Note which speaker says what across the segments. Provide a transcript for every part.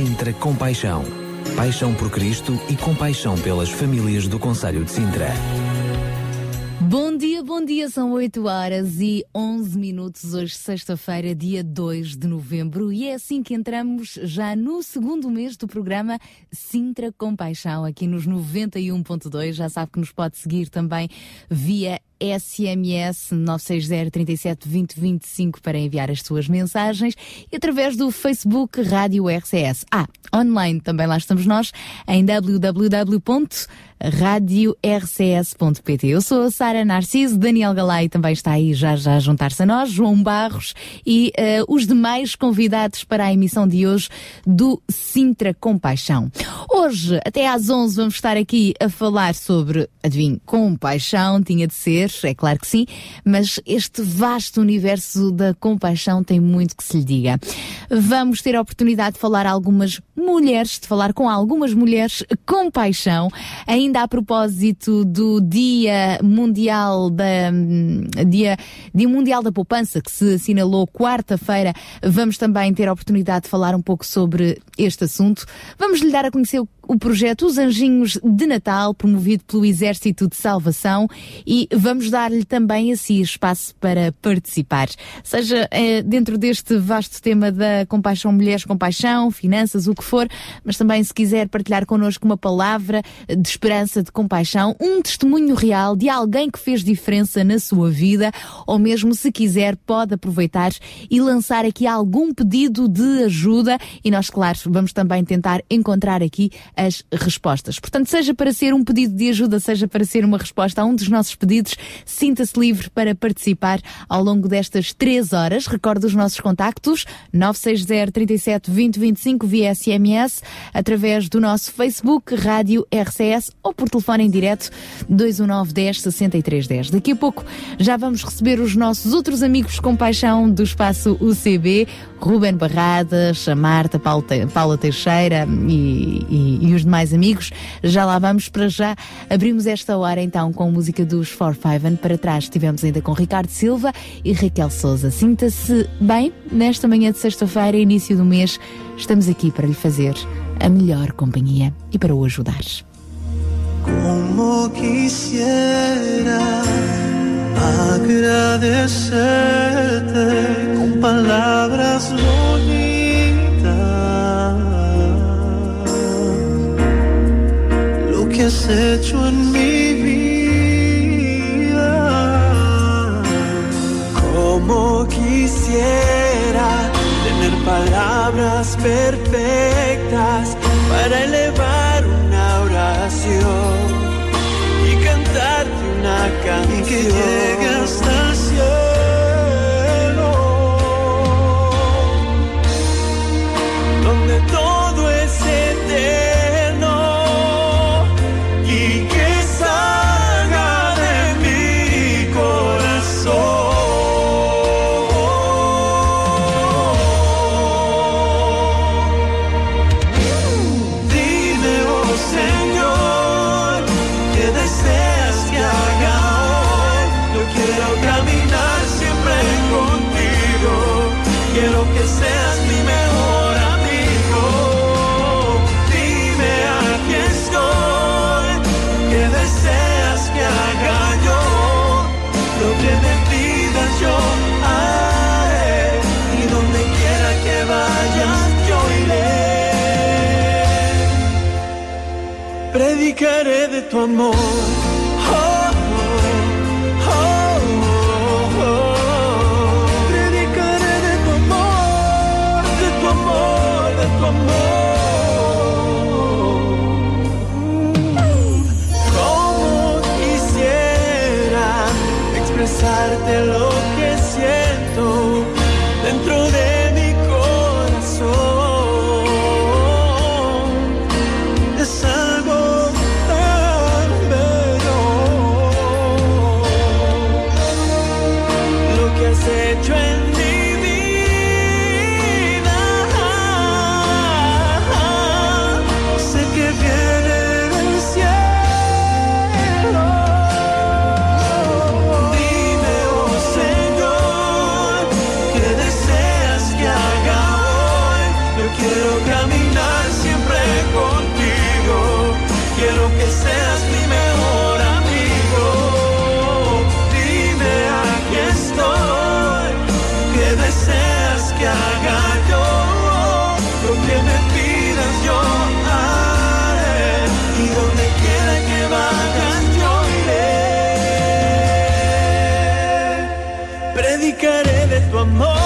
Speaker 1: Sintra Compaixão. Paixão por Cristo e compaixão pelas famílias do Conselho de Sintra.
Speaker 2: Bom dia, bom dia, são 8 horas e 11 minutos, hoje sexta-feira, dia 2 de novembro, e é assim que entramos já no segundo mês do programa Sintra Compaixão, aqui nos 91.2, já sabe que nos pode seguir também via SMS 960 37 20 25 para enviar as suas mensagens e através do Facebook Rádio RCS. Ah, online também lá estamos nós em www radiorcs.pt. Eu sou a Sara Narciso, Daniel Galay também está aí já já a juntar-se a nós, João Barros e uh, os demais convidados para a emissão de hoje do Sintra Compaixão. Hoje, até às 11, vamos estar aqui a falar sobre, adivinho, compaixão, tinha de ser, é claro que sim, mas este vasto universo da compaixão tem muito que se lhe diga. Vamos ter a oportunidade de falar algumas mulheres, de falar com algumas mulheres com paixão, ainda a propósito do Dia Mundial da Dia, Dia Mundial da Poupança, que se assinalou quarta-feira, vamos também ter a oportunidade de falar um pouco sobre este assunto. Vamos lhe dar a conhecer o o projeto Os Anjinhos de Natal, promovido pelo Exército de Salvação, e vamos dar-lhe também assim espaço para participar. Seja eh, dentro deste vasto tema da compaixão mulheres, compaixão, finanças, o que for, mas também se quiser partilhar connosco uma palavra de esperança, de compaixão, um testemunho real de alguém que fez diferença na sua vida, ou mesmo se quiser, pode aproveitar e lançar aqui algum pedido de ajuda, e nós, claro, vamos também tentar encontrar aqui as respostas. Portanto, seja para ser um pedido de ajuda, seja para ser uma resposta a um dos nossos pedidos, sinta-se livre para participar ao longo destas três horas. Recordo os nossos contactos 960 37 20 25 via SMS, através do nosso Facebook, Rádio RCS ou por telefone em direto 219 10 63 10. Daqui a pouco já vamos receber os nossos outros amigos com paixão do espaço UCB, Ruben Barradas, a Marta, Paula Teixeira e, e, e, os demais amigos. Já lá vamos para já. Abrimos esta hora então com a música dos For Five para trás. Estivemos ainda com Ricardo Silva e Raquel Souza. Sinta-se bem nesta manhã de sexta-feira, início do mês. Estamos aqui para lhe fazer a melhor companhia e para o ajudar.
Speaker 3: Como quisiera agradecerte con palabras bonitas que has hecho en mi vida. Como quisiera tener palabras perfectas para elevar una oración una canción que llegue hasta el cielo, predicaré de tu amor. Oh, oh, oh, predicaré de tu amor, de tu amor, de tu amor. Como quisiera expresarte lo que Predicaré de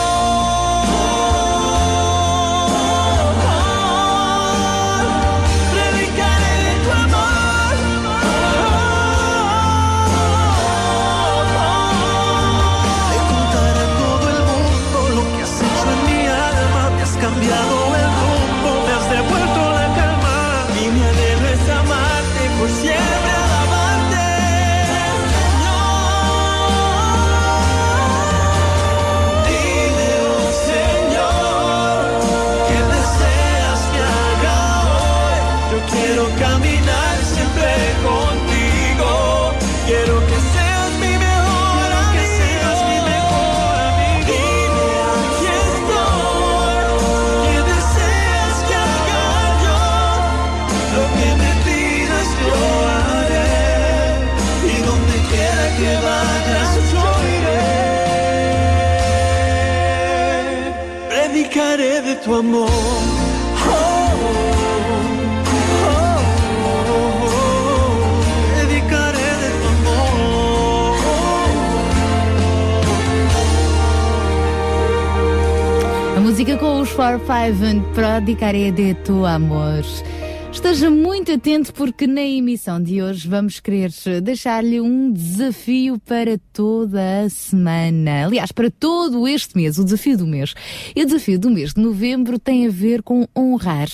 Speaker 2: 4-5 Prodicaré de tu amor. Esteja muito atento porque na emissão de hoje vamos querer deixar-lhe um desafio para toda a semana. Aliás, para todo este mês, o desafio do mês. E o desafio do mês de novembro tem a ver com honrar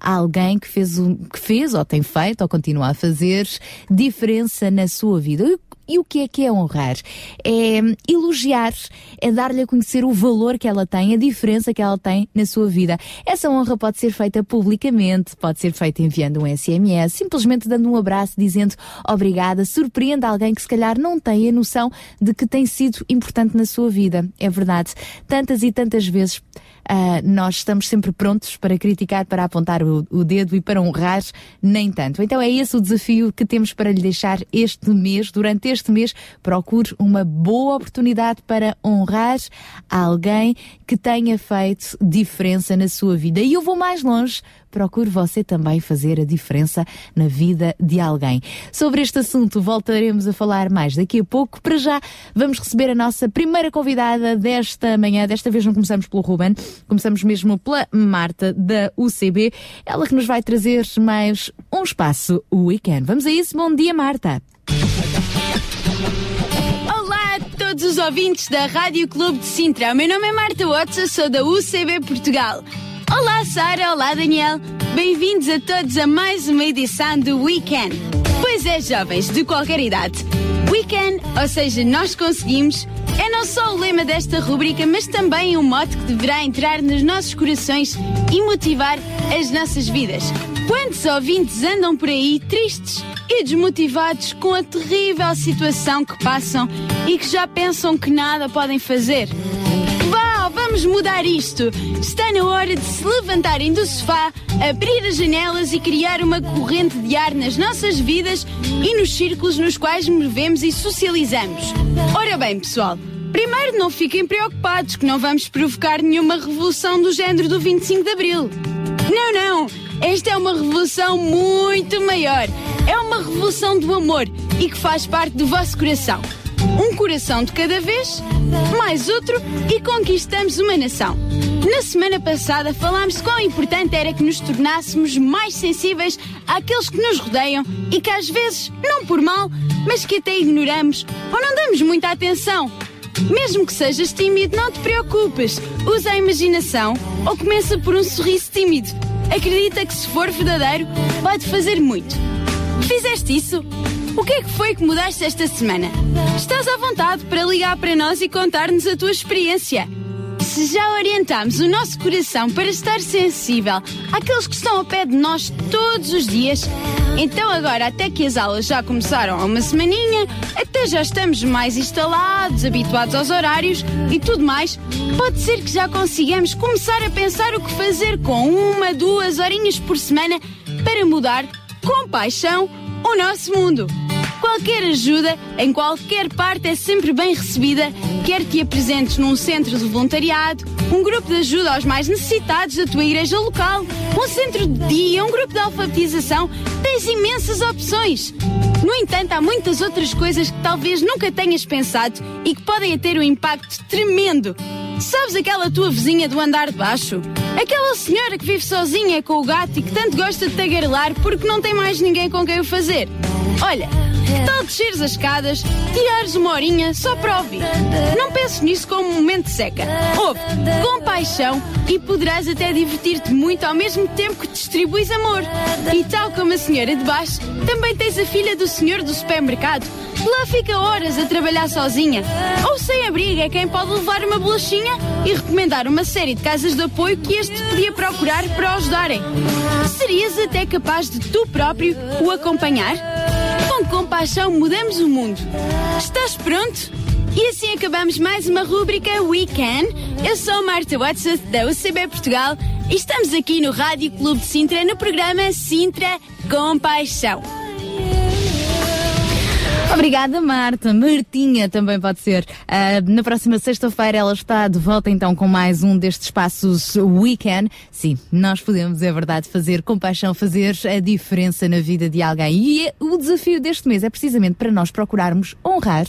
Speaker 2: alguém que fez, que fez ou tem feito ou continua a fazer diferença na sua vida. E o que é que é honrar? É elogiar, é dar-lhe a conhecer o valor que ela tem, a diferença que ela tem na sua vida. Essa honra pode ser feita publicamente, pode ser feita enviando um SMS, simplesmente dando um abraço, dizendo obrigada, surpreenda alguém que se calhar não tem a noção de que tem sido importante na sua vida. É verdade. Tantas e tantas vezes Uh, nós estamos sempre prontos para criticar, para apontar o, o, dedo e para honrar, nem tanto. Então é esse o desafio que temos para lhe deixar este mês. Durante este mês, procure uma boa oportunidade para honrar alguém que tenha feito diferença na sua vida. E eu vou mais longe procure você também fazer a diferença na vida de alguém. Sobre este assunto voltaremos a falar mais daqui a pouco. Para já, vamos receber a nossa primeira convidada desta manhã. Desta vez não começamos pelo Ruben, começamos mesmo pela Marta da UCB. Ela que nos vai trazer mais um espaço weekend. Vamos a isso. Bom dia, Marta.
Speaker 4: Olá a todos os ouvintes da Rádio Clube de Sintra. O meu nome é Marta Watson, sou da UCB Portugal. Olá, Sara. Olá, Daniel. Bem-vindos a todos a mais uma edição do Weekend. Pois é, jovens de qualquer idade. Weekend, ou seja, nós conseguimos, é não só o lema desta rubrica, mas também um mote que deverá entrar nos nossos corações e motivar as nossas vidas. Quantos ouvintes andam por aí tristes e desmotivados com a terrível situação que passam e que já pensam que nada podem fazer? Vamos mudar isto! Está na hora de se levantarem do sofá, abrir as janelas e criar uma corrente de ar nas nossas vidas e nos círculos nos quais movemos e socializamos. Ora bem, pessoal, primeiro não fiquem preocupados que não vamos provocar nenhuma revolução do género do 25 de Abril. Não, não! Esta é uma revolução muito maior. É uma revolução do amor e que faz parte do vosso coração. Um coração de cada vez, mais outro e conquistamos uma nação. Na semana passada falámos quão importante era que nos tornássemos mais sensíveis àqueles que nos rodeiam e que às vezes, não por mal, mas que até ignoramos ou não damos muita atenção. Mesmo que sejas tímido, não te preocupes. Usa a imaginação ou começa por um sorriso tímido. Acredita que se for verdadeiro, pode fazer muito. Fizeste isso? O que é que foi que mudaste esta semana? Estás à vontade para ligar para nós e contar-nos a tua experiência. Se já orientámos o nosso coração para estar sensível àqueles que estão ao pé de nós todos os dias, então agora, até que as aulas já começaram há uma semaninha, até já estamos mais instalados, habituados aos horários e tudo mais, pode ser que já consigamos começar a pensar o que fazer com uma, duas horinhas por semana para mudar, com paixão, o nosso mundo. Qualquer ajuda, em qualquer parte, é sempre bem recebida, quer te apresentes num centro de voluntariado, um grupo de ajuda aos mais necessitados da tua igreja local, um centro de dia, um grupo de alfabetização, tens imensas opções. No entanto, há muitas outras coisas que talvez nunca tenhas pensado e que podem ter um impacto tremendo. Sabes aquela tua vizinha do andar de baixo? Aquela senhora que vive sozinha com o gato e que tanto gosta de tagarelar porque não tem mais ninguém com quem o fazer? Olha, tal desceres as escadas, tirares uma horinha só para ouvir. Não penses nisso como um momento de seca. Ouve, com paixão e poderás até divertir-te muito ao mesmo tempo que distribuis amor. E tal como a senhora de baixo, também tens a filha do senhor do supermercado. Lá fica horas a trabalhar sozinha. Ou sem abrigo é quem pode levar uma bolachinha e recomendar uma série de casas de apoio que este podia procurar para o ajudarem. Serias até capaz de tu próprio o acompanhar? Com compaixão mudamos o mundo. Estás pronto? E assim acabamos mais uma rúbrica We Can. Eu sou Marta Watson da UCB Portugal e estamos aqui no Rádio Clube de Sintra no programa Sintra Compaixão.
Speaker 2: Obrigada, Marta. Martinha também pode ser. Uh, na próxima sexta-feira ela está de volta então com mais um destes espaços Weekend. Sim, nós podemos, é verdade, fazer compaixão, fazer a diferença na vida de alguém. E é, o desafio deste mês é precisamente para nós procurarmos honrar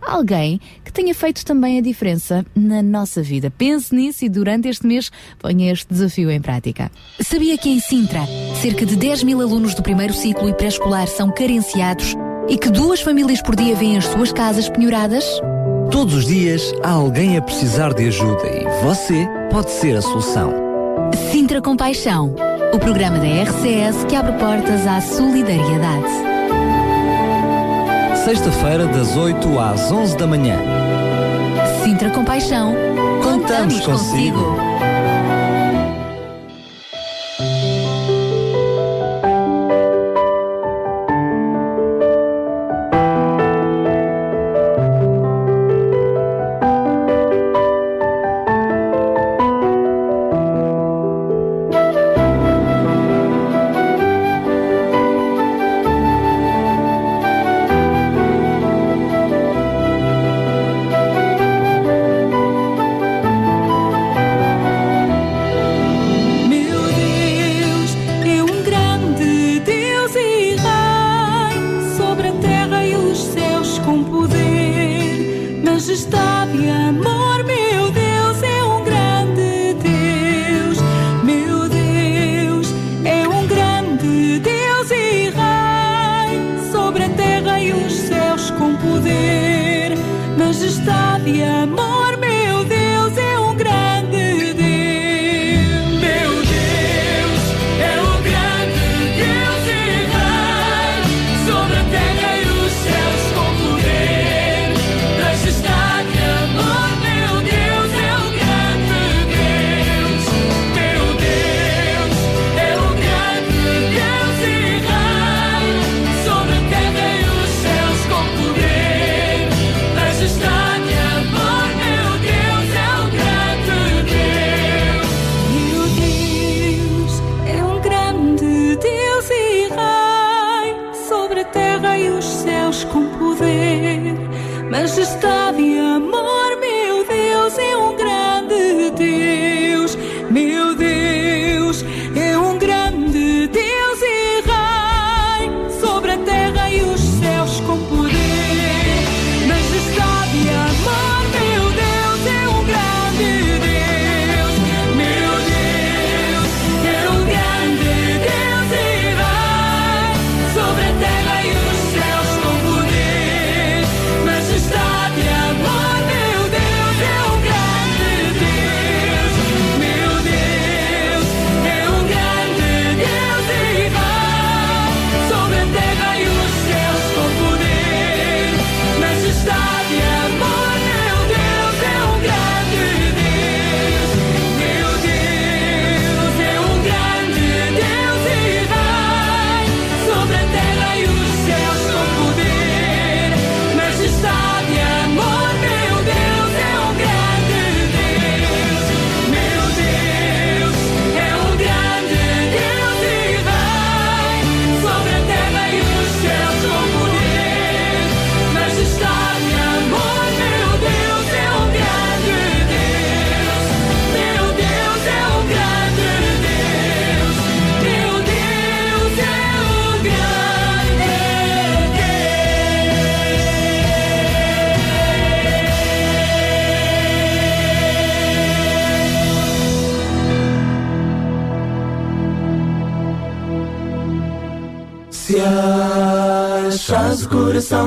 Speaker 2: alguém que tenha feito também a diferença na nossa vida. Pense nisso e durante este mês ponha este desafio em prática.
Speaker 5: Sabia que em Sintra, cerca de 10 mil alunos do primeiro ciclo e pré-escolar são carenciados e que duas famílias por dia vêm as suas casas penhoradas?
Speaker 6: Todos os dias há alguém a precisar de ajuda e você pode ser a solução.
Speaker 5: Sintra Compaixão, o programa da RCS que abre portas à solidariedade.
Speaker 6: Sexta-feira, das 8 às 11 da manhã.
Speaker 5: Sintra Compaixão,
Speaker 6: Contamos consigo.
Speaker 7: Meu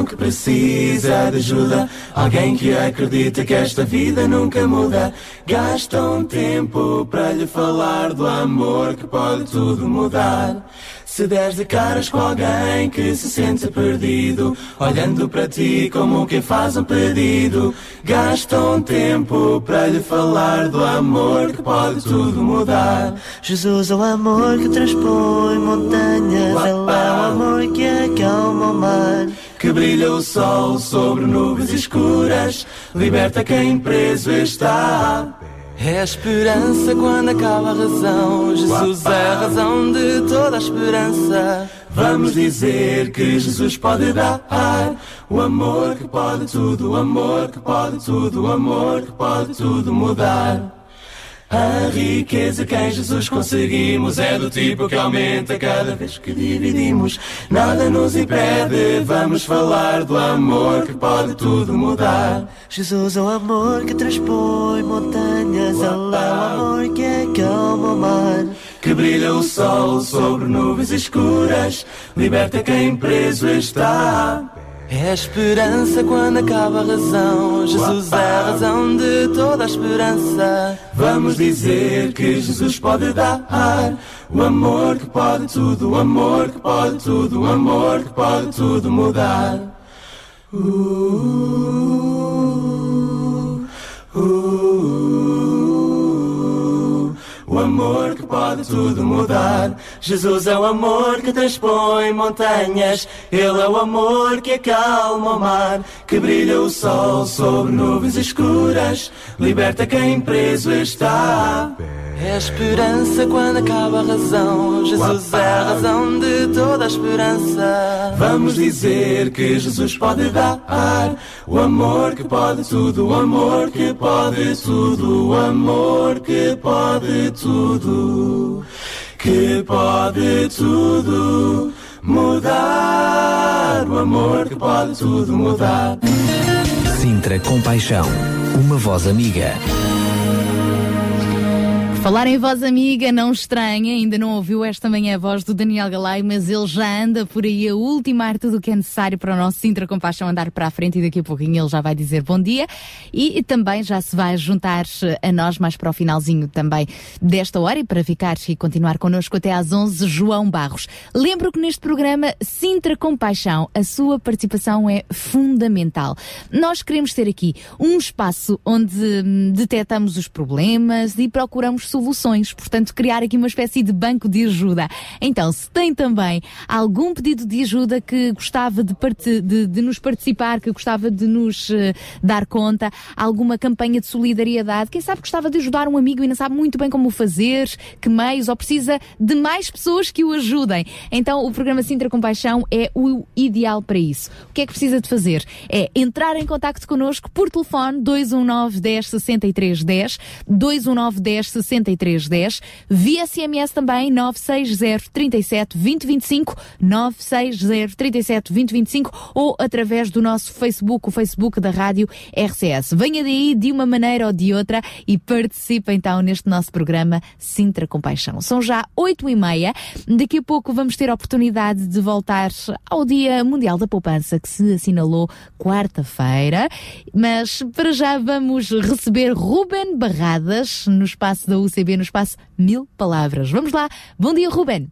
Speaker 8: que precisa de ajuda, alguém que acredita que esta vida nunca muda, gasta um tempo para lhe falar do amor que pode tudo mudar. Se deres de caras com alguém que se sente perdido, olhando para ti como quem faz um pedido, gasta um tempo para lhe falar do amor que pode tudo mudar.
Speaker 3: Jesus é o amor que transpõe montanhas,
Speaker 8: brilha o sol sobre nuvens escuras, liberta quem preso está.
Speaker 3: É a esperança quando acaba a razão. Jesus é a razão de toda a esperança.
Speaker 8: Vamos dizer que Jesus pode dar o amor que pode tudo, o amor que pode tudo, o amor que pode tudo mudar. A riqueza que em Jesus conseguimos é do tipo que aumenta cada vez que dividimos. Nada nos impede, vamos falar do amor que pode tudo mudar.
Speaker 3: Jesus é o amor que transpõe montanhas, é o amor que acalma o mar.
Speaker 8: Que brilha o sol sobre nuvens escuras, liberta quem preso está.
Speaker 3: É a esperança quando acaba a razão. Jesus é a razão de toda a esperança.
Speaker 8: Vamos dizer que Jesus pode dar o amor que pode tudo, o amor que pode tudo, o amor que pode tudo mudar. Uh, uh, uh, o amor que pode tudo mudar. Jesus é o amor que transpõe montanhas. Ele é o amor que acalma o mar. Que brilha o sol sobre nuvens escuras. Liberta quem preso está.
Speaker 3: É a esperança quando acaba a razão. Jesus é a razão de toda a esperança.
Speaker 8: Vamos dizer que Jesus pode dar o amor que pode tudo, o amor que pode tudo, o amor que pode tudo, que pode tudo mudar, o amor que pode tudo mudar.
Speaker 1: Sintra Compaixão, uma voz amiga.
Speaker 2: Falar em voz amiga, não estranha, ainda não ouviu esta manhã a voz do Daniel Galay, mas ele já anda por aí a ultimar tudo o que é necessário para o nosso Sintra Compaixão andar para a frente e daqui a pouquinho ele já vai dizer bom dia e, e também já se vai juntar a nós mais para o finalzinho também desta hora e para ficar e continuar connosco até às 11, João Barros. Lembro que neste programa Sintra Compaixão a sua participação é fundamental. Nós queremos ter aqui um espaço onde hum, detectamos os problemas e procuramos soluções, portanto, criar aqui uma espécie de banco de ajuda. Então, se tem também algum pedido de ajuda que gostava de, parte, de, de nos participar, que gostava de nos uh, dar conta, alguma campanha de solidariedade, quem sabe gostava de ajudar um amigo e não sabe muito bem como fazer, que meios, ou precisa de mais pessoas que o ajudem. Então, o programa Sintra Compaixão é o ideal para isso. O que é que precisa de fazer? É entrar em contato connosco por telefone 219 10 63 10, 219 10 63 6310, via SMS também 960 37 2025, 960 37 2025 ou através do nosso Facebook, o Facebook da Rádio RCS. Venha daí de uma maneira ou de outra e participe então neste nosso programa Sintra Compaixão. São já oito e meia. Daqui a pouco vamos ter a oportunidade de voltar ao Dia Mundial da Poupança que se assinalou quarta-feira. Mas para já vamos receber Ruben Barradas no espaço da UCB, no espaço Mil Palavras. Vamos lá. Bom dia, Ruben.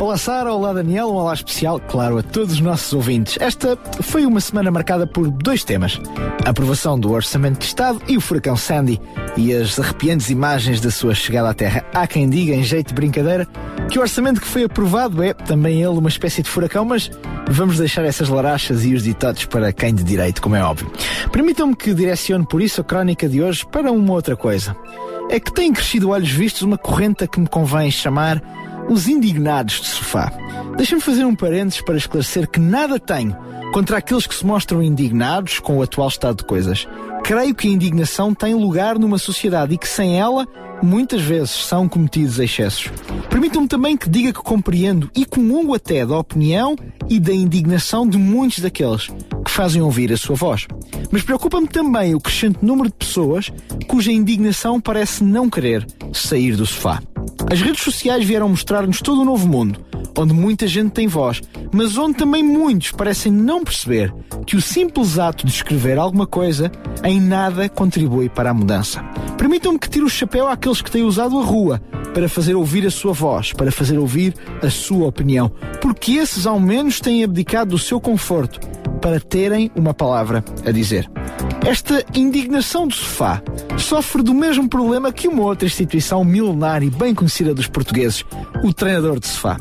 Speaker 9: Olá Sara, olá Daniel, um olá especial, claro, a todos os nossos ouvintes. Esta foi uma semana marcada por dois temas: a aprovação do Orçamento de Estado e o furacão Sandy, e as arrepiantes imagens da sua chegada à Terra. Há quem diga, em jeito de brincadeira, que o orçamento que foi aprovado é também ele uma espécie de furacão, mas vamos deixar essas larachas e os ditados para quem de direito, como é óbvio. Permitam-me que direcione por isso a crónica de hoje para uma outra coisa. É que tem crescido olhos vistos uma corrente a que me convém chamar os indignados de sofá. Deixa-me fazer um parênteses para esclarecer que nada tenho contra aqueles que se mostram indignados com o atual estado de coisas. Creio que a indignação tem lugar numa sociedade e que sem ela, muitas vezes são cometidos excessos. Permitam-me também que diga que compreendo e comungo até da opinião e da indignação de muitos daqueles que fazem ouvir a sua voz. Mas preocupa-me também o crescente número de pessoas cuja indignação parece não querer sair do sofá. As redes sociais vieram mostrar-nos todo um novo mundo, onde muita gente tem voz, mas onde também muitos parecem não perceber que o simples ato de escrever alguma coisa em nada contribui para a mudança. Permitam-me que tire o chapéu àqueles que têm usado a rua para fazer ouvir a sua voz, para fazer ouvir a sua opinião, porque esses ao menos têm abdicado do seu conforto para terem uma palavra a dizer. Esta indignação do sofá sofre do mesmo problema que uma outra instituição milenar e bem conhecida dos portugueses, o treinador de sofá.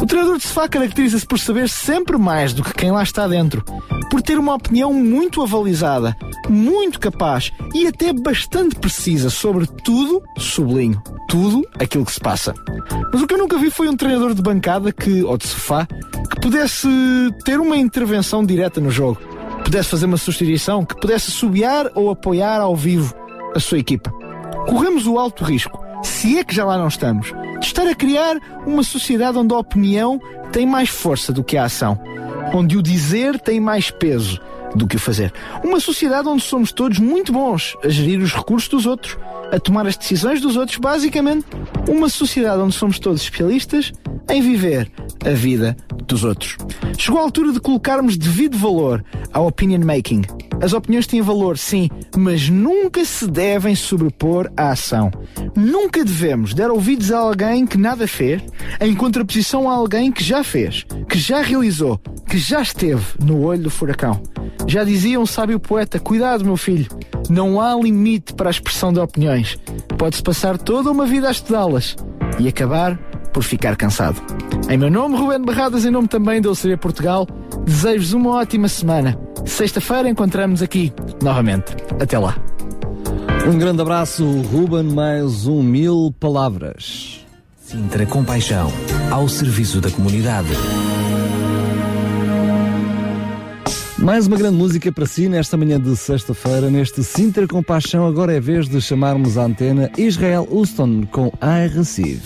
Speaker 9: O treinador de sofá caracteriza-se por saber sempre mais do que quem lá está dentro, por ter uma opinião muito avalizada, muito capaz e até bastante precisa sobre tudo, sublinho, tudo aquilo que se passa. Mas o que eu nunca vi foi um treinador de bancada que, ou de sofá, que pudesse ter uma intervenção direta no jogo, pudesse fazer uma substituição, que pudesse subiar ou apoiar ao vivo a sua equipa. Corremos o alto risco, se é que já lá não estamos, de estar a criar uma sociedade onde a opinião tem mais força do que a ação, onde o dizer tem mais peso do que o fazer. Uma sociedade onde somos todos muito bons a gerir os recursos dos outros, a tomar as decisões dos outros, basicamente, uma sociedade onde somos todos especialistas em viver a vida dos outros. Chegou a altura de colocarmos devido valor ao opinion making. As opiniões têm valor, sim, mas nunca se devem sobrepor à ação. Nunca devemos dar ouvidos a alguém que nada fez, em contraposição a alguém que já fez, que já realizou, que já esteve no olho do furacão. Já dizia um sábio poeta: Cuidado, meu filho, não há limite para a expressão de opiniões. Pode-se passar toda uma vida a estudá-las e acabar por ficar cansado. Em meu nome, Ruben Barradas, em nome também da OCB Portugal, desejo-vos uma ótima semana. Sexta-feira encontramos aqui novamente. Até lá.
Speaker 6: Um grande abraço, Ruben, mais um mil palavras.
Speaker 7: Sintra Compaixão, ao serviço da comunidade.
Speaker 6: Mais uma grande música para si nesta manhã de sexta-feira, neste Sintra Compaixão. Agora é vez de chamarmos a antena Israel Houston com I Receive.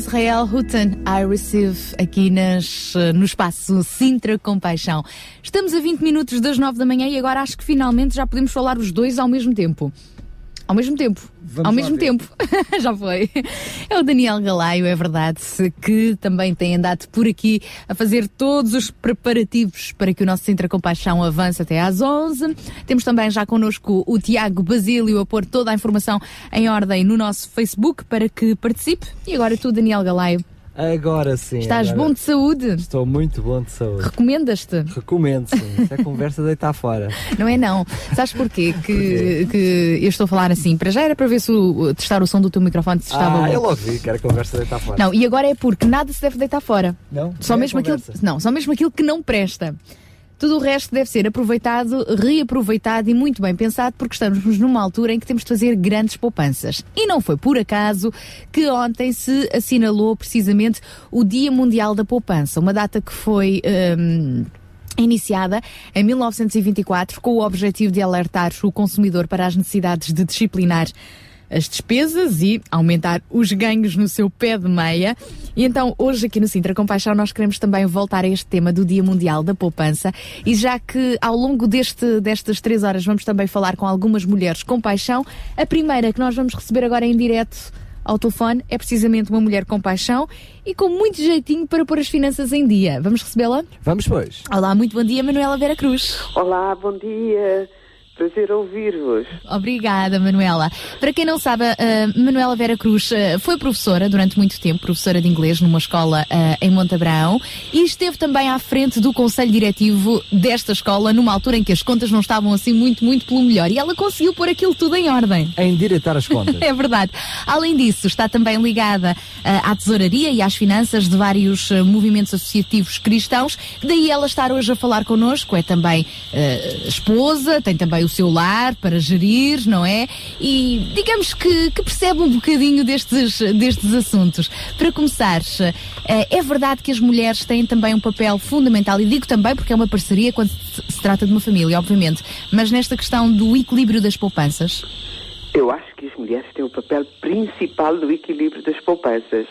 Speaker 2: Israel Houghton, I Receive, aqui nas, eh, no espaço Sintra Compaixão. Estamos a 20 minutos das 9 da manhã e agora acho que finalmente já podemos falar os dois ao mesmo tempo. Ao mesmo tempo.
Speaker 6: Vamos
Speaker 2: ao mesmo
Speaker 6: ver.
Speaker 2: tempo. Já foi. É o Daniel Galaio, é verdade, que também tem andado por aqui a fazer todos os preparativos para que o nosso Centro Compaixão avance até às 11. Temos também já connosco o Tiago Basílio a pôr toda a informação em ordem no nosso Facebook para que participe. E agora tu, Daniel Galaio,
Speaker 6: Agora sim.
Speaker 2: estás
Speaker 6: agora
Speaker 2: bom de saúde?
Speaker 6: Estou muito bom de saúde.
Speaker 2: Recomendas-te?
Speaker 6: Recomendo, sim. Isso é conversa deitar fora.
Speaker 2: Não é não. Sabes porquê que, que eu estou a falar assim? Para já era para ver se o, testar o som do teu microfone se estava
Speaker 6: ah,
Speaker 2: bom.
Speaker 6: eu logo vi que era conversa deitar fora.
Speaker 2: Não, e agora é porque nada se deve deitar fora.
Speaker 6: Não?
Speaker 2: Só
Speaker 6: a
Speaker 2: mesmo aquilo, não, só mesmo aquilo que não presta. Tudo o resto deve ser aproveitado, reaproveitado e muito bem pensado, porque estamos numa altura em que temos de fazer grandes poupanças. E não foi por acaso que ontem se assinalou precisamente o Dia Mundial da Poupança, uma data que foi. hum, Iniciada em 1924 com o objetivo de alertar o consumidor para as necessidades de disciplinar as despesas e aumentar os ganhos no seu pé de meia. E então, hoje aqui no Sintra Compaixão, nós queremos também voltar a este tema do Dia Mundial da Poupança. E já que ao longo deste, destas três horas vamos também falar com algumas mulheres com paixão, a primeira que nós vamos receber agora em direto ao telefone é precisamente uma mulher com paixão e com muito jeitinho para pôr as finanças em dia. Vamos recebê-la?
Speaker 6: Vamos, pois.
Speaker 2: Olá, muito bom dia, Manuela Vera Cruz.
Speaker 10: Olá, bom dia. Prazer ouvir-vos.
Speaker 2: Obrigada, Manuela. Para quem não sabe, a Manuela Vera Cruz eh, foi professora durante muito tempo, professora de inglês numa escola eh, em Montabrão e esteve também à frente do conselho diretivo desta escola numa altura em que as contas não estavam assim muito, muito pelo melhor e ela conseguiu pôr aquilo tudo em ordem.
Speaker 6: A endireitar as contas.
Speaker 2: É verdade. Além disso, está também ligada eh, à tesouraria e às finanças de vários movimentos associativos cristãos. Daí ela estar hoje a falar connosco. É também esposa, tem também o seu lar para gerir, não é? E digamos que, que percebe um bocadinho destes, destes assuntos. Para começar, eh, é verdade que as mulheres têm também um papel fundamental, e digo também porque é uma parceria quando se trata de uma família, obviamente, mas nesta questão do equilíbrio das poupanças.
Speaker 10: Eu acho que as mulheres têm o papel principal do equilíbrio das poupanças.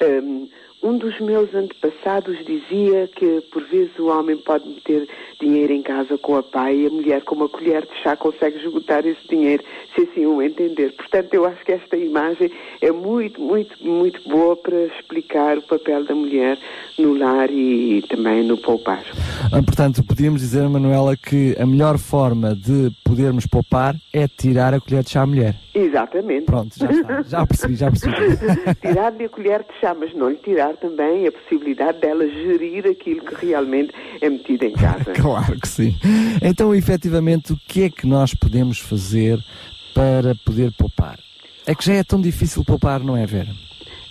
Speaker 10: Um, um dos meus antepassados dizia que por vezes o homem pode meter dinheiro em casa com a pai e a mulher com uma colher de chá consegue esgotar esse dinheiro, se assim o entender. Portanto, eu acho que esta imagem é muito, muito, muito boa para explicar o papel da mulher no lar e também no poupar.
Speaker 6: Ah, Portanto, podíamos dizer, Manuela, que a melhor forma de podermos poupar é tirar a colher de chá à mulher.
Speaker 10: Exatamente.
Speaker 6: Pronto, já está. Já percebi, já percebi.
Speaker 10: Tirar-lhe a colher de chá, mas não lhe tirar também a possibilidade dela gerir aquilo que realmente é metido em casa.
Speaker 6: Claro que sim. Então, efetivamente, o que é que nós podemos fazer para poder poupar? É que já é tão difícil poupar, não é, Vera?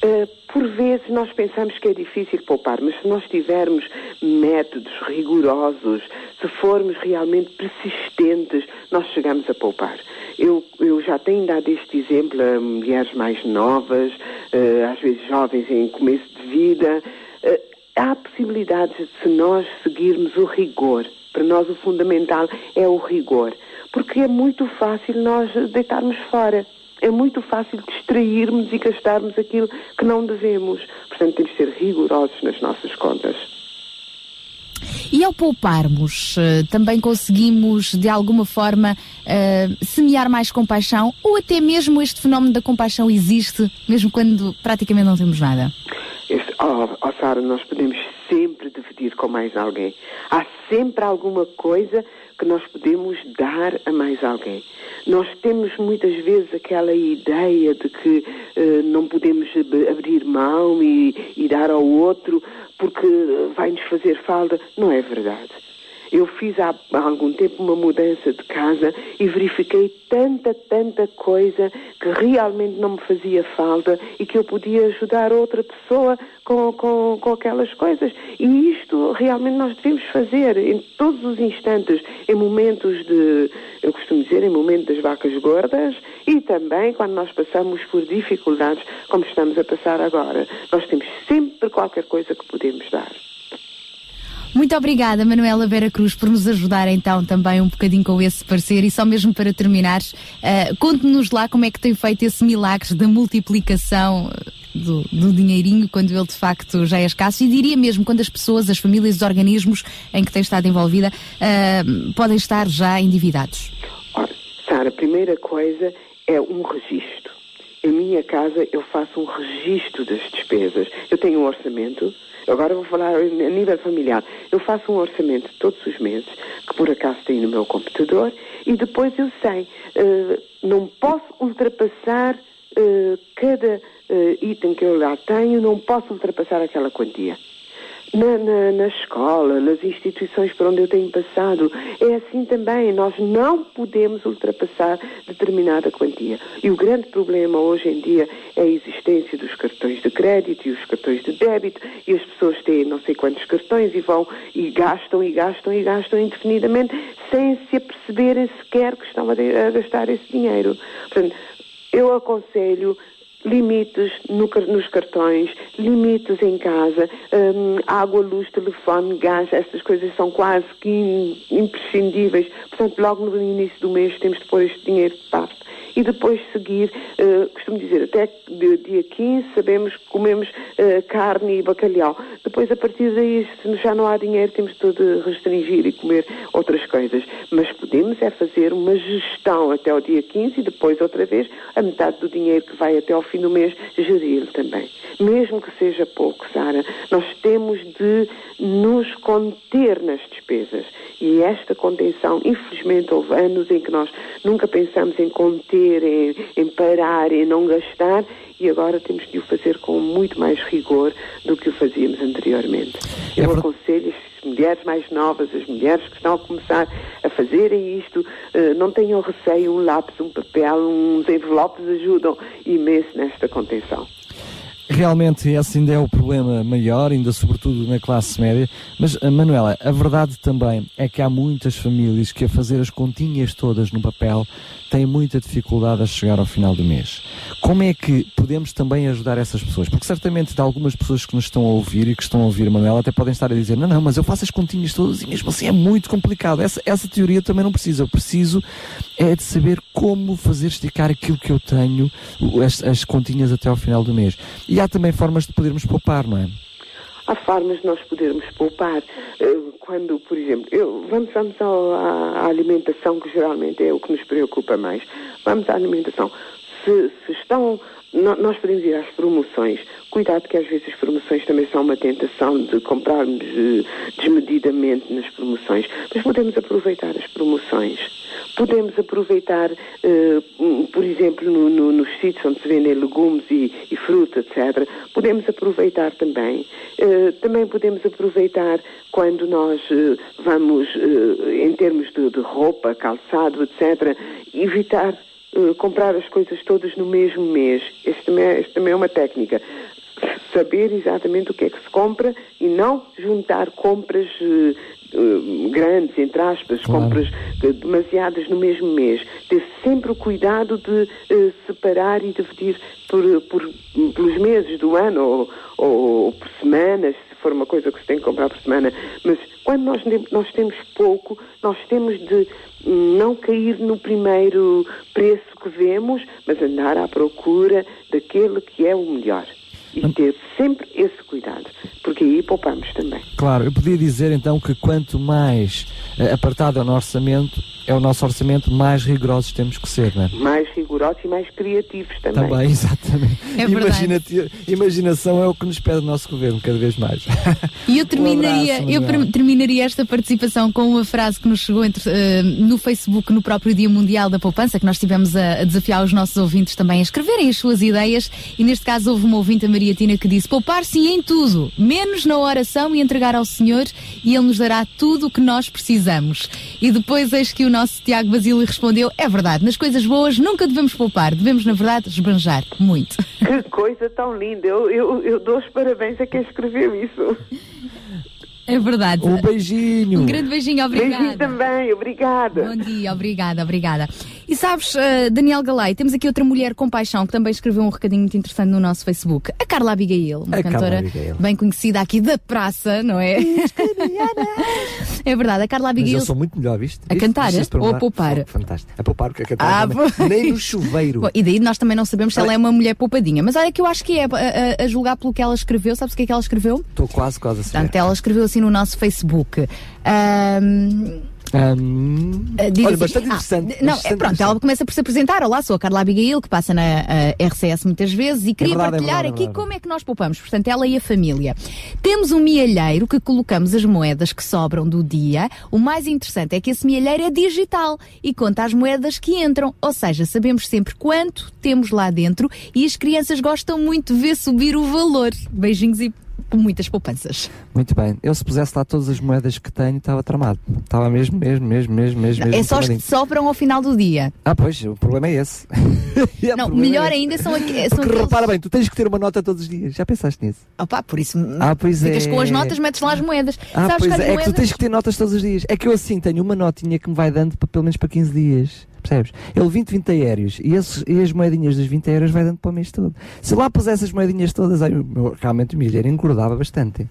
Speaker 10: Uh, por vezes nós pensamos que é difícil poupar, mas se nós tivermos métodos rigorosos, se formos realmente persistentes, nós chegamos a poupar. Eu, eu já tenho dado este exemplo a mulheres mais novas, uh, às vezes jovens em começo de vida. Uh, há possibilidades de se nós seguirmos o rigor. Para nós o fundamental é o rigor. Porque é muito fácil nós deitarmos fora. É muito fácil distrairmos e gastarmos aquilo que não devemos. Portanto, temos de ser rigorosos nas nossas contas.
Speaker 2: E ao pouparmos, eh, também conseguimos, de alguma forma, eh, semear mais compaixão? Ou até mesmo este fenómeno da compaixão existe, mesmo quando praticamente não temos nada?
Speaker 10: Este, oh, oh, Sara, nós podemos sempre dividir com mais alguém. Há sempre alguma coisa que nós podemos dar a mais alguém. Nós temos muitas vezes aquela ideia de que eh, não podemos ab- abrir mão e, e dar ao outro porque vai-nos fazer falta. Não é verdade. Eu fiz há, algum tempo uma mudança de casa e verifiquei tanta, tanta coisa que realmente não me fazia falta e que eu podia ajudar outra pessoa com, com, com aquelas coisas. E isto realmente nós devemos fazer em todos os instantes, em momentos de, eu costumo dizer, em momentos das vacas gordas e também quando nós passamos por dificuldades como estamos a passar agora. Nós temos sempre qualquer coisa que podemos dar.
Speaker 2: Muito obrigada, Manuela Vera Cruz, por nos ajudar então também um bocadinho com esse parecer. E só mesmo para terminar, eh, conte-nos lá como é que tem feito esse milagre da multiplicação do, do dinheirinho quando ele de facto já é escasso e diria mesmo quando as pessoas, as famílias, os organismos em que tem estado envolvida uh, podem estar já endividados?
Speaker 10: Ora, Sara, a primeira coisa é um registro. Em minha casa eu faço um registro das despesas. Eu tenho um orçamento, agora vou falar a nível familiar. Eu faço um orçamento todos os meses, que por acaso tenho no meu computador, e depois eu sei, uh, não posso ultrapassar uh, cada uh, item que eu lá tenho, não posso ultrapassar aquela quantia. Na, na, na, escola, nas instituições por onde eu tenho passado, é assim também. Nós não podemos ultrapassar determinada quantia. E o grande problema hoje em dia é a existência dos cartões de crédito e os cartões de débito, e as pessoas têm não sei quantos cartões e vão e gastam e gastam e gastam indefinidamente sem se aperceberem sequer que estão a, a gastar esse dinheiro. Portanto, eu aconselho limites no, nos cartões, limites em casa, um, água, luz, telefone, gás, estas coisas são quase que imprescindíveis. Portanto, logo no início do mês temos de pôr este dinheiro de parte. E depois seguir, uh, costumo dizer, até dia 15 sabemos que comemos uh, carne e bacalhau. Depois, a partir daí, se já não há dinheiro, temos de restringir e comer outras coisas. Mas podemos é fazer uma gestão até o dia 15 e depois, outra vez, a metade do dinheiro que vai até ao fim do mês, gerir também. Mesmo que seja pouco, Sara, nós temos de nos conter nas despesas. E esta contenção, infelizmente, houve anos em que nós nunca pensamos em conter, em, em parar, em não gastar, e agora temos de o fazer com muito mais rigor do que o fazíamos anteriormente.
Speaker 6: É
Speaker 10: Eu aconselho as mulheres mais novas, as mulheres que estão a começar a fazerem isto, eh, não tenham receio, um lápis, um papel, uns envelopes ajudam imenso nesta contenção.
Speaker 6: Realmente esse ainda é o problema maior, ainda sobretudo na classe média. Mas, eh, Manuela, a verdade também é que há muitas famílias que a fazer as continhas todas no papel têm muita dificuldade a chegar ao final do mês. Como é que podemos também ajudar essas pessoas? Porque certamente de algumas pessoas que nos estão a ouvir e que estão a ouvir Manuela até podem estar a dizer não, não, mas eu faço as continhas todas e mesmo assim é muito complicado. Essa, essa teoria também não preciso. Eu preciso é de saber como fazer esticar aquilo que eu tenho, as, as continhas até ao final do mês. E há também formas de podermos poupar, não é?
Speaker 10: Há formas de nós podermos poupar. Eh, Quando, por exemplo, eu- vamos, vamos ao- à, alimentação, que geralmente é o que nos preocupa mais. Vamos à alimentação. Se, se estão. Nós podemos ir às promoções. Cuidado que às vezes as promoções também são uma tentação de comprarmos eh, desmedidamente nas promoções. Mas podemos aproveitar as promoções. Podemos aproveitar, um, por exemplo, no- no- nos sítios onde se vendem legumes e, e fruta, etc. Podemos aproveitar também. Eh, também podemos aproveitar quando nós eh, vamos, em termos de, de roupa, calçado, etc., evitar eh, comprar as coisas todas no mesmo mês. Este também, é- este também é uma técnica. Saber exatamente o que é que se compra e não juntar compras eh, grandes, entre aspas, compras eh, demasiadas no mesmo mês. Ter sempre o cuidado de eh, separar e dividir por, por- pelos meses do ano ou, ou- ou por semanas, se for uma coisa que se tem que comprar por semana. Mas quando nós, nós temos pouco, nós temos de não cair no primeiro preço que vemos, mas andar à procura daquele que é o melhor. E ter sempre esse cuidado, porque aí poupamos também.
Speaker 6: Claro, eu podia dizer então que quanto mais eh, apertado é o nosso orçamento, é o nosso orçamento, mais rigorosos temos que ser, não é?
Speaker 10: Mais rigorosos e mais criativos também.
Speaker 6: Também, exatamente.
Speaker 2: É
Speaker 6: imaginação é o que nos pede o nosso governo, cada vez mais.
Speaker 2: E eu terminaria,
Speaker 6: abraço,
Speaker 2: eu terminaria esta participação com uma frase que nos chegou entre, eh, no Facebook no próprio Dia Mundial da Poupança, que nós tivemos a, a desafiar os nossos ouvintes também a escreverem as suas ideias. E neste caso houve uma ouvinte, a Maria Tina, que disse: poupar-se em tudo, menos na oração e entregar ao Senhor, e Ele nos dará tudo o que nós precisamos. E depois eis que o nosso Tiago Basílio respondeu: é verdade, nas coisas boas nunca devemos poupar, devemos, na verdade, esbanjar muito.
Speaker 10: Que coisa tão linda! Eu, eu, eu dou os parabéns a quem escreveu isso.
Speaker 2: É verdade.
Speaker 6: Um beijinho.
Speaker 2: Um grande beijinho, obrigada.
Speaker 10: Beijinho também, obrigada.
Speaker 2: Bom dia, obrigada, obrigada. E sabes, eh, Daniel Galay, temos aqui outra mulher com paixão que também escreveu um recadinho muito interessante no nosso Facebook. A Carla Abigail, uma
Speaker 6: A
Speaker 2: cantora
Speaker 6: Abigail.
Speaker 2: bem conhecida aqui da praça, não é? É verdade, a Carla
Speaker 11: Mas
Speaker 2: Abigail.
Speaker 11: eu sou muito melhor, viste?
Speaker 2: A cantar,
Speaker 11: Viste
Speaker 2: ou a poupar?
Speaker 11: Oh, fantástico. A poupar, porque a cantar
Speaker 2: Ah,
Speaker 11: também. nem no chuveiro.
Speaker 2: Bom, e daí nós também não sabemos se ela é uma mulher poupadinha. Mas olha que eu acho que é, a, a- a julgar pelo que ela escreveu. Sabes o que é que ela escreveu?
Speaker 11: Estou quase, quase a saber.
Speaker 2: Portanto, ela escreveu assim no nosso Facebook. Ahm,
Speaker 11: Hum,
Speaker 2: Uh, diz
Speaker 11: olha,
Speaker 2: assim-
Speaker 11: bastante
Speaker 2: Ah,
Speaker 11: interessante.
Speaker 2: não, é,
Speaker 11: bastante
Speaker 2: pronto, ela começa por se apresentar. Olá, sou a Carla Abigail, que passa na eh, RCS muitas vezes e queria
Speaker 11: verdade, é
Speaker 2: partilhar
Speaker 11: verdade, é
Speaker 2: aqui
Speaker 11: verdade.
Speaker 2: como é que nós poupamos. Portanto, ela e a família. Temos um mielheiro que colocamos as moedas que sobram do dia. O mais interessante é que esse mielheiro é digital e conta as moedas que entram. Ou seja, sabemos sempre quanto temos lá dentro e as crianças gostam muito de ver subir o valor. Beijinhos e muitas poupanças.
Speaker 6: Muito bem. Eu se pusesse lá todas as moedas que tenho, estava tramado. Estava mesmo, mesmo, mesmo, mesmo, mesmo.
Speaker 2: é só as que sobram ao final do dia.
Speaker 6: Ah, pois, o problema é esse. O
Speaker 2: Não, melhor
Speaker 6: é
Speaker 2: ainda são, aqu- são
Speaker 6: Porque
Speaker 2: aqueles...
Speaker 6: repara bem, tu tens que ter uma nota todos os dias. Já pensaste nisso?
Speaker 2: Opa, por isso
Speaker 6: Ah, pois
Speaker 2: ficas
Speaker 6: é.
Speaker 2: com as notas, metes lá as moedas.
Speaker 6: Ah,
Speaker 2: Sabes
Speaker 6: pois
Speaker 2: que as
Speaker 6: é, é que tu
Speaker 2: moedas...
Speaker 6: tens que ter notas todos os dias. É que eu assim tenho uma notinha que me vai dando para, pelo menos para 15 dias. Percebes? Ele 20, 20 aéreos e, esses, e as moedinhas dos 20 aéreos vai dando para o mês todo. Se lá pusesse as moedinhas todas, aí, realmente o milheiro engordava bastante.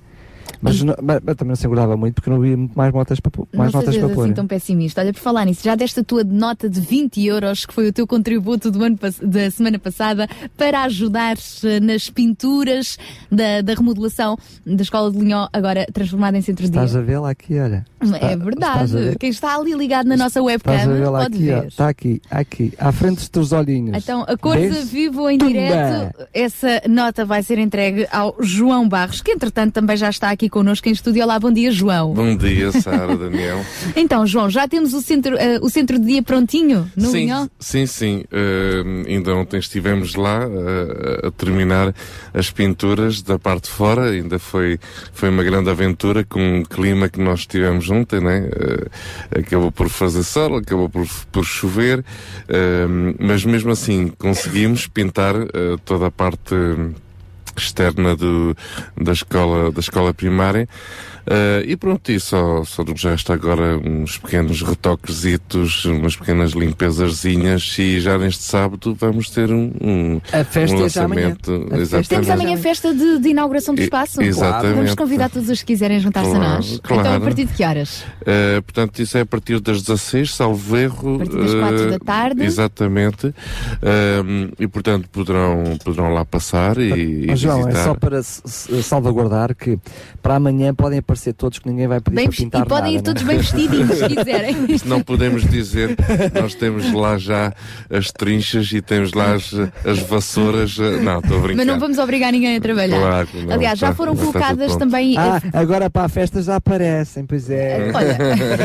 Speaker 6: Mas, não- mas- também não se engordava muito porque não havia muito mais, motas para, pôr- mais
Speaker 2: não
Speaker 6: notas para pôr.
Speaker 2: assim tão pessimista. Olha, por falar nisso, já deste a tua nota de 20 euros, que foi o teu contributo do ano, da semana passada, para ajudar eh, nas pinturas da, da remodelação da Escola de Linhó, agora transformada em centro de
Speaker 6: Estás
Speaker 2: dia.
Speaker 6: a vê-la aqui, olha.
Speaker 2: É
Speaker 6: Está- estás a
Speaker 2: verdade.
Speaker 6: ver?
Speaker 2: Quem está ali ligado na nossa webcam
Speaker 6: Estás a lá
Speaker 2: pode
Speaker 6: aqui, ó.
Speaker 2: ver.
Speaker 6: Está aqui, aqui, à frente dos teus olhinhos.
Speaker 2: Então, a cores a
Speaker 6: Vês?
Speaker 2: vivo em direto, essa nota vai ser entregue ao João Barros, que entretanto também já está aqui connosco em estúdio. Olá, bom dia, João.
Speaker 12: Bom dia, Sara, Daniel.
Speaker 2: Então, João, já temos o centro, eh, o centro de dia prontinho no
Speaker 12: sim, sim, sim. Eh, ainda ontem estivemos lá eh, a terminar as pinturas da parte de fora. Ainda foi, foi uma grande aventura com o clima que nós tivemos ontem, né? Eh, acabou por fazer sol, acabou por, por chover, eh, mas mesmo assim conseguimos pintar toda a parte externa do, da, escola, da escola primária. Eh, e pronto, e só, só nos resta agora uns pequenos retoquezitos, umas pequenas limpezazinhas e já neste sábado vamos ter um, um,
Speaker 11: A festa
Speaker 12: um
Speaker 11: é amanhã.
Speaker 12: lançamento.
Speaker 11: A festa
Speaker 12: Exatamente.
Speaker 2: Temos amanhã festa de, de inauguração do
Speaker 12: E-
Speaker 2: espaço.
Speaker 12: exatamente.
Speaker 2: Vamos convidar todos os que quiserem juntar-se
Speaker 12: Claro,
Speaker 2: a nós.
Speaker 12: claro.
Speaker 2: Então, a partir de que horas?
Speaker 12: Uh, portanto, isso é a partir das 16, salvo erro.
Speaker 2: A partir das quatro da tarde.
Speaker 12: Exatamente. E, portanto, poderão, poderão lá passar e, e
Speaker 6: João, é
Speaker 12: visitar.
Speaker 6: só para salvaguardar que para amanhã podem aparecer todos que ninguém vai pedir
Speaker 2: Bem
Speaker 6: para pintar
Speaker 2: e podem ir
Speaker 6: nada,
Speaker 2: todos
Speaker 6: né?
Speaker 2: bem vestidinhos, se quiserem.
Speaker 12: Não podemos dizer, nós temos lá já as trinchas e temos lá as, as vassouras. eh, Não, estou a brincar.
Speaker 2: Mas não vamos obrigar ninguém a trabalhar.
Speaker 12: Claro não,
Speaker 2: Aliás, já foram colocadas também.
Speaker 6: Ah, agora para a festa já aparecem, pois é.
Speaker 2: Olha,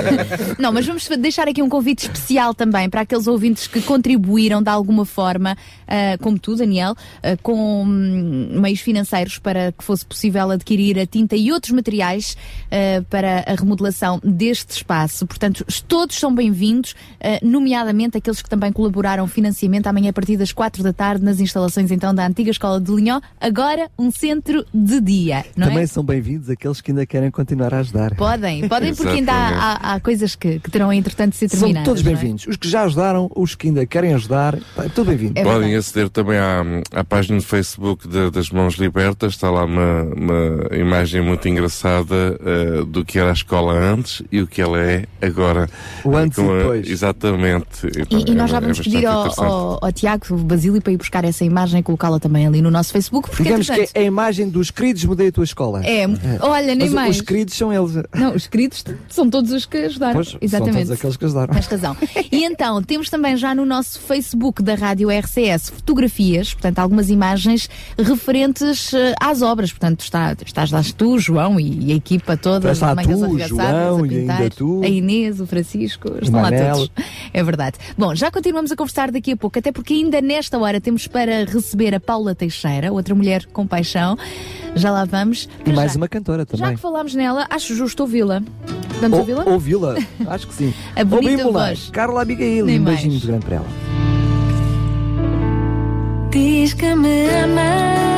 Speaker 2: não, mas vamos deixar aqui um convite especial também para aqueles ouvintes que contribuíram de alguma forma, ah, como tu, Daniel, ah, com hum, meios financeiros para que fosse possível adquirir a tinta e outros materiais ah, para a remodelação deste espaço. Portanto, todos são bem-vindos, ah, nomeadamente aqueles que também colaboraram financiamento amanhã a partir das quatro da tarde nas instalações então da antiga Escola de Linhó, agora um centro de dia, não
Speaker 6: Também
Speaker 2: é?
Speaker 6: são bem-vindos aqueles que ainda querem continuar a ajudar.
Speaker 2: Podem, podem, porque ainda há, há- há coisas que, que terão entretanto de ser
Speaker 6: São
Speaker 2: terminadas.
Speaker 6: todos
Speaker 2: não é?
Speaker 6: bem-vindos. Os que já ajudaram, os que ainda querem ajudar, tá, tudo bem-vindo.
Speaker 2: É
Speaker 12: Podem aceder também à, à página do Facebook de- das Mãos Libertas, está lá uma, uma imagem muito engraçada eh, do que era a escola antes e o que ela é agora.
Speaker 6: O antes
Speaker 12: Com
Speaker 6: e depois.
Speaker 12: Exatamente. Então,
Speaker 2: E, e nós já
Speaker 12: é- é
Speaker 2: vamos
Speaker 12: bastante
Speaker 2: pedir ao, ao, ao Tiago Basílio para ir buscar essa imagem e colocá-la também ali no nosso Facebook, porque
Speaker 6: Digamos que é a imagem dos queridos mudei a tua escola.
Speaker 2: é, olha, nem
Speaker 6: Mas
Speaker 2: mais.
Speaker 6: os queridos são eles.
Speaker 2: Não, os queridos são todos os que ajudaram.
Speaker 6: Pois, são
Speaker 2: Exatamente.
Speaker 6: todos aqueles que ajudaram.
Speaker 2: Tens razão. E então, temos também já no nosso Facebook da Rádio RCS fotografias, portanto, algumas imagens referentes eh, às obras. Portanto, está, estás lá tu, João e, e a equipa toda,
Speaker 6: Estás lá
Speaker 2: as mangas
Speaker 6: tu,
Speaker 2: arregaçadas,
Speaker 6: João,
Speaker 2: a
Speaker 6: e
Speaker 2: pintar,
Speaker 6: ainda tu.
Speaker 2: a Inês, o Francisco, estão lá todos. É verdade. Bom, já continuamos a conversar daqui a pouco, até porque ainda nesta hora temos para receber a Paula Teixeira, outra mulher com paixão. Já lá vamos.
Speaker 6: E mais
Speaker 2: já,
Speaker 6: uma cantora
Speaker 2: já
Speaker 6: também.
Speaker 2: que falámos nela, acho justo ouvi-la. Vamos ouvi-la?
Speaker 6: Ou- Ouvi-la? Acho que sim.
Speaker 2: A bonita voz.
Speaker 6: Carla Abigail.
Speaker 2: Nem
Speaker 6: um
Speaker 2: mais.
Speaker 6: beijinho muito grande para ela.
Speaker 13: Diz que me ama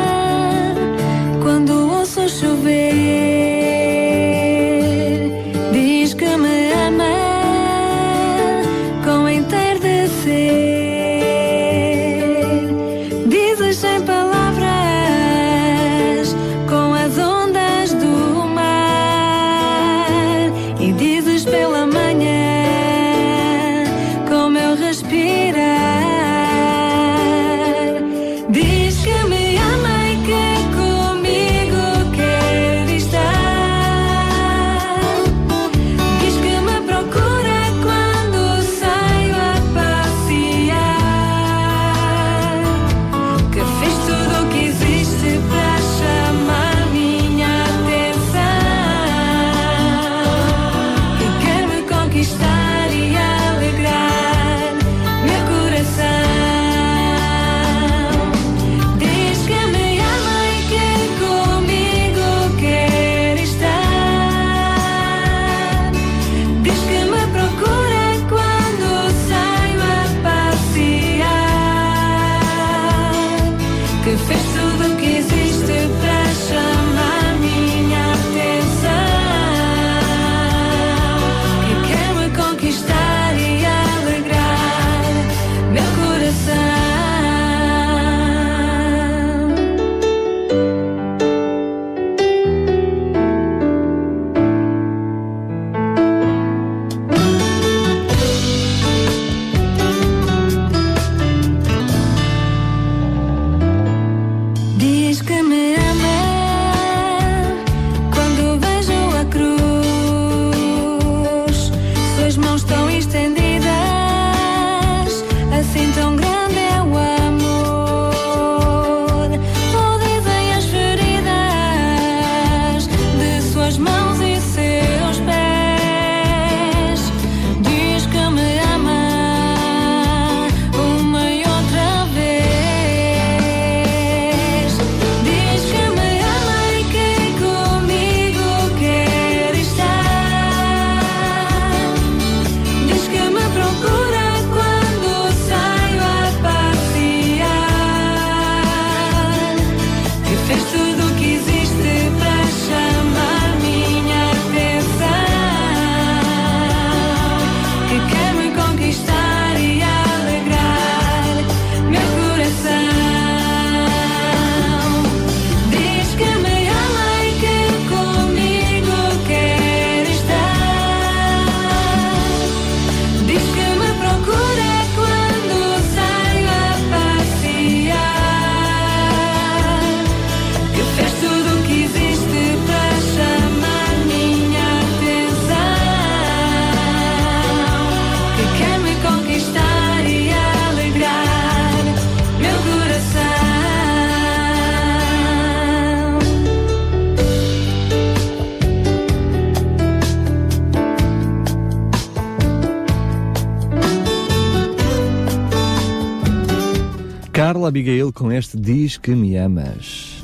Speaker 13: com
Speaker 6: este Diz que me amas.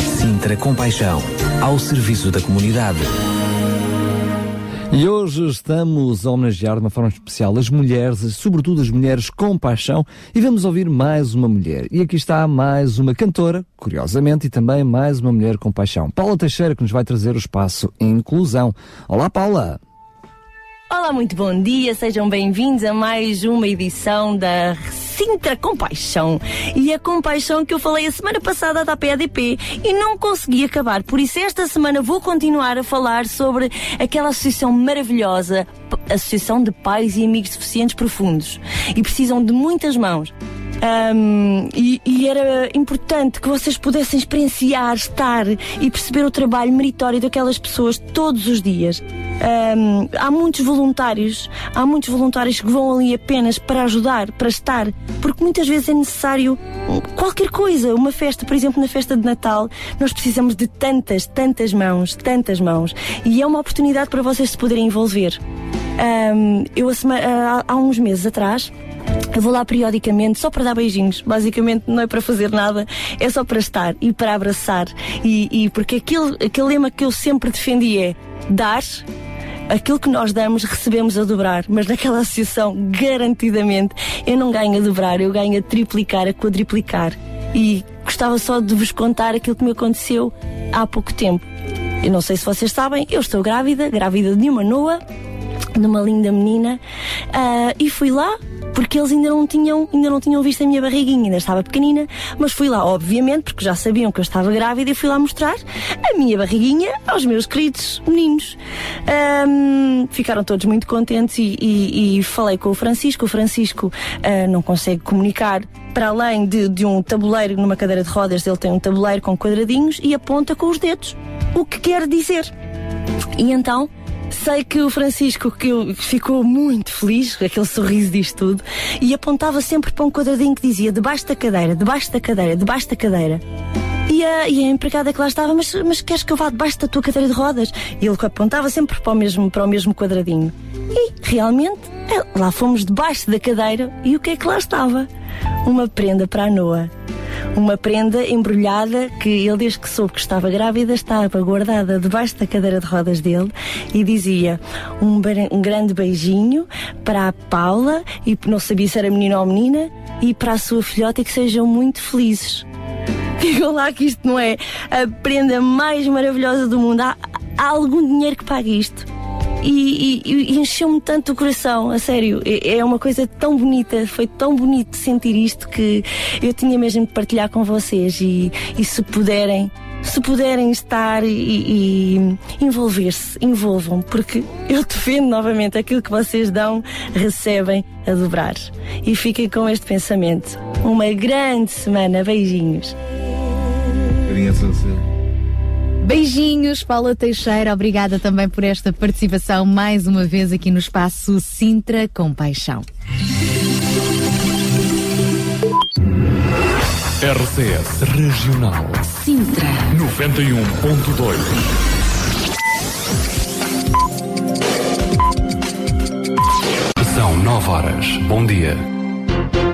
Speaker 7: Sintra Compaixão, ao serviço da comunidade.
Speaker 6: E hoje estamos a homenagear de uma forma especial as mulheres, sobretudo as mulheres com paixão, e vamos ouvir mais uma mulher. E aqui está mais uma cantora, curiosamente, e também mais uma mulher com paixão. Paula Teixeira, que nos vai trazer o espaço Inclusão. Olá, Paula!
Speaker 14: Muito bom dia, sejam bem-vindos a mais uma edição da Sintra Compaixão. E a compaixão que eu falei a semana passada da PADP e não consegui acabar. Por isso, esta semana vou continuar a falar sobre aquela associação maravilhosa, Associação de Pais e Amigos Deficientes Profundos. E precisam de muitas mãos. Ahm, e, e era importante que vocês pudessem experienciar, estar e perceber o trabalho meritório daquelas pessoas todos os dias. Ahm, há muitos voluntários, há muitos voluntários que vão ali apenas para ajudar, para estar, porque muitas vezes é necessário qualquer coisa. Uma festa, por exemplo, na festa de Natal, nós precisamos de tantas, tantas mãos, tantas mãos. E é uma oportunidade para vocês se poderem envolver. Ahm, eu, a sema- há- há uns meses atrás, eu vou lá periodicamente só para dar beijinhos. Basicamente não é para fazer nada, é só para estar e para abraçar. E, e porque aquele, aquele lema que eu sempre defendi é dar. Aquilo que nós damos, recebemos a dobrar, mas naquela associação, garantidamente, eu não ganho a dobrar, eu ganho a triplicar, a quadriplicar. E gostava só de vos contar aquilo que me aconteceu há pouco tempo. Eu não sei se vocês sabem, eu estou grávida, grávida de uma Noa, de uma linda menina, ah, e fui lá porque eles ainda não tinham ainda não tinham visto a minha barriguinha, ainda estava pequenina, mas fui lá, obviamente, porque já sabiam que eu estava grávida e fui lá mostrar a minha barriguinha aos meus queridos meninos. Ahm, ficaram todos muito contentes e, e- e falei com o Francisco. O Francisco ah, não consegue comunicar para além de, de um tabuleiro numa cadeira de rodas, ele tem um tabuleiro com quadradinhos e aponta com os dedos. O que quer dizer? E então, sei que o Francisco que ficou muito feliz, aquele sorriso disto tudo, e apontava sempre para um quadradinho que dizia debaixo da cadeira, debaixo da cadeira, debaixo da cadeira. E a, e a empregada que lá estava, mas, mas queres que eu vá debaixo da tua cadeira de rodas? E ele apontava sempre para o mesmo, para o mesmo quadradinho. E realmente, é, lá fomos debaixo da cadeira e o que é que lá estava? Uma prenda para a Noa. Uma prenda embrulhada que ele, desde que soube que estava grávida, estava guardada debaixo da cadeira de rodas dele e dizia um, um grande beijinho para a Paula, e não sabia se era menino ou menina, e para a sua filhota e que sejam muito felizes. Digam lá que isto não é a prenda mais maravilhosa do mundo. Há, há algum dinheiro que pague isto. E, e- e encheu-me tanto o coração, a sério. É, uma coisa tão bonita, foi tão bonito sentir isto que eu tinha mesmo de partilhar com vocês. E, e se puderem, se puderem estar e envolver-se, envolvam, porque eu defendo novamente aquilo que vocês dão, recebem a dobrar. E fiquem com este pensamento. Uma grande semana, beijinhos.
Speaker 2: Beijinhos, Paula Teixeira. Obrigada também por esta participação mais uma vez aqui no espaço Sintra com Paixão.
Speaker 15: RCS Regional
Speaker 2: Sintra
Speaker 15: 91.2 São 9 horas. Bom dia.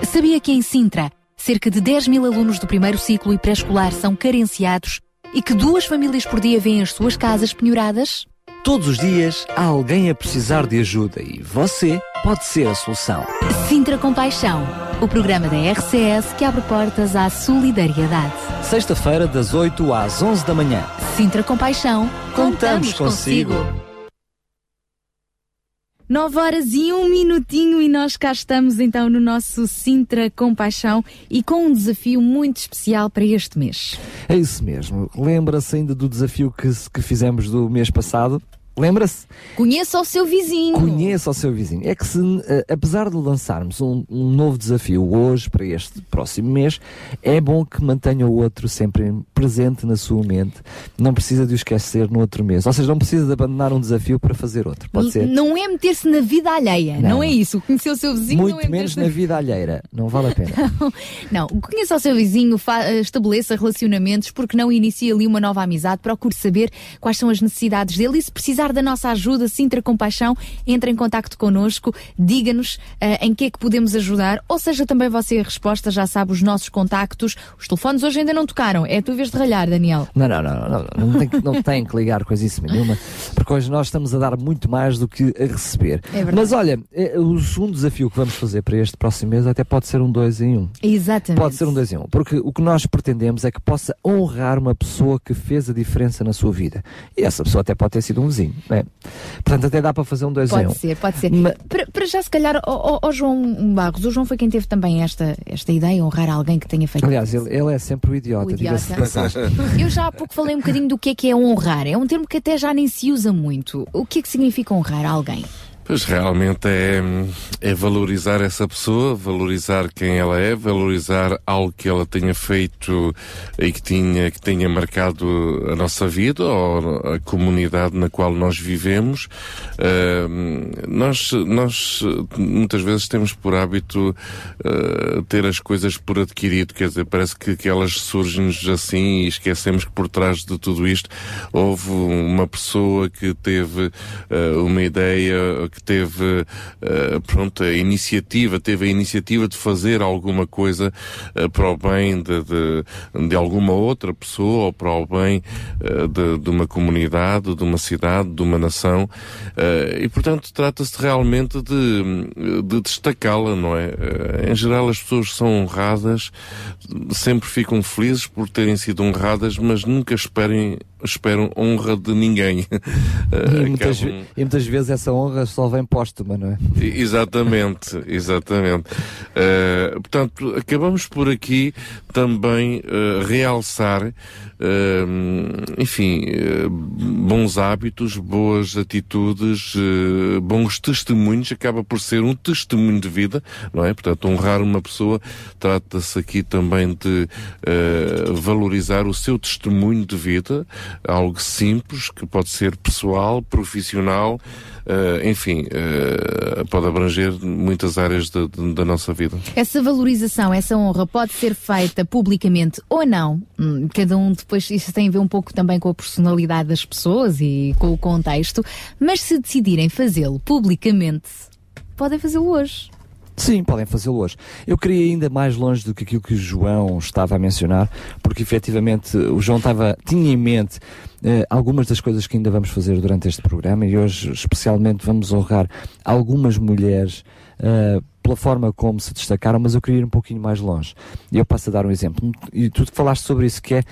Speaker 1: Sabia que em Sintra, cerca de 10 mil alunos do primeiro ciclo e pré-escolar são carenciados e que duas famílias por dia vêm as suas casas penhoradas?
Speaker 11: Todos os dias há alguém a precisar de ajuda e você pode ser a solução.
Speaker 1: Sintra com Paixão, o programa da RCS que abre portas à solidariedade.
Speaker 11: Sexta-feira, das 8 às 11 da manhã.
Speaker 1: Sintra com Paixão,
Speaker 11: Contamos consigo.
Speaker 2: 9 horas e um minutinho e nós cá estamos então no nosso Sintra com Paixão e com um desafio muito especial para este mês.
Speaker 6: É isso mesmo. Lembra-se ainda do desafio que, que fizemos do mês passado? Lembra-se?
Speaker 2: Conheça o seu vizinho.
Speaker 6: Conheça o seu vizinho. É que se, eh, apesar de lançarmos um, um novo desafio hoje para este próximo mês, é bom que mantenha o outro sempre presente na sua mente. Não precisa de o esquecer no outro mês. Ou seja, não precisa de abandonar um desafio para fazer outro. Pode ser?
Speaker 2: Não é meter-se na vida alheia, não,
Speaker 6: Não.
Speaker 2: é isso. Conhecer o seu vizinho
Speaker 6: Muito
Speaker 2: não é
Speaker 6: menos na vida alheira. Não vale a pena.
Speaker 2: Não, conheça o seu vizinho, fa- estabeleça relacionamentos, porque não inicie ali uma nova amizade, procure saber quais são as necessidades dele e se precisar precisar da nossa ajuda, Sintra Compaixão, entre em contacto connosco, diga-nos eh, em que é que podemos ajudar, ou seja, também você a resposta, já sabe os nossos contactos. Os telefones hoje ainda não tocaram, é a tua vez de ralhar, Daniel.
Speaker 6: Não, não, não, não, não, não, tem, que- não tem que ligar coisíssima nenhuma, porque hoje nós estamos a dar muito mais do que a receber.
Speaker 2: É verdade.
Speaker 6: Mas olha, o segundo desafio que vamos fazer para este próximo mês até pode ser um dois em um.
Speaker 2: Exatamente.
Speaker 6: Pode ser um dois em um, porque o que nós pretendemos é que possa honrar uma pessoa que fez a diferença na sua vida. E essa pessoa até pode ter sido um vizinho, é? Portanto, até dá para fazer um dois em um.
Speaker 2: Pode ser, pode ser. Para, para já, se calhar, ó João Barros, o João foi quem teve também esta, esta ideia, honrar alguém que tenha feito
Speaker 6: Aliás, ele, ele é sempre o idiota,
Speaker 2: O idiota.
Speaker 6: passagem.
Speaker 2: Eu já há pouco falei um bocadinho do que é que é honrar. É um termo que até já nem se usa muito. O que é que significa honrar alguém?
Speaker 12: Pois realmente é, é valorizar essa pessoa, valorizar quem ela é, valorizar algo que ela tenha feito e que tinha, que tenha marcado a nossa vida ou a comunidade na qual nós vivemos. Ahm, nós, nós muitas vezes temos por hábito eh, ter as coisas por adquirido, quer dizer, parece que, que elas surgem-nos assim e esquecemos que por trás de tudo isto houve uma pessoa que teve eh, uma ideia, que teve eh, pronto, a iniciativa, teve a iniciativa de fazer alguma coisa eh, para o bem de, de, de alguma outra pessoa ou para o bem eh, de, de uma comunidade, de uma cidade, de uma nação. E portanto trata-se realmente de, de destacá-la, não é? Em geral as pessoas são honradas, sempre ficam felizes por terem sido honradas, mas nunca esperem, esperam honra de ninguém. Eh,
Speaker 6: E muitas,
Speaker 12: acabam-
Speaker 6: e muitas vezes essa honra só vem póstuma, não é?
Speaker 12: Exatamente, exatamente. Eh, portanto, acabamos por aqui também eh, realçar, eh, enfim, bons hábitos, boas atitudes, bons testemunhos, acaba por ser um testemunho de vida, não é? Portanto, honrar uma pessoa trata-se aqui também de valorizar o seu testemunho de vida, algo simples, que pode ser pessoal, profissional, eh, enfim, eh, pode abranger muitas áreas da- da- da nossa vida.
Speaker 2: Essa valorização, essa honra pode ser feita publicamente ou não. Hum, Cada um depois, isso tem a ver um pouco também com a personalidade das pessoas e com o contexto. Mas se decidirem fazê-lo publicamente, podem fazê-lo hoje.
Speaker 6: Sim, podem fazê-lo hoje. Eu queria ir ainda mais longe do que aquilo que o João estava a mencionar, porque efetivamente o João estava, tinha em mente eh, algumas das coisas que ainda vamos fazer durante este programa e hoje especialmente vamos honrar algumas mulheres eh, pela forma como se destacaram, mas eu queria ir um pouquinho mais longe. Eu passo a dar um exemplo. E tu falaste sobre isso, que é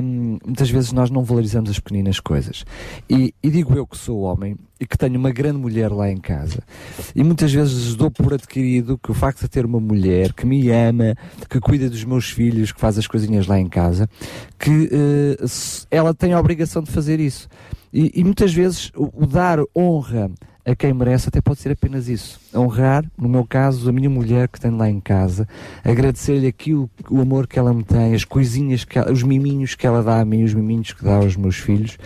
Speaker 6: hum, muitas vezes nós não valorizamos as pequeninas coisas. E, e digo eu que sou homem e que tenho uma grande mulher lá em casa. E muitas vezes dou por adquirido que o facto de ter uma mulher que me ama, que cuida dos meus filhos, que faz as coisinhas lá em casa, que se- ela tem a obrigação de fazer isso. E, e muitas vezes o, o dar honra a quem merece até pode ser apenas isso. Honrar, no meu caso, a minha mulher que tenho lá em casa, agradecer-lhe aquilo, o amor que ela me tem, as coisinhas, que ela- os miminhos que ela dá a mim, os miminhos que dá aos meus filhos.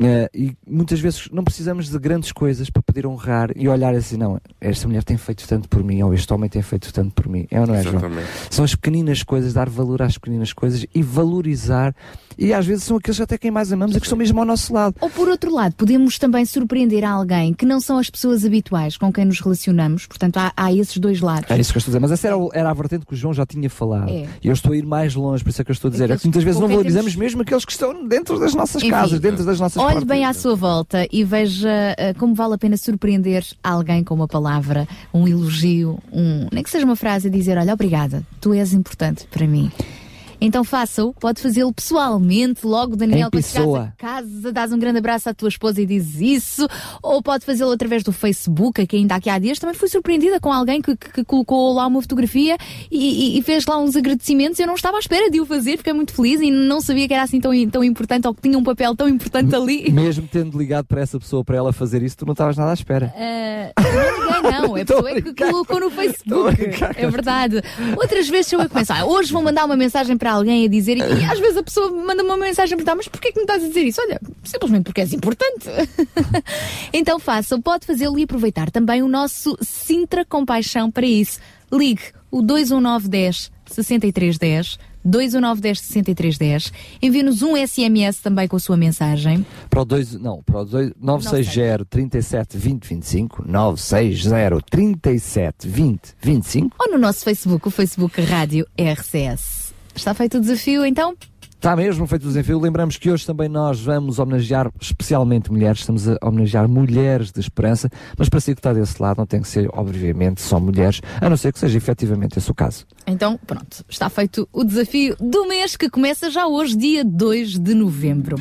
Speaker 6: Eh, e muitas vezes não precisamos de grandes coisas para poder honrar e olhar assim, não, esta mulher tem feito tanto por mim, ou este homem tem feito tanto por mim. É ou não é, João? São as pequeninas coisas, dar valor às pequeninas coisas e valorizar. E às vezes são aqueles até quem mais amamos e que estão mesmo ao nosso lado.
Speaker 2: Ou por outro lado, podemos também surpreender alguém que não são as pessoas habituais com quem nos relacionamos. Portanto, há, há esses dois lados.
Speaker 6: É isso que eu estou a dizer. Mas essa era, era a vertente que o João já tinha falado.
Speaker 2: É.
Speaker 6: E eu estou a ir mais longe, por isso é que eu estou a dizer. É
Speaker 2: Aqueles
Speaker 6: que muitas vezes não valorizamos
Speaker 2: temos-
Speaker 6: mesmo aqueles que estão dentro das nossas
Speaker 2: Enfim,
Speaker 6: casas, dentro das nossas
Speaker 2: Olhe bem à sua volta e veja eh, como vale a pena surpreender alguém com uma palavra, um elogio, um, nem que seja uma frase a dizer: Olha, obrigada, tu és importante para mim. Então faça-o, pode fazê-lo pessoalmente, logo Daniel,
Speaker 6: Em
Speaker 2: quando
Speaker 6: pessoa.
Speaker 2: a casa, dás um grande abraço à tua esposa e dizes isso, ou pode fazê-lo através do Facebook, que ainda aqui há dias também fui surpreendida com alguém que, que- que colocou lá uma fotografia e, e- e fez lá uns agradecimentos. Eu não estava à espera de o fazer, fiquei muito feliz e não sabia que era assim tão, tão importante ou que tinha um papel tão importante ali.
Speaker 6: Mesmo tendo ligado para essa pessoa para ela fazer isso, tu não estavas nada à espera.
Speaker 2: Ah, não liguei, não. É a pessoa que colocou no Facebook. É verdade. Outras vezes eu penso, ah, hoje vou mandar uma mensagem para alguém a dizer, e, às vezes a pessoa manda uma mensagem para mas porquê que me estás a dizer isso? Olha, simplesmente porque és importante. então faça, pode fazê-lo e aproveitar também o nosso Sintra Compaixão para isso. Ligue o 21910 6310 219 10 63 10. Envie-nos um SMS também com a sua mensagem.
Speaker 6: Para o 2, não, para o 2, 960 37 20 25, 960 37 20 25.
Speaker 2: Ou no nosso Facebook, o Facebook Rádio RCS. Está feito o desafio então?
Speaker 6: Está mesmo feito o desafio. Lembramos que hoje também nós vamos homenagear especialmente mulheres, estamos a homenagear mulheres de esperança, mas para si que está desse lado não tem que ser, obviamente, só mulheres, a não ser que seja efetivamente esse o caso.
Speaker 2: Então, pronto, está feito o desafio do mês que começa já hoje, dia 2 de novembro.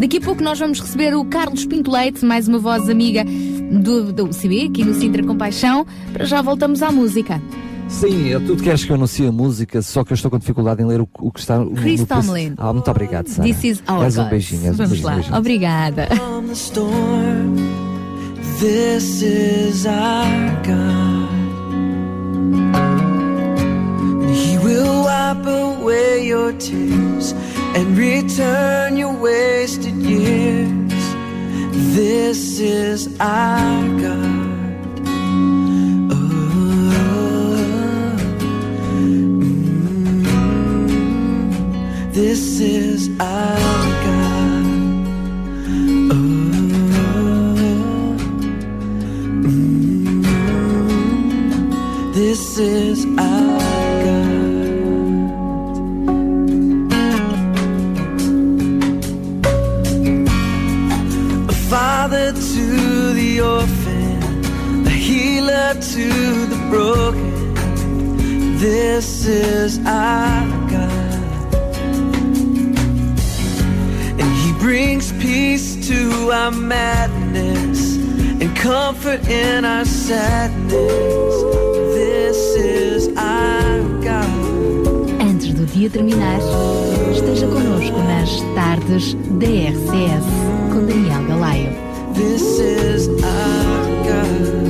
Speaker 2: Daqui a pouco nós vamos receber o Carlos Pinto Leite, mais uma voz amiga do, do UCB, aqui no Sintra Compaixão. Para já voltamos à música.
Speaker 6: Sim, eu- tu queres que eu anuncie a música, só que eu estou com dificuldade em ler o, o que está no
Speaker 2: Chris
Speaker 6: no-
Speaker 2: Tomlin.
Speaker 6: Ah, muito obrigado, Sara.
Speaker 2: This is our
Speaker 6: És um beijinho, és um
Speaker 2: Vamos
Speaker 6: beijinho,
Speaker 2: lá.
Speaker 6: beijinho.
Speaker 2: Obrigada.
Speaker 16: From the storm, this is our God. And He will wipe away your tears and return your wasted years. This is our God. This is our God. Oh, mm, This is our God. A father to the orphan, a healer to the broken. This is our brings peace to our madness and comfort in our sadness. This is our God.
Speaker 2: Antes do dia terminar, esteja connosco nas tardes da RCS com Daniel Galaio.
Speaker 16: This is our God.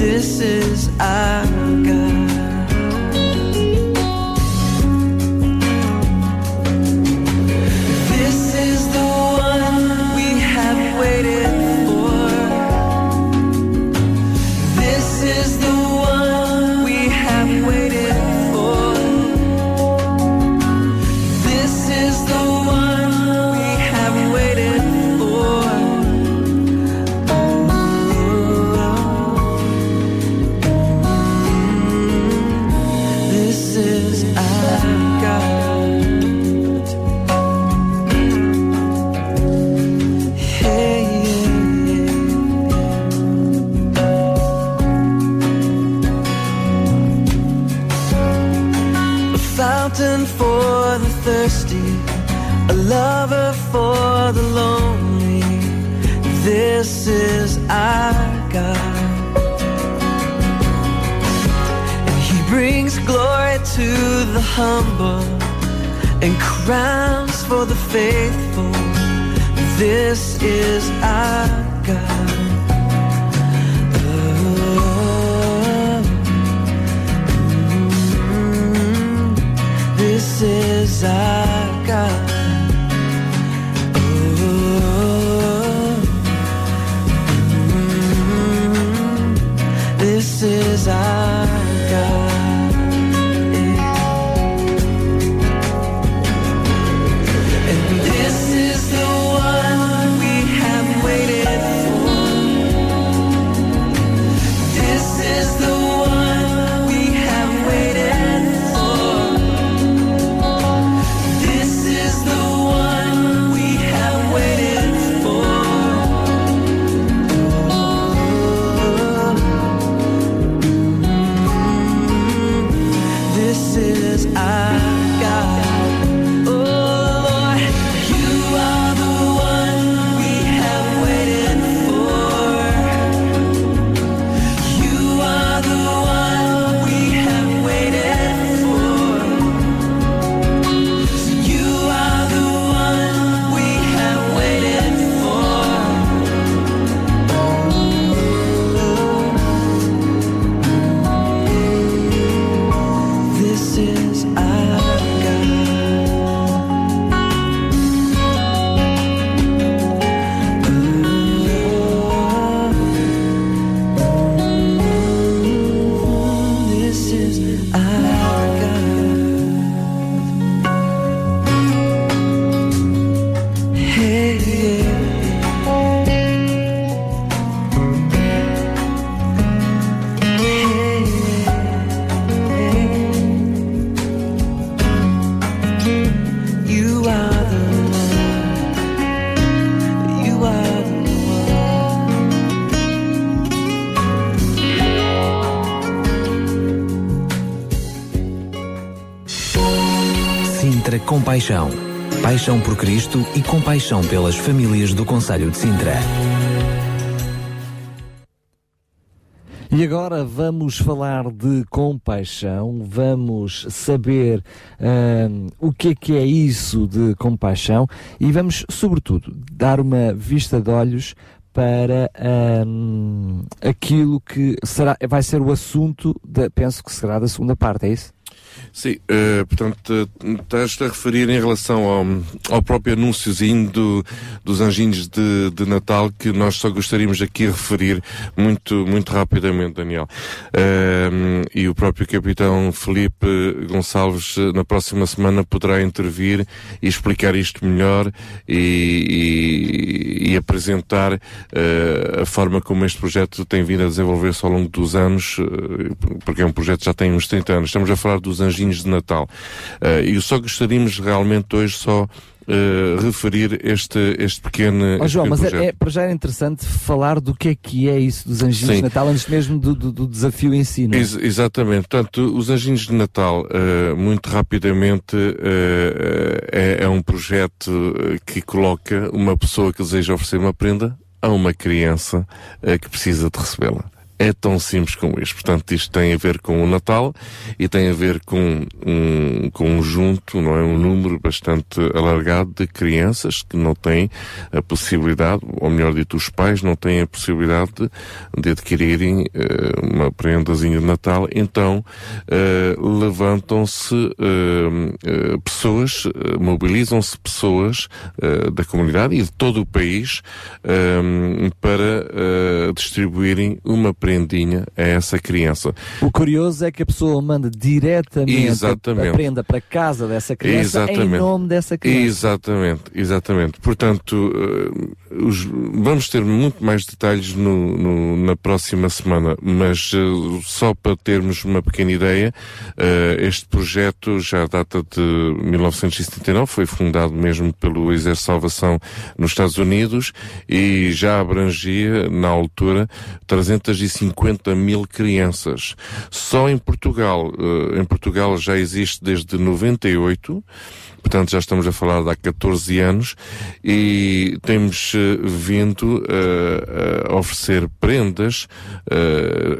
Speaker 16: This is our
Speaker 7: Compaixão. Paixão por Cristo e compaixão pelas famílias do Conselho de Sintra.
Speaker 6: E agora vamos falar de compaixão, vamos saber hum, o que é que é isso de compaixão e vamos, sobretudo, dar uma vista de olhos para hum, aquilo que será, vai ser o assunto, da, penso que será da segunda parte, é isso?
Speaker 12: Sim, eh, portanto, eh, estás a referir em relação ao, ao próprio anúnciozinho do, dos anjinhos de, de Natal que nós só gostaríamos aqui referir muito, muito rapidamente, Daniel. Eh, e o próprio capitão Felipe Gonçalves na próxima semana poderá intervir e explicar isto melhor e, e, e apresentar eh, a forma como este projeto tem vindo a desenvolver-se ao longo dos anos, porque é um projeto que já tem uns 30 anos. Estamos a falar dos anjinhos de Natal. Uh, e só gostaríamos realmente hoje só uh, referir este, este pequeno.
Speaker 6: Oh,
Speaker 12: este
Speaker 6: João,
Speaker 12: pequeno
Speaker 6: mas é, é, para já era interessante falar do que é que é isso dos anjinhos
Speaker 12: Sim.
Speaker 6: de Natal, antes mesmo do, do, do desafio em si, é?
Speaker 12: Ex- exatamente. Portanto, os Anjinhos de Natal, eh, muito rapidamente, eh, é, é um projeto que coloca uma pessoa que deseja oferecer uma prenda a uma criança que precisa de recebê-la. É tão simples como isto. Portanto, isto tem a ver com o Natal e tem a ver com um conjunto, não é? Um número bastante alargado de crianças que não têm a possibilidade, ou melhor dito, os pais não têm a possibilidade de, de adquirirem eh, uma prendazinha de Natal. Então, eh, levantam-se eh, pessoas, mobilizam-se pessoas da comunidade e de todo o país para distribuírem uma prendinha a essa criança.
Speaker 6: O curioso é que a pessoa manda diretamente
Speaker 12: Exatamente.
Speaker 6: a prenda para casa dessa criança em nome dessa criança.
Speaker 12: Exatamente, exatamente. Portanto, eh, os- vamos ter muito mais detalhes no- no- na próxima semana, mas eh, só para termos uma pequena ideia, eh, este projeto já data de 1979, foi fundado mesmo pelo Exército de Salvação nos Estados Unidos e já abrangia, na altura, 350 mil crianças. Só em Portugal, eh, em Portugal já existe desde 98, portanto já estamos a falar de há 14 anos e temos eh, vindo eh, a oferecer prendas eh,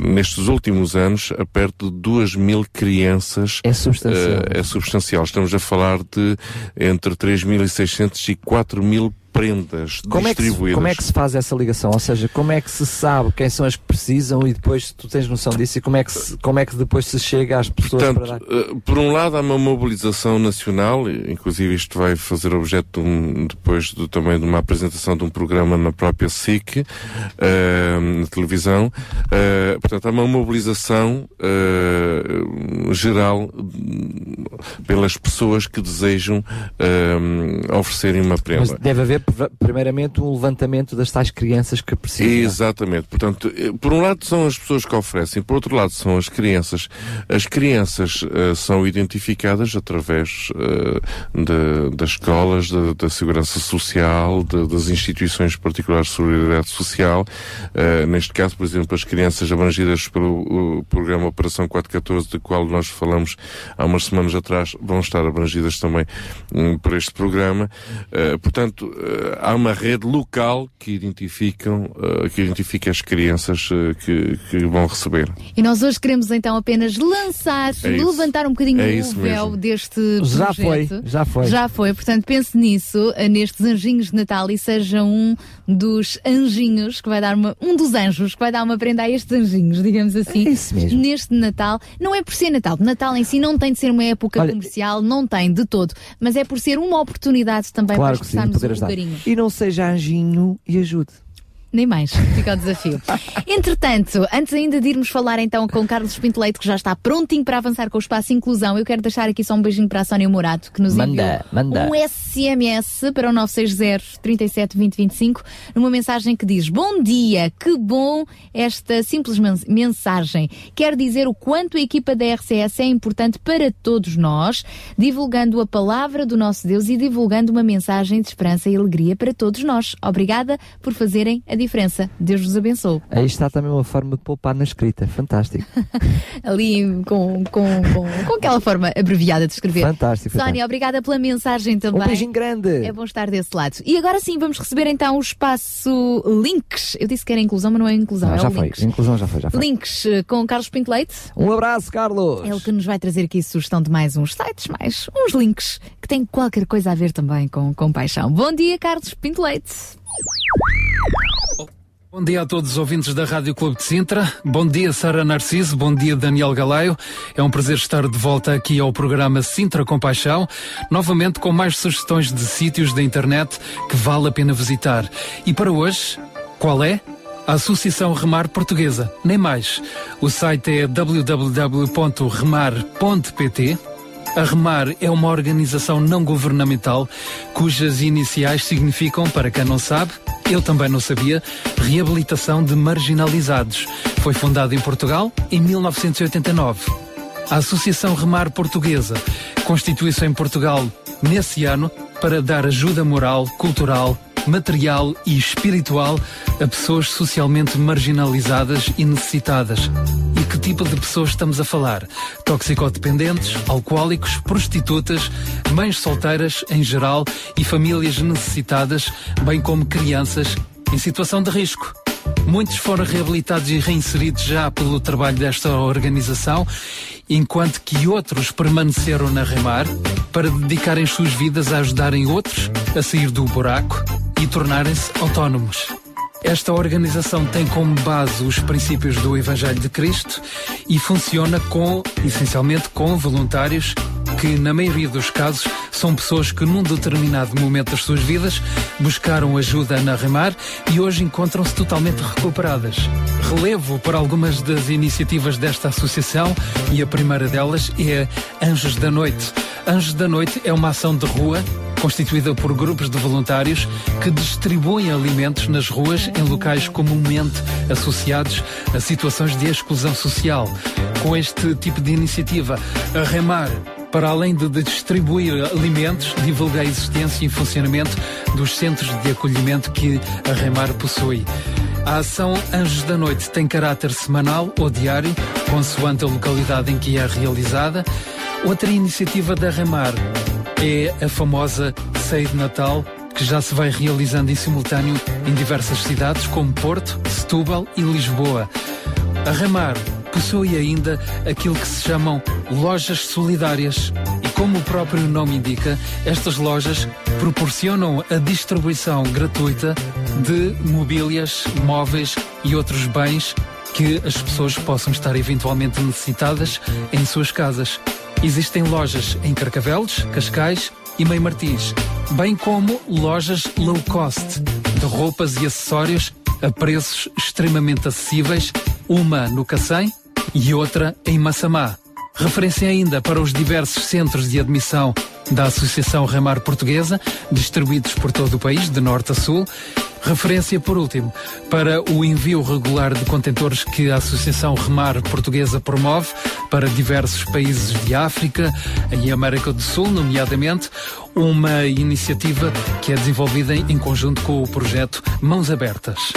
Speaker 12: nestes últimos anos a perto de 2 mil crianças.
Speaker 6: É substancial.
Speaker 12: Eh, é substancial. Estamos a falar de entre 3.600 e 4 mil prendas
Speaker 6: Como é, que se,
Speaker 12: distribuídas.
Speaker 6: como é que se faz essa ligação? Ou seja, como é que se sabe quem são as que precisam e depois tu tens noção disso e como é que, se- como é que depois se chega às pessoas para dar?
Speaker 12: Portanto, por um lado há uma mobilização nacional, inclusive isto vai fazer objeto de um- depois do- também de uma apresentação de um programa na própria SIC, eh, na televisão. Eh, portanto, há uma mobilização eh, geral pelas pessoas que desejam oferecerem uma
Speaker 6: Mas
Speaker 12: prenda.
Speaker 6: deve haver pr- primeiramente um levantamento das tais crianças que precisam.
Speaker 12: Exatamente. Portanto, por um lado são as pessoas que oferecem, por outro lado são as crianças. As crianças são identificadas através de- das escolas, da- da segurança social, de- das instituições particulares de solidariedade social. Eh, neste caso, por exemplo, as crianças abrangidas pelo o programa Operação 414, do qual nós falamos há umas semanas atrás, vão estar abrangidas também hum, por este programa. Eh, portanto, eh, há uma rede local que identificam, eh, que identifica as crianças eh, que, que vão receber.
Speaker 2: E nós hoje queremos então apenas lançar,
Speaker 12: É
Speaker 2: levantar um bocadinho
Speaker 12: É
Speaker 2: o véu
Speaker 12: mesmo.
Speaker 2: deste
Speaker 6: Já
Speaker 2: projeto.
Speaker 6: foi, já foi.
Speaker 2: Já foi, portanto pense nisso, eh, nestes anjinhos de Natal e seja um dos anjinhos que vai dar uma, um dos anjos que vai dar uma prenda a estes anjinhos, digamos assim.
Speaker 6: É isso mesmo.
Speaker 2: Neste Natal, não é por ser Natal, Natal em si não tem de ser uma época
Speaker 6: Olha,
Speaker 2: comercial, não tem de todo, mas é por ser uma oportunidade também
Speaker 6: Claro
Speaker 2: para
Speaker 6: sim,
Speaker 2: expressarmos o
Speaker 6: ajudar.
Speaker 2: carinho.
Speaker 6: E não seja anjinho e ajude.
Speaker 2: Nem mais, fica o desafio. Entretanto, antes ainda de irmos falar então com Carlos Pinto Leite, que já está prontinho para avançar com o espaço Inclusão, eu quero deixar aqui só um beijinho para a Sónia Morato, que nos
Speaker 6: Manda,
Speaker 2: enviou
Speaker 6: manda.
Speaker 2: um SMS para o 960 37 20 25, numa mensagem que diz: Bom dia, que bom esta simples mens- mensagem. Quer dizer o quanto a equipa da RCS é importante para todos nós, divulgando a palavra do nosso Deus e divulgando uma mensagem de esperança e alegria para todos nós. Obrigada por fazerem a diferença diferença. Deus vos abençoe.
Speaker 6: Aí está também uma forma de poupar na escrita. Fantástico.
Speaker 2: Ali com, com, com, com aquela forma abreviada de escrever.
Speaker 6: Fantástico,
Speaker 2: Sónia,
Speaker 6: fantástico.
Speaker 2: obrigada pela mensagem também.
Speaker 6: Um beijinho grande.
Speaker 2: É bom estar desse lado. E agora sim, vamos receber então o espaço Links. Eu disse que era inclusão, mas não é inclusão,
Speaker 6: Ah,
Speaker 2: é
Speaker 6: já foi.
Speaker 2: Links.
Speaker 6: Inclusão já foi, já foi.
Speaker 2: Links eh, com Carlos Pinto Leite.
Speaker 6: Um abraço, Carlos.
Speaker 2: Ele que nos vai trazer aqui sugestão de mais uns sites, mais uns links que têm qualquer coisa a ver também com, com paixão. Bom dia, Carlos Pinto Leite.
Speaker 17: Bom dia a todos os ouvintes da Rádio Clube de Sintra. Bom dia, Sara Narciso. Bom dia, Daniel Galaio. É um prazer estar de volta aqui ao programa Sintra com Paixão, novamente com mais sugestões de sítios da internet que vale a pena visitar. E para hoje, qual é? A Associação Remar Portuguesa. Nem mais. O site é www.remar.pt. A Remar é uma organização não governamental cujas iniciais significam, para quem não sabe, eu também não sabia, reabilitação de marginalizados. Foi fundada em Portugal em 1989. A Associação Remar Portuguesa constitui-se em Portugal nesse ano para dar ajuda moral, cultural, material e espiritual a pessoas socialmente marginalizadas e necessitadas. E que tipo de pessoas estamos a falar? Toxicodependentes, alcoólicos, prostitutas, mães solteiras em geral e famílias necessitadas, bem como crianças em situação de risco. Muitos foram reabilitados e reinseridos já pelo trabalho desta organização, enquanto que outros permaneceram na Remar para dedicarem suas vidas a ajudarem outros a sair do buraco e tornarem-se autónomos. Esta organização tem como base os princípios do Evangelho de Cristo e funciona com, essencialmente, com voluntários que, na maioria dos casos, são pessoas que num determinado momento das suas vidas buscaram ajuda na Remar e hoje encontram-se totalmente recuperadas. Relevo para algumas das iniciativas desta associação e a primeira delas é Anjos da Noite. Anjos da Noite é uma ação de rua constituída por grupos de voluntários que distribuem alimentos nas ruas em locais comumente associados a situações de exclusão social. Com este tipo de iniciativa, a Remar para além de distribuir alimentos, divulga a existência e funcionamento dos centros de acolhimento que a Remar possui. A ação Anjos da Noite tem caráter semanal ou diário, consoante a localidade em que é realizada. Outra iniciativa da Remar é a famosa Ceia de Natal, que já se vai realizando em simultâneo em diversas cidades, como Porto, Setúbal e Lisboa. A Remar possui ainda aquilo que se chamam lojas solidárias. E como o próprio nome indica, estas lojas proporcionam a distribuição gratuita de mobílias, móveis e outros bens que as pessoas possam estar eventualmente necessitadas em suas casas. Existem lojas em Carcavelos, Cascais e Meio Martins, bem como lojas low cost de roupas e acessórios a preços extremamente acessíveis, uma no Cacém e outra em Massamá. Referência ainda para os diversos centros de admissão da Associação Remar Portuguesa, distribuídos por todo o país, de norte a sul. Referência, por último, para o envio regular de contentores que a Associação Remar Portuguesa promove para diversos países de África e América do Sul, nomeadamente, uma iniciativa que é desenvolvida em conjunto com o projeto Mãos Abertas.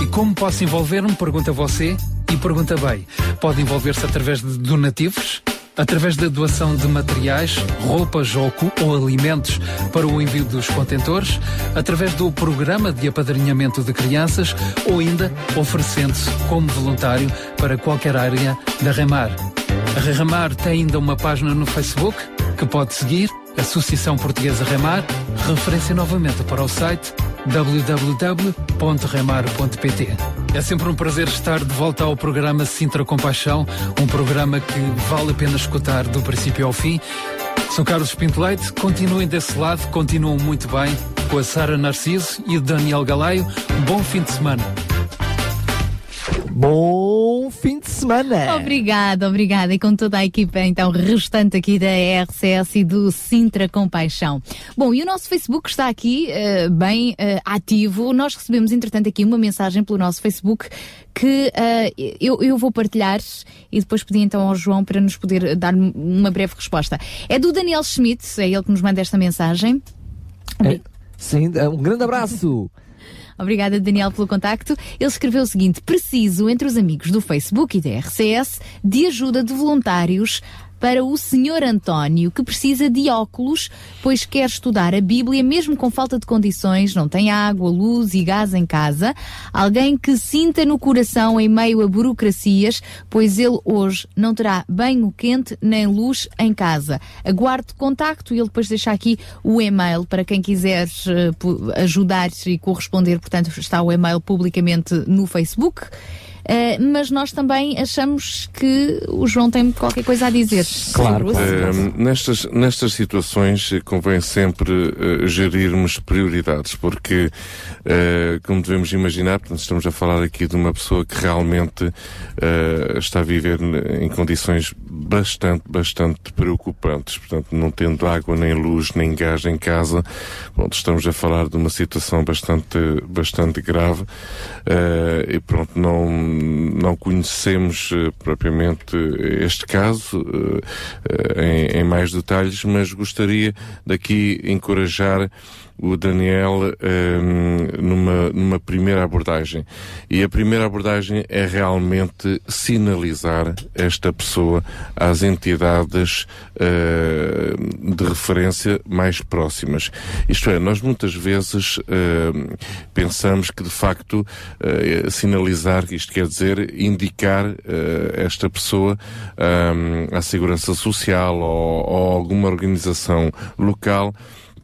Speaker 17: E como posso envolver-me? Pergunta você e pergunta bem. Pode envolver-se através de donativos, através da doação de materiais, roupas ou, ou alimentos para o envio dos contentores, através do programa de apadrinhamento de crianças ou ainda oferecendo-se como voluntário para qualquer área da Remar. A Remar tem ainda uma página no Facebook que pode seguir, Associação Portuguesa Remar, referência novamente para o site www.remar.pt. É sempre um prazer estar de volta ao programa Sintra Compaixão, um programa que vale a pena escutar do princípio ao fim. Sou Carlos Pinto Leite, continuem desse lado, continuam muito bem com a Sara Narciso e o Daniel Galaio. Bom fim de semana.
Speaker 6: Bom fim de semana!
Speaker 2: Obrigada, obrigada. E com toda a equipa, então, restante aqui da RCS e do Sintra Compaixão. Bom, e o nosso Facebook está aqui eh, bem eh, ativo. Nós recebemos, entretanto, aqui uma mensagem pelo nosso Facebook que eh, eu, eu vou partilhar e depois pedi então ao João para nos poder dar uma breve resposta. É do Daniel Schmidt, é ele que nos manda esta mensagem.
Speaker 6: É, sim, um grande abraço!
Speaker 2: Obrigada, Daniel, pelo contacto. Ele escreveu o seguinte: preciso, entre os amigos do Facebook e da RCS, de ajuda de voluntários para o Sr. António, que precisa de óculos, pois quer estudar a Bíblia mesmo com falta de condições, não tem água, luz e gás em casa. Alguém que sinta no coração em meio a burocracias, pois ele hoje não terá banho quente nem luz em casa. Aguarde contacto e ele depois deixa aqui o e-mail para quem quiser eh, ajudar e corresponder. Portanto, está o e-mail publicamente no Facebook. Eh, mas nós também achamos que o João tem qualquer coisa a dizer. sobre o assunto.
Speaker 12: Eh, nestas, nestas situações eh, convém sempre eh, gerirmos prioridades, porque, como devemos imaginar, portanto, estamos a falar aqui de uma pessoa que realmente está a viver em condições bastante, bastante preocupantes. Portanto, não tendo água, nem luz, nem gás em casa, pronto, estamos a falar de uma situação bastante, bastante grave. Eh, e pronto, não, não conhecemos eh, propriamente este caso eh, em, em mais detalhes, mas gostaria daqui encorajar o Daniel ehm, numa, numa primeira abordagem. E a primeira abordagem é realmente sinalizar esta pessoa às entidades eh, de referência mais próximas. Isto é, nós muitas vezes eh, pensamos que de facto eh, sinalizar, isto quer dizer indicar eh, esta pessoa ahm, à segurança social ou, ou alguma organização local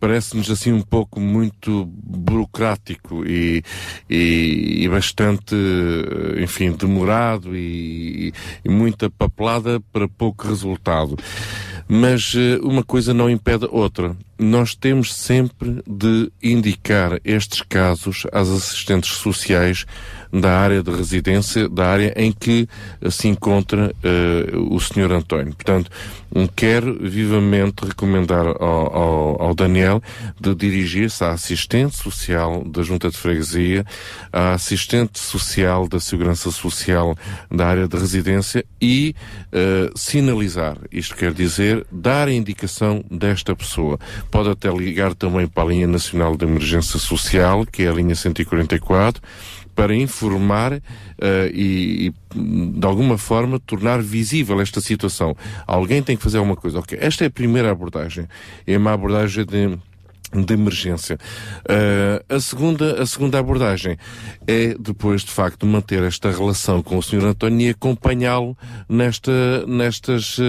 Speaker 12: parece-nos assim um pouco muito burocrático e, e, e bastante, eh, enfim, demorado e, e muita papelada para pouco resultado. Mas eh, uma coisa não impede outra. Nós temos sempre de indicar estes casos às assistentes sociais da área de residência, da área em que se encontra eh, o Sr. António. Portanto, quero vivamente recomendar ao, ao, ao Daniel de dirigir-se à assistente social da Junta de Freguesia, à assistente social da Segurança Social da área de residência e eh, sinalizar. Isto quer dizer dar a indicação desta pessoa. Pode até ligar também para a linha nacional de emergência social, que é a linha 144, para informar eh, e, e, de alguma forma, tornar visível esta situação. Alguém tem que fazer alguma coisa. Ok, esta é a primeira abordagem. É uma abordagem de de emergência. Uh, a, segunda, a segunda abordagem é, depois, de facto, manter esta relação com o Sr. António e acompanhá-lo nesta, nestas, uh,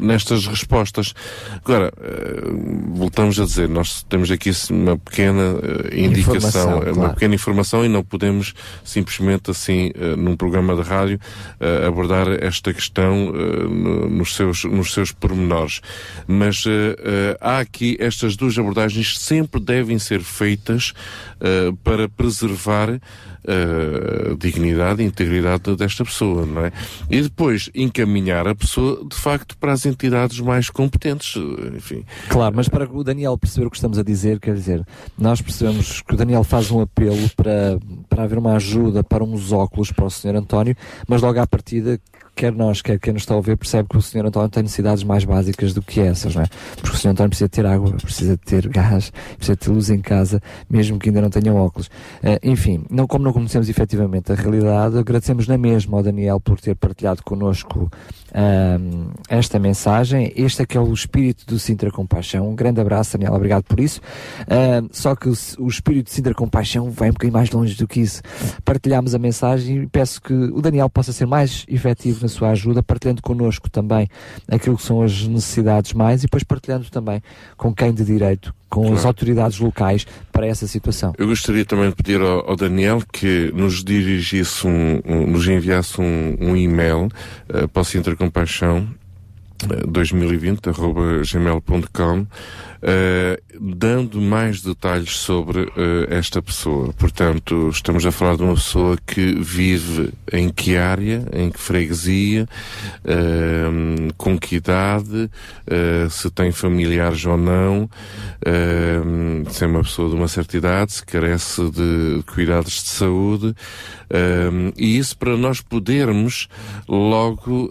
Speaker 12: nestas respostas. Agora, uh, voltamos a dizer, nós temos aqui uma pequena indicação,
Speaker 6: Informação,
Speaker 12: uma
Speaker 6: claro.
Speaker 12: pequena informação e não podemos simplesmente assim, num programa de rádio, abordar esta questão no- nos, seus, nos seus pormenores. Mas há aqui estas duas abordagens sempre devem ser feitas uh, para preservar uh, a dignidade e integridade desta pessoa, não é? E depois encaminhar a pessoa, de facto, para as entidades mais competentes, uh, enfim.
Speaker 6: Claro, mas para o Daniel perceber o que estamos a dizer, quer dizer, nós percebemos que o Daniel faz um apelo para, para haver uma ajuda para uns óculos para o Sr. António, mas logo à partida, quer nós, quer quem nos está a ouvir, percebe que o Sr. António tem necessidades mais básicas do que essas, não é? Porque o Sr. António precisa ter água, precisa ter gás, precisa ter luz em casa, mesmo que ainda não tenha óculos. Eh, enfim, não, como não conhecemos efetivamente a realidade, agradecemos na mesma ao Daniel por ter partilhado connosco ahm, esta mensagem. Este é que é o espírito do Sintra Compaixão. Um grande abraço, Daniel, obrigado por isso. Ahm, só que o, o espírito de Sintra Compaixão vai um bocadinho mais longe do que isso. Partilhamos a mensagem e peço que o Daniel possa ser mais efetivo na sua ajuda, partilhando connosco também aquilo que são as necessidades mais e depois partilhando também com quem de direito, com as
Speaker 12: Claro.
Speaker 6: autoridades locais para essa situação.
Speaker 12: Eu gostaria também de pedir ao, ao Daniel que nos dirigisse um, um- nos enviasse um, um e-mail uh, para o Sintra Compaixão eh, 2020 arroba gmail.com eh, dando mais detalhes sobre eh, esta pessoa. Portanto, estamos a falar de uma pessoa que vive em que área, em que freguesia, eh, com que idade, se tem familiares ou não, se é uma pessoa de uma certa idade, se carece de cuidados de saúde, e isso para nós podermos logo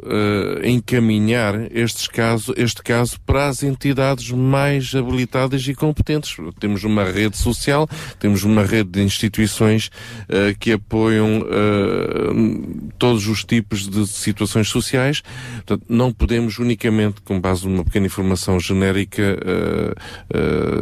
Speaker 12: encaminhar estes casos, este caso para as entidades mais habilitadas e competentes. Temos uma rede social, temos uma rede de instituições eh, que apoiam eh, todos os tipos de situações sociais. Portanto, não podemos unicamente, com base numa pequena informação genérica,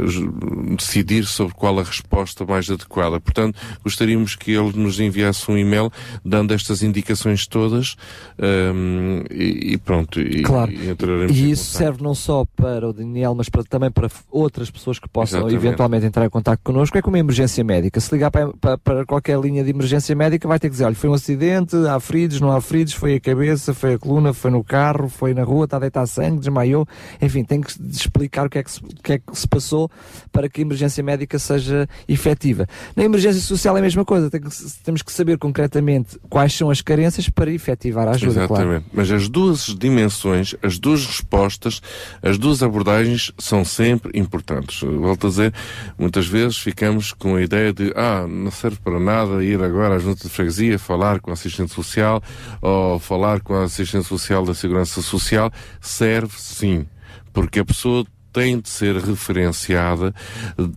Speaker 12: ju- decidir sobre qual a resposta mais adequada. Portanto, gostaríamos que ele nos enviasse um e-mail dando estas indicações todas ehm, e, e pronto, e,
Speaker 6: Claro.
Speaker 12: e
Speaker 6: E isso serve não só para o Daniel, mas para- também para f- outras pessoas que possam
Speaker 12: Exatamente.
Speaker 6: eventualmente entrar em contato connosco. É como uma emergência médica. Se ligar para, para- para qualquer linha de emergência médica, vai ter que dizer: olha, foi um acidente, há feridos, não há feridos, foi a cabeça, foi a coluna, foi no carro, foi na rua, está a deitar sangue, desmaiou. Enfim, tem que explicar o que, é que se, que é que se passou para que a emergência médica seja efetiva. Na emergência social é a mesma coisa. Tem que temos que saber concretamente quais são as carências para efetivar a ajuda. claro.
Speaker 12: Exatamente. Mas as duas dimensões, as duas respostas, as duas abordagens são sempre importantes. Eu Volto a dizer, muitas vezes ficamos com a ideia de, ah, não serve para nada ir agora à junta de freguesia falar com a assistente social ou falar com a assistente social da segurança social. Serve sim. Porque a pessoa tem de ser referenciada,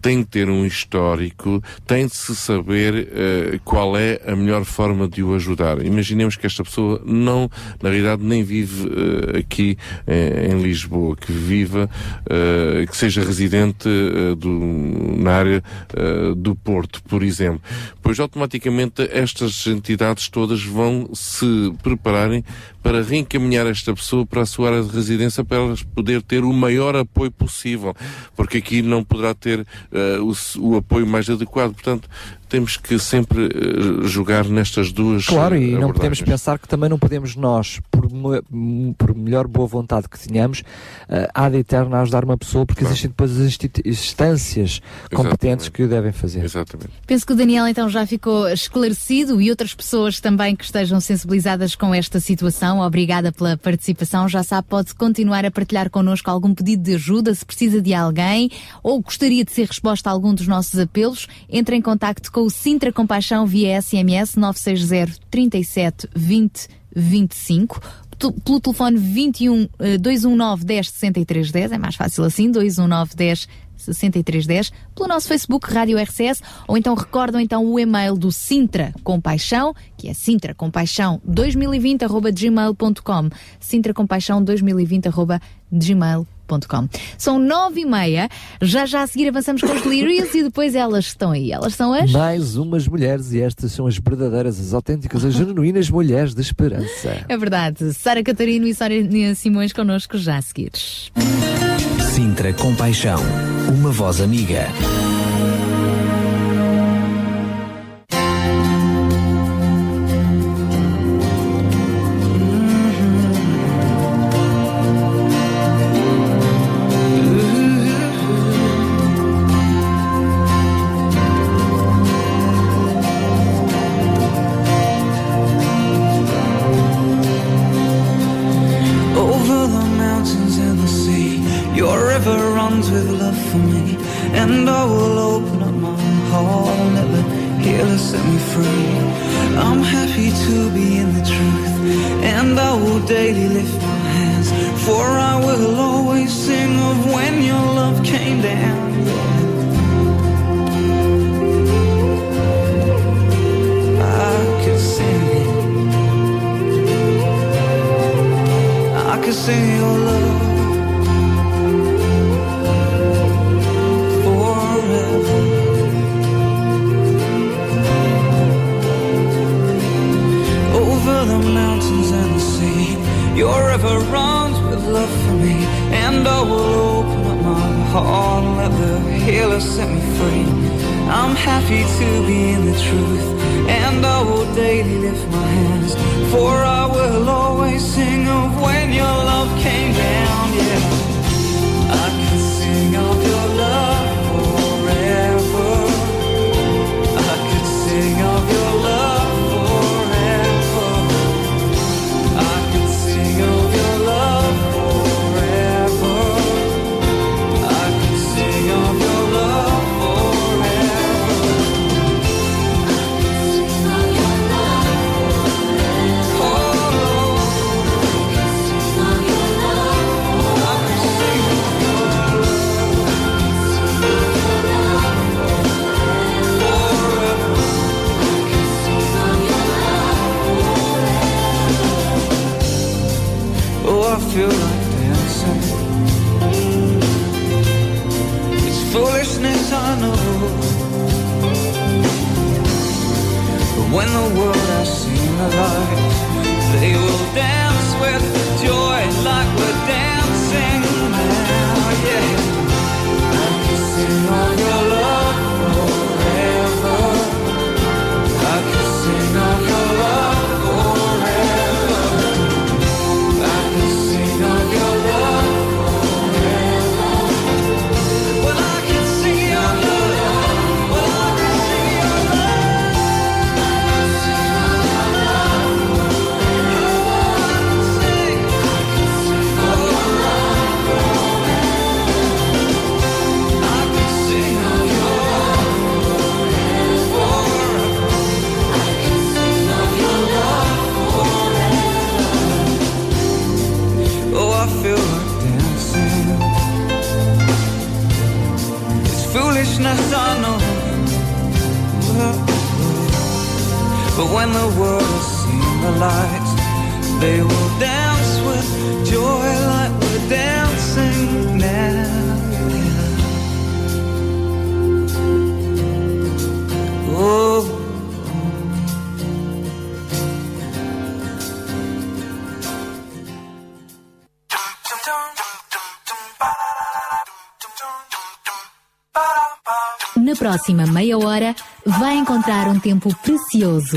Speaker 12: tem de ter um histórico, tem de se saber eh, qual é a melhor forma de o ajudar. Imaginemos que esta pessoa não, na realidade, nem vive eh, aqui eh, em Lisboa, que viva, que seja residente do, na área do Porto, por exemplo. Pois automaticamente estas entidades todas vão se prepararem para reencaminhar esta pessoa para a sua área de residência para ela poder ter o maior apoio possível, porque aqui não poderá ter eh, o, o apoio mais adequado. Portanto, temos que sempre eh, jogar nestas duas
Speaker 6: Claro,
Speaker 12: eh,
Speaker 6: e não podemos
Speaker 12: abordagens.
Speaker 6: pensar que também não podemos nós, por, por melhor boa vontade que tenhamos, uh, há de eterno ajudar uma pessoa, porque existem depois as instâncias competentes que o devem fazer.
Speaker 12: Exatamente.
Speaker 2: Penso que o Daniel então já ficou esclarecido e outras pessoas também que estejam sensibilizadas com esta situação. Obrigada pela participação. Já sabe, pode continuar a partilhar connosco algum pedido de ajuda, se precisa de alguém ou gostaria de ser resposta a algum dos nossos apelos. Entre em contacto com o Sintra Compaixão via SMS 960 37 20 25 tu- pelo telefone 21 eh, 219 10 63 10, é mais fácil assim, 219 10 6310, pelo nosso Facebook Rádio RCS, ou então recordam então o e-mail do Sintra Compaixão, que é sintracompaixão 2020 arroba gmail.com sintracompaixão 2020 arroba gmail.com São nove e meia, já já a seguir avançamos com os delírios e depois elas estão aí. Elas são as...
Speaker 6: Mais umas mulheres, e estas são as verdadeiras, as autênticas, as genuínas mulheres de esperança.
Speaker 2: É verdade, Sara Catarino e Sónia Simões connosco já a seguir.
Speaker 16: Sintra Compaixão, uma voz amiga.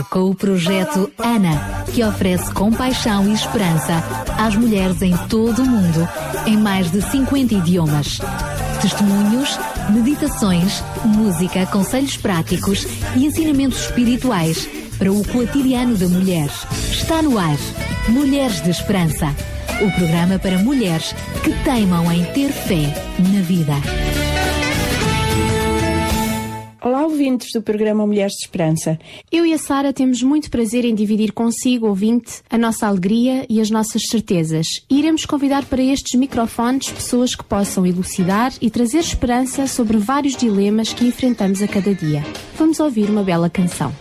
Speaker 2: Com o projeto ANA, que oferece compaixão e esperança às mulheres em todo o mundo, em mais de 50 idiomas. Testemunhos, meditações, música, conselhos práticos e ensinamentos espirituais para o cotidiano da mulher. Está no ar Mulheres de Esperança o programa para mulheres que teimam em ter fé na vida.
Speaker 18: Olá, ouvintes do programa Mulheres de Esperança. Sara temos muito prazer em dividir consigo, ouvinte, a nossa alegria e as nossas certezas. E iremos convidar para estes microfones pessoas que possam elucidar e trazer esperança sobre vários dilemas que enfrentamos a cada dia. Vamos ouvir uma bela canção.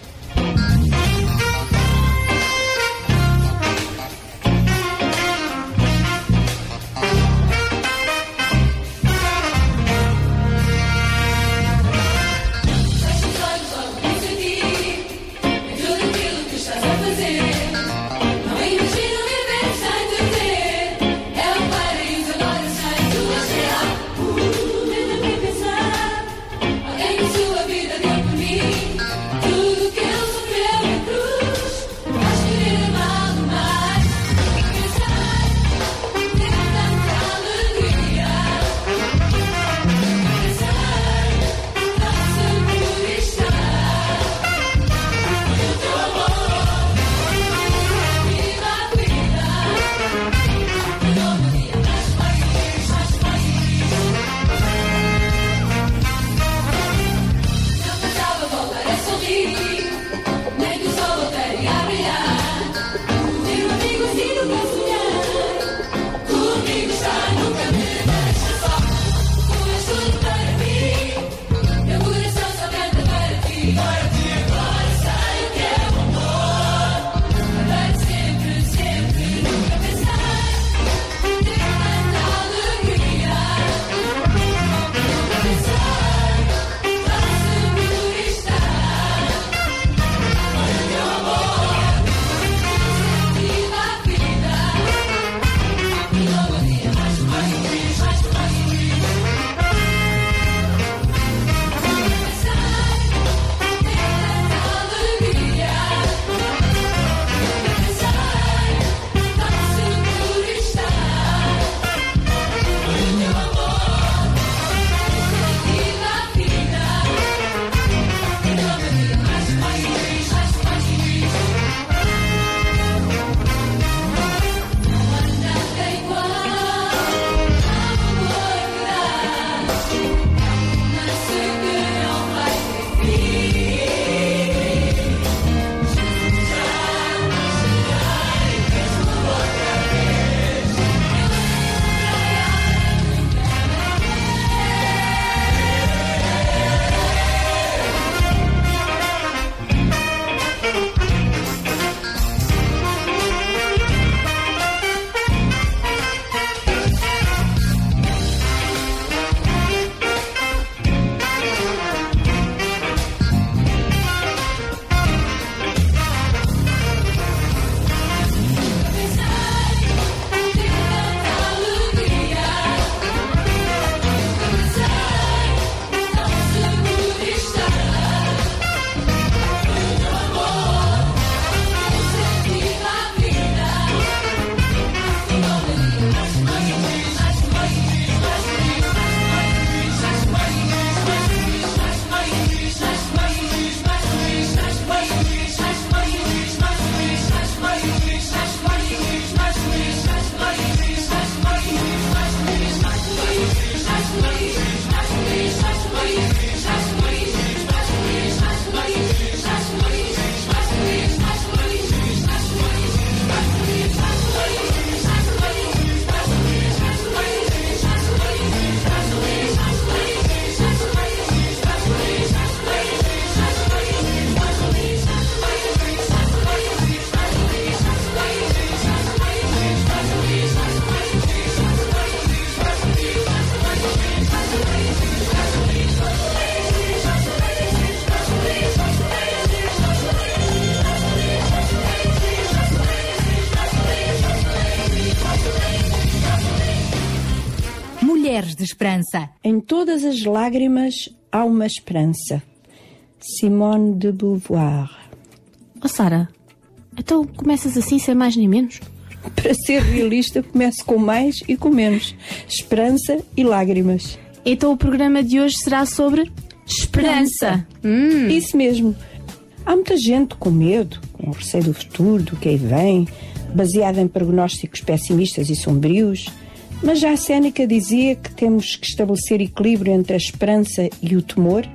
Speaker 2: Esperança.
Speaker 19: Em todas as lágrimas há uma esperança. Simone de Beauvoir.
Speaker 18: Oh, Sara, então começas assim sem mais nem menos?
Speaker 19: Para ser realista, começo com mais e com menos. Esperança e lágrimas.
Speaker 18: Então o programa de hoje será sobre esperança.
Speaker 19: Hum. Isso mesmo. Há muita gente com medo, com receio do futuro, do que aí vem, baseada em prognósticos pessimistas e sombrios. Mas já a Séneca dizia que temos que estabelecer equilíbrio entre a esperança e o temor.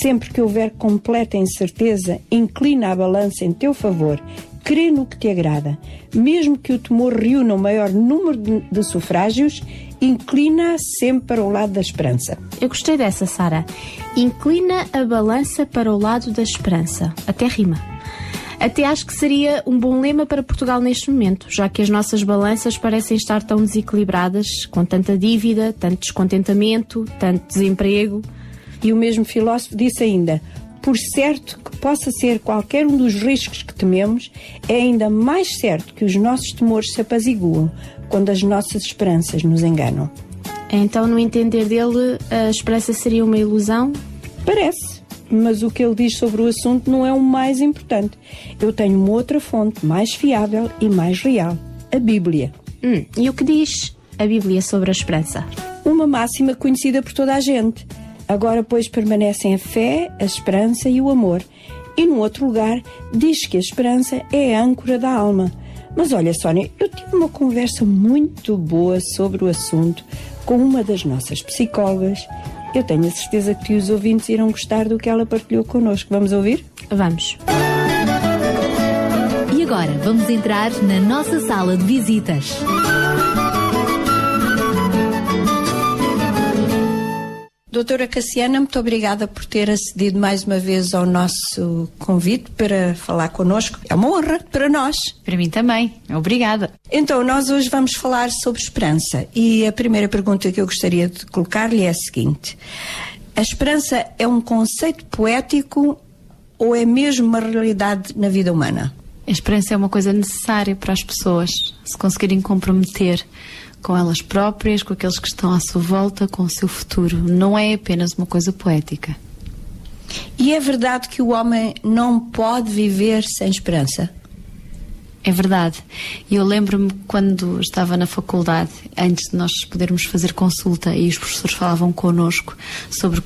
Speaker 19: Sempre que houver completa incerteza, inclina a balança em teu favor. Crê no que te agrada. Mesmo que o temor reúna o maior número de sufrágios, inclina sempre para o lado da esperança.
Speaker 18: Eu gostei dessa, Sara. Inclina a balança para o lado da esperança. Até rima. Até acho que seria um bom lema para Portugal neste momento, já que as nossas balanças parecem estar tão desequilibradas, com tanta dívida, tanto descontentamento, tanto desemprego.
Speaker 19: E o mesmo filósofo disse ainda: por certo que possa ser qualquer um dos riscos que tememos, é ainda mais certo que os nossos temores se apaziguam quando as nossas esperanças nos enganam.
Speaker 18: Então, no entender dele, a esperança seria uma ilusão?
Speaker 19: Parece, mas o que ele diz sobre o assunto não é o mais importante. Eu tenho uma outra fonte mais fiável e mais real: a Bíblia.
Speaker 18: Hum, e o que diz a Bíblia sobre a esperança?
Speaker 19: Uma máxima conhecida por toda a gente. Agora, pois, permanecem a fé, a esperança e o amor. E, num outro lugar, diz que a esperança é a âncora da alma. Mas olha, Sónia, eu tive uma conversa muito boa sobre o assunto com uma das nossas psicólogas. Eu tenho a certeza que os ouvintes irão gostar do que ela partilhou connosco. Vamos ouvir?
Speaker 18: Vamos.
Speaker 2: E agora vamos entrar na nossa sala de visitas.
Speaker 19: Doutora Cassiana, muito obrigada por ter acedido mais uma vez ao nosso convite para falar connosco. É uma honra para nós.
Speaker 20: Para mim também. Obrigada.
Speaker 19: Então, nós hoje vamos falar sobre esperança. E a primeira pergunta que eu gostaria de colocar-lhe é a seguinte: A esperança é um conceito poético ou é mesmo uma realidade na vida humana?
Speaker 20: A esperança é uma coisa necessária para as pessoas se conseguirem comprometer com elas próprias, com aqueles que estão à sua volta, com o seu futuro. Não é apenas uma coisa poética.
Speaker 19: E é verdade que o homem não pode viver sem esperança?
Speaker 20: É verdade. E eu lembro-me quando estava na faculdade, antes de nós podermos fazer consulta e os professores falavam connosco sobre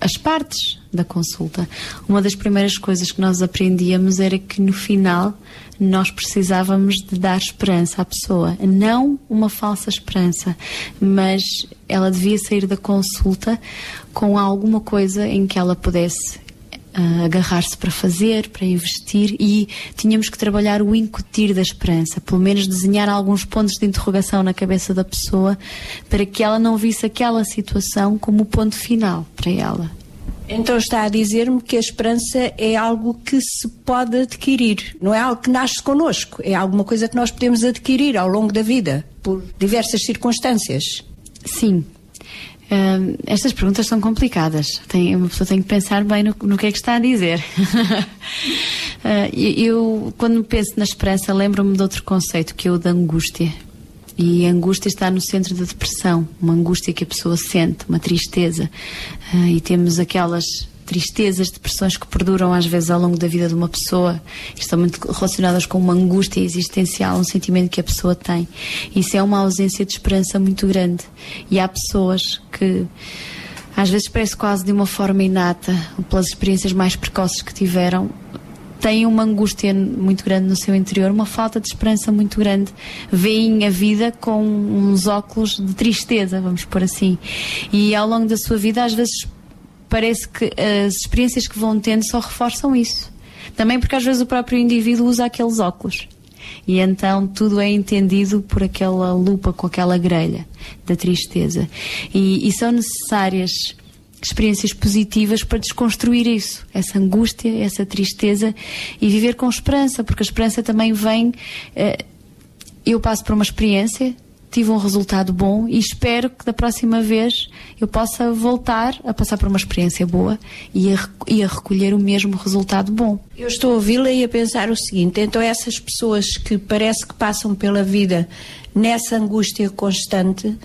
Speaker 20: as partes da consulta, uma das primeiras coisas que nós aprendíamos era que no final nós precisávamos de dar esperança à pessoa. Não uma falsa esperança, mas ela devia sair da consulta com alguma coisa em que ela pudesse uh, agarrar-se para fazer, para investir e tínhamos que trabalhar o incutir da esperança, pelo menos desenhar alguns pontos de interrogação na cabeça da pessoa para que ela não visse aquela situação como o ponto final para ela.
Speaker 19: Então está a dizer-me que a esperança é algo que se pode adquirir, não é algo que nasce connosco, é alguma coisa que nós podemos adquirir ao longo da vida, por diversas circunstâncias.
Speaker 20: Sim. Uh, estas perguntas são complicadas. Tem, uma pessoa tem que pensar bem no, no que é que está a dizer. uh, eu, quando penso na esperança, lembro-me de outro conceito, que é o da angústia. E a angústia está no centro da depressão, uma angústia que a pessoa sente, uma tristeza. Uh, e temos aquelas tristezas, depressões que perduram às vezes ao longo da vida de uma pessoa, estão muito relacionadas com uma angústia existencial, um sentimento que a pessoa tem. Isso é uma ausência de esperança muito grande. E há pessoas que às vezes parece quase de uma forma inata, pelas experiências mais precoces que tiveram, têm uma angústia muito grande no seu interior, uma falta de esperança muito grande. Veem a vida com uns óculos de tristeza, vamos por assim. E ao longo da sua vida, às vezes, parece que as experiências que vão tendo só reforçam isso. Também porque às vezes o próprio indivíduo usa aqueles óculos. E então tudo é entendido por aquela lupa com aquela grelha da tristeza. E, e são necessárias experiências positivas para desconstruir isso, essa angústia, essa tristeza e viver com esperança, porque a esperança também vem. Eh, eu passo por uma experiência, tive um resultado bom e espero que da próxima vez eu possa voltar a passar por uma experiência boa e a, e a recolher o mesmo resultado bom.
Speaker 19: Eu estou a ouvi-la e a pensar o seguinte: então, essas pessoas que parece que passam pela vida nessa angústia constante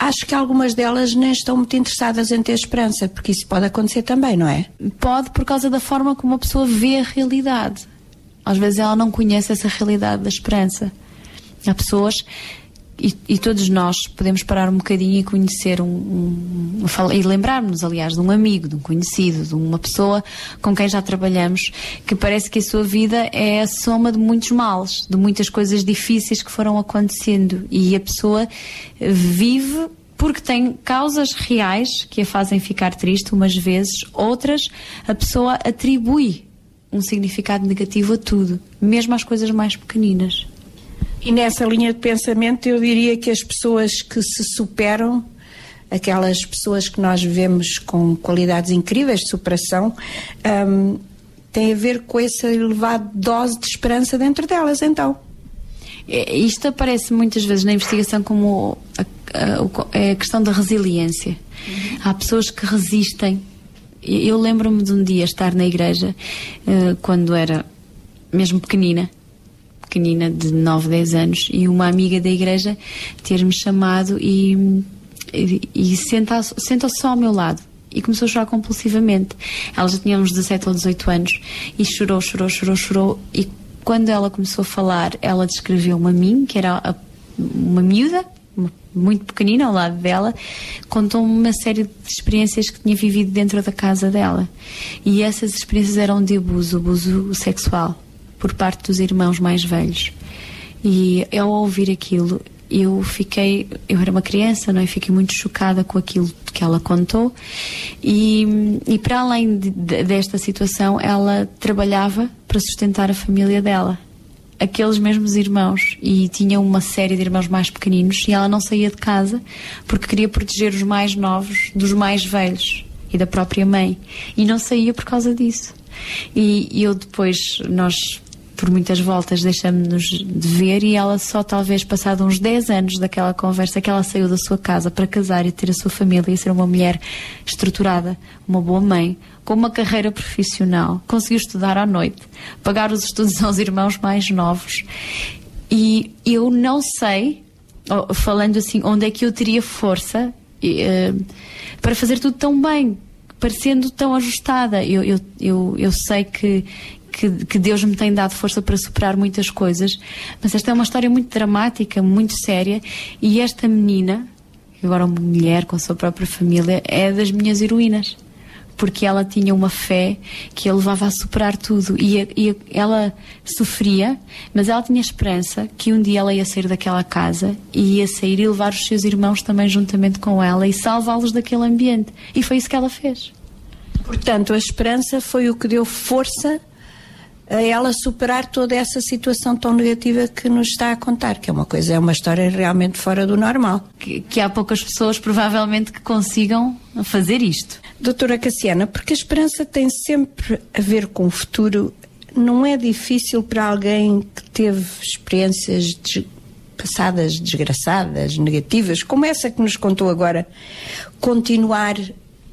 Speaker 19: acho que algumas delas nem estão muito interessadas em ter esperança, porque isso pode acontecer também, não é?
Speaker 20: Pode por causa da forma como a pessoa vê a realidade. Às vezes ela não conhece essa realidade da esperança. Há pessoas, e, todos nós podemos parar um bocadinho e conhecer um, um- fala- e lembrar-nos, aliás, de um amigo, de um conhecido, de uma pessoa com quem já trabalhamos, que parece que a sua vida é a soma de muitos males, de muitas coisas difíceis que foram acontecendo. E a pessoa vive porque tem causas reais que a fazem ficar triste umas vezes, outras a pessoa atribui um significado negativo a tudo, mesmo às coisas mais pequeninas.
Speaker 19: E nessa linha de pensamento, eu diria que as pessoas que se superam, aquelas pessoas que nós vemos com qualidades incríveis de superação, hum, tem a ver com essa elevada dose de esperança dentro delas, então.
Speaker 20: É, Isto aparece muitas vezes na investigação como a, a- é a questão da resiliência. Há pessoas que resistem. Eu lembro-me de um dia estar na igreja, eh, quando era mesmo pequenina, pequenina de 9, 10 anos, e uma amiga da igreja ter-me chamado e, e, e senta- sentou-se só ao meu lado. E começou a chorar compulsivamente. Ela já tinha uns 17 ou 18 anos e chorou, chorou, chorou, chorou. E quando ela começou a falar, ela descreveu-me a mim, que era a- uma miúda, muito pequenina ao lado dela, contou-me uma série de experiências que tinha vivido dentro da casa dela. E essas experiências eram de abuso, abuso sexual, por parte dos irmãos mais velhos. E ao ouvir aquilo, eu fiquei, eu era uma criança, não é? Fiquei muito chocada com aquilo que ela contou. E, e para além de- de- desta situação, ela trabalhava para sustentar a família dela. Aqueles mesmos irmãos, e tinha uma série de irmãos mais pequeninos, e ela não saía de casa porque queria proteger os mais novos dos mais velhos e da própria mãe. E não saía por causa disso. E, eu depois, nós por muitas voltas deixamos-nos de ver e ela só talvez passado uns 10 anos daquela conversa que ela saiu da sua casa para casar e ter a sua família e ser uma mulher estruturada, uma boa mãe, com uma carreira profissional, conseguiu estudar à noite, pagar os estudos aos irmãos mais novos e eu não sei, falando assim, onde é que eu teria força eh, para fazer tudo tão bem, parecendo tão ajustada. Eu, eu, eu, eu sei que, que, que Deus me tem dado força para superar muitas coisas, mas esta é uma história muito dramática, muito séria, e esta menina, agora uma mulher com a sua própria família, é das minhas heroínas. Porque ela tinha uma fé que a levava a superar tudo. E, a- e a- ela sofria, mas ela tinha esperança que um dia ela ia sair daquela casa e ia sair e levar os seus irmãos também juntamente com ela e salvá-los daquele ambiente. E foi isso que ela fez.
Speaker 19: Portanto, a esperança foi o que deu força a ela superar toda essa situação tão negativa que nos está a contar, que é uma coisa, é uma história realmente fora do normal.
Speaker 20: Que, que há poucas pessoas, provavelmente, que consigam fazer isto.
Speaker 19: Doutora Cassiana, porque a esperança tem sempre a ver com o futuro, não é difícil para alguém que teve experiências des- passadas desgraçadas, negativas, como essa que nos contou agora, continuar.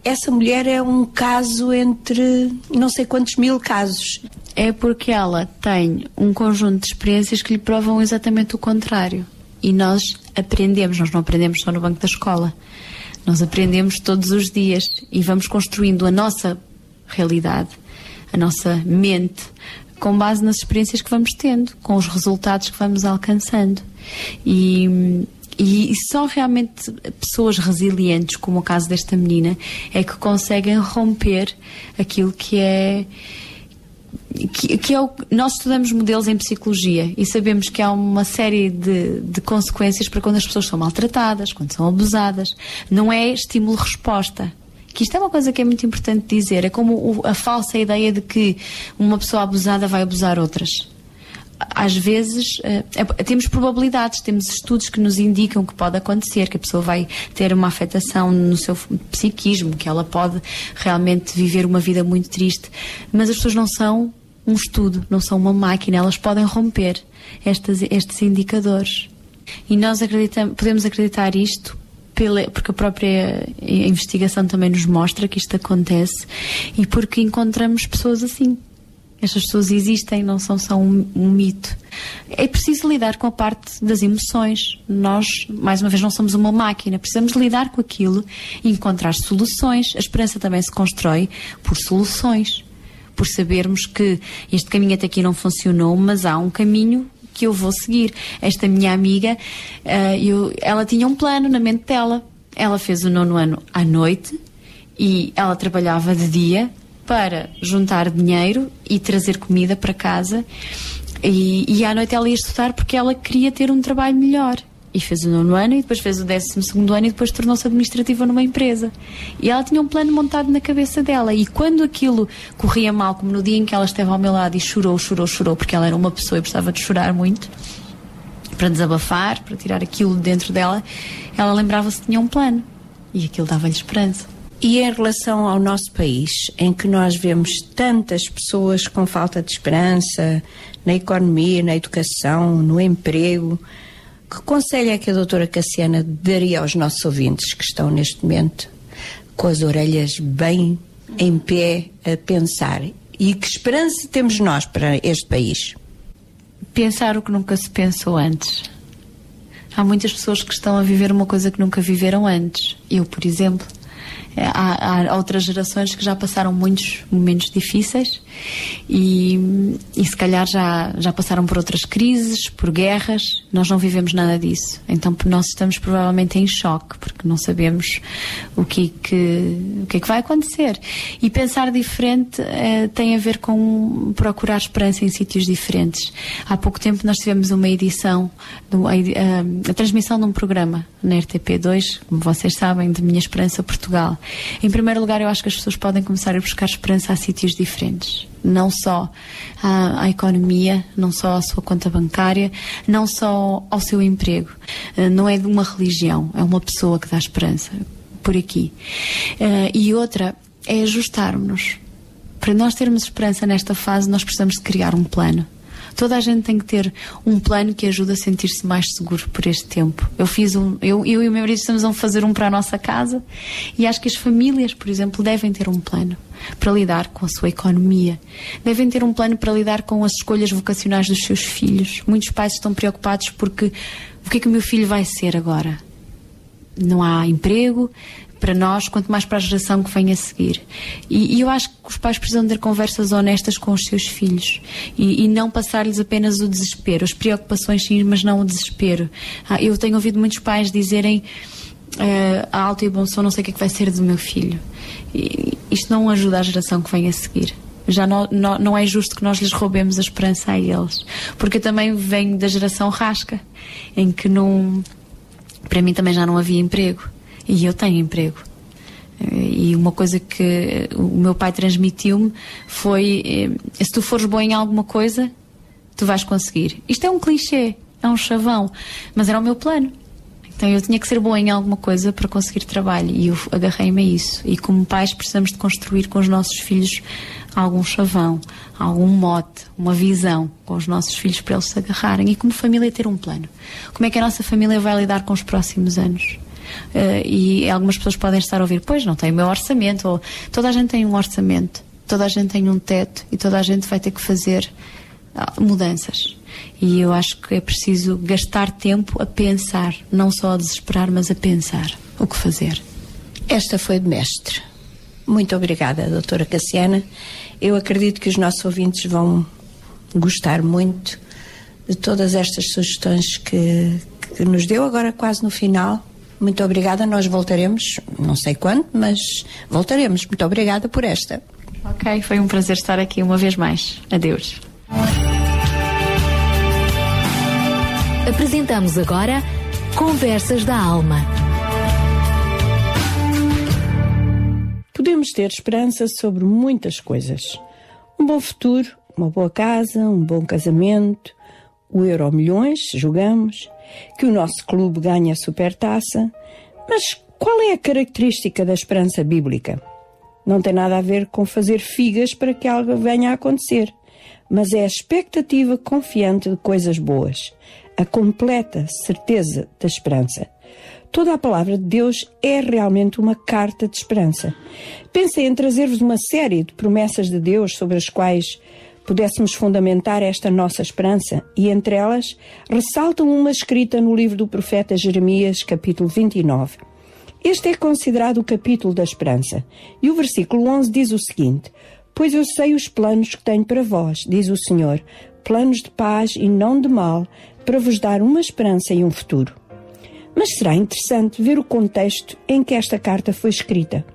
Speaker 19: Essa mulher é um caso entre não sei quantos mil casos.
Speaker 20: É porque ela tem um conjunto de experiências que lhe provam exatamente o contrário. E nós aprendemos, nós não aprendemos só no banco da escola. Nós aprendemos todos os dias e vamos construindo a nossa realidade, a nossa mente, com base nas experiências que vamos tendo, com os resultados que vamos alcançando. E, e só realmente pessoas resilientes, como o caso desta menina, é que conseguem romper aquilo que é que, que é o, nós estudamos modelos em psicologia e sabemos que há uma série de, de consequências para quando as pessoas são maltratadas, quando são abusadas. Não é estímulo-resposta. Que isto é uma coisa que é muito importante dizer. É como o- a falsa ideia de que uma pessoa abusada vai abusar outras. Às vezes eh, é- temos probabilidades, temos estudos que nos indicam que pode acontecer, que a pessoa vai ter uma afetação no seu psiquismo, que ela pode realmente viver uma vida muito triste. Mas as pessoas não são um estudo, não são uma máquina, elas podem romper estas, estes indicadores. E nós acreditamos, podemos acreditar isto pela, porque a própria investigação também nos mostra que isto acontece e porque encontramos pessoas assim. Estas pessoas existem, não são só um, um mito. É preciso lidar com a parte das emoções. Nós, mais uma vez, não somos uma máquina. Precisamos lidar com aquilo e encontrar soluções. A esperança também se constrói por soluções. Por sabermos que este caminho até aqui não funcionou, mas há um caminho que eu vou seguir. Esta minha amiga, eh, eu- ela tinha um plano na mente dela. Ela fez o nono ano à noite e ela trabalhava de dia para juntar dinheiro e trazer comida para casa. E, e à noite ela ia estudar porque ela queria ter um trabalho melhor. E fez o nono ano e depois fez o décimo segundo ano e depois tornou-se administrativa numa empresa. E ela tinha um plano montado na cabeça dela. E quando aquilo corria mal, como no dia em que ela esteve ao meu lado e chorou, chorou, chorou, porque ela era uma pessoa e precisava de chorar muito, para desabafar, para tirar aquilo de dentro dela, ela lembrava-se que tinha um plano. E aquilo dava-lhe esperança.
Speaker 19: E em relação ao nosso país, em que nós vemos tantas pessoas com falta de esperança na economia, na educação, no emprego, que conselho é que a doutora Cassiana daria aos nossos ouvintes que estão neste momento com as orelhas bem em pé a pensar? E que esperança temos nós para este país?
Speaker 20: Pensar o que nunca se pensou antes. Há muitas pessoas que estão a viver uma coisa que nunca viveram antes. Eu, por exemplo. Eh, Há, há outras gerações que já passaram muitos momentos difíceis e, e se calhar já, já passaram por outras crises, por guerras. Nós não vivemos nada disso. Então nós estamos provavelmente em choque porque não sabemos o que, é que, o que é que vai acontecer. E pensar diferente eh, tem a ver com procurar esperança em sítios diferentes. Há pouco tempo nós tivemos uma edição, do- a, a- a transmissão de um programa na RTP2, como vocês sabem, de Minha Esperança Portugal. Em primeiro lugar, eu acho que as pessoas podem começar a buscar esperança a sítios diferentes. Não só à, à economia, não só à sua conta bancária, não só ao seu emprego. Eh, Não é de uma religião, é uma pessoa que dá esperança por aqui. Eh, e outra é ajustarmos-nos. Para nós termos esperança nesta fase, nós precisamos de criar um plano. Toda a gente tem que ter um plano que ajude a sentir-se mais seguro por este tempo. Eu fiz um, eu, eu e o meu marido estamos a fazer um para a nossa casa e acho que as famílias, por exemplo, devem ter um plano para lidar com a sua economia. Devem ter um plano para lidar com as escolhas vocacionais dos seus filhos. Muitos pais estão preocupados porque o que é que o meu filho vai ser agora? não há emprego para nós, quanto mais para a geração que vem a seguir. E, e eu acho que os pais precisam ter conversas honestas com os seus filhos e, e não passar-lhes apenas o desespero, as preocupações sim, mas não o desespero. Ah, eu tenho ouvido muitos pais dizerem a alto e bom som, não sei o que é que vai ser do meu filho. E, isto não ajuda a geração que vem a seguir. Já não, não, não é justo que nós lhes roubemos a esperança a eles. Porque eu também venho da geração rasca, em que não para mim também já não havia emprego. E eu tenho emprego. E uma coisa que o meu pai transmitiu-me foi: eh, se tu fores bom em alguma coisa, tu vais conseguir. Isto é um clichê, é um chavão, mas era o meu plano. Então eu tinha que ser boa em alguma coisa para conseguir trabalho e eu agarrei-me a isso. E como pais precisamos de construir com os nossos filhos algum chavão, algum mote, uma visão com os nossos filhos para eles se agarrarem e como família ter um plano. Como é que a nossa família vai lidar com os próximos anos? Eh, e algumas pessoas podem estar a ouvir, pois não tem o meu orçamento, ou toda a gente tem um orçamento, toda a gente tem um teto e toda a gente vai ter que fazer ah, mudanças. E eu acho que é preciso gastar tempo a pensar, não só a desesperar, mas a pensar o que fazer.
Speaker 19: Esta foi de mestre. Muito obrigada, doutora Cassiana. Eu acredito que os nossos ouvintes vão gostar muito de todas estas sugestões que, que nos deu agora quase no final. Muito obrigada, nós voltaremos, não sei quando, mas voltaremos. Muito obrigada por esta.
Speaker 20: Ok, foi um prazer estar aqui uma vez mais. Adeus.
Speaker 1: Apresentamos agora Conversas da Alma.
Speaker 19: Podemos ter esperança sobre muitas coisas. Um bom futuro, uma boa casa, um bom casamento, o Euro Milhões, jogamos, que o nosso clube ganhe a supertaça. Mas qual é a característica da esperança bíblica? Não tem nada a ver com fazer figas para que algo venha a acontecer, mas é a expectativa confiante de coisas boas, a completa certeza da esperança. Toda a palavra de Deus é realmente uma carta de esperança. Pensei em trazer-vos uma série de promessas de Deus sobre as quais pudéssemos fundamentar esta nossa esperança, e entre elas ressaltam uma escrita no livro do profeta Jeremias, capítulo 29. Este é considerado o capítulo da esperança, e o versículo 11 diz o seguinte: Pois eu sei os planos que tenho para vós, diz o Senhor, planos de paz e não de mal, para vos dar uma esperança e um futuro. Mas será interessante ver o contexto em que esta carta foi escrita.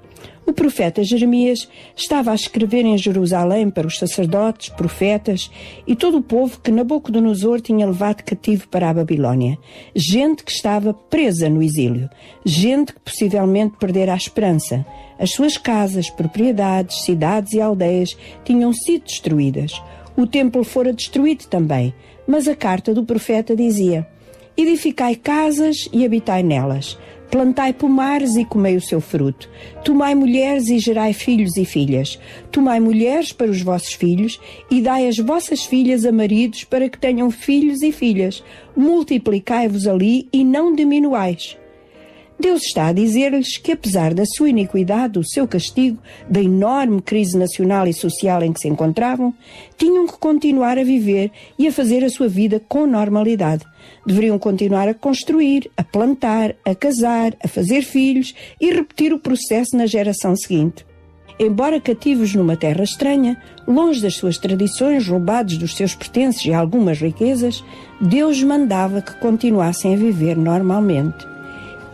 Speaker 19: O profeta Jeremias estava a escrever em Jerusalém para os sacerdotes, profetas e todo o povo que Nabucodonosor tinha levado cativo para a Babilónia. Gente que estava presa no exílio. Gente que possivelmente perdera a esperança. As suas casas, propriedades, cidades e aldeias tinham sido destruídas. O templo fora destruído também. Mas a carta do profeta dizia: Edificai casas e habitai nelas. Plantai pomares e comei o seu fruto. Tomai mulheres e gerai filhos e filhas. Tomai mulheres para os vossos filhos e dai as vossas filhas a maridos para que tenham filhos e filhas. Multiplicai-vos ali e não diminuais. Deus está a dizer-lhes que, apesar da sua iniquidade, do seu castigo, da enorme crise nacional e social em que se encontravam, tinham que continuar a viver e a fazer a sua vida com normalidade. Deveriam continuar a construir, a plantar, a casar, a fazer filhos e repetir o processo na geração seguinte. Embora cativos numa terra estranha, longe das suas tradições, roubados dos seus pertences e algumas riquezas, Deus mandava que continuassem a viver normalmente.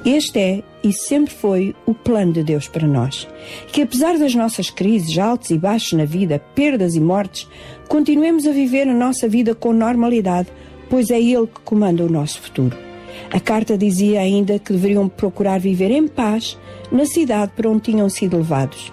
Speaker 19: Este é e sempre foi o plano de Deus para nós. Que apesar das nossas crises, altos e baixos na vida, perdas e mortes, continuemos a viver a nossa vida com normalidade, pois é Ele que comanda o nosso futuro. A carta dizia ainda que deveriam procurar viver em paz na cidade para onde tinham sido levados.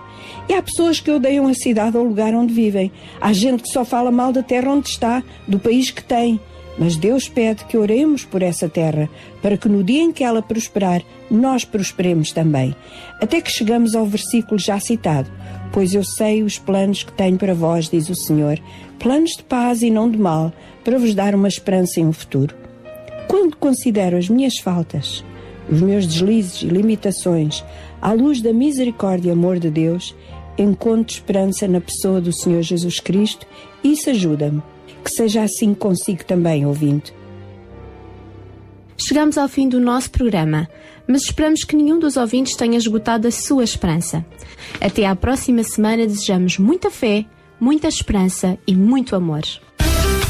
Speaker 19: E há pessoas que odeiam a cidade ou o lugar onde vivem. Há gente que só fala mal da terra onde está, do país que tem. Mas Deus pede que oremos por essa terra, para que no dia em que ela prosperar, nós prosperemos também. Até que chegamos ao versículo já citado. Pois eu sei os planos que tenho para vós, diz o Senhor, planos de paz e não de mal, para vos dar uma esperança e um futuro. Quando considero as minhas faltas, os meus deslizes e limitações, à luz da misericórdia e amor de Deus, encontro esperança na pessoa do Senhor Jesus Cristo e isso ajuda-me. Que seja assim consigo também, ouvinte.
Speaker 18: Chegamos ao fim do nosso programa, mas esperamos que nenhum dos ouvintes tenha esgotado a sua esperança. Até à próxima semana desejamos muita fé, muita esperança e muito amor.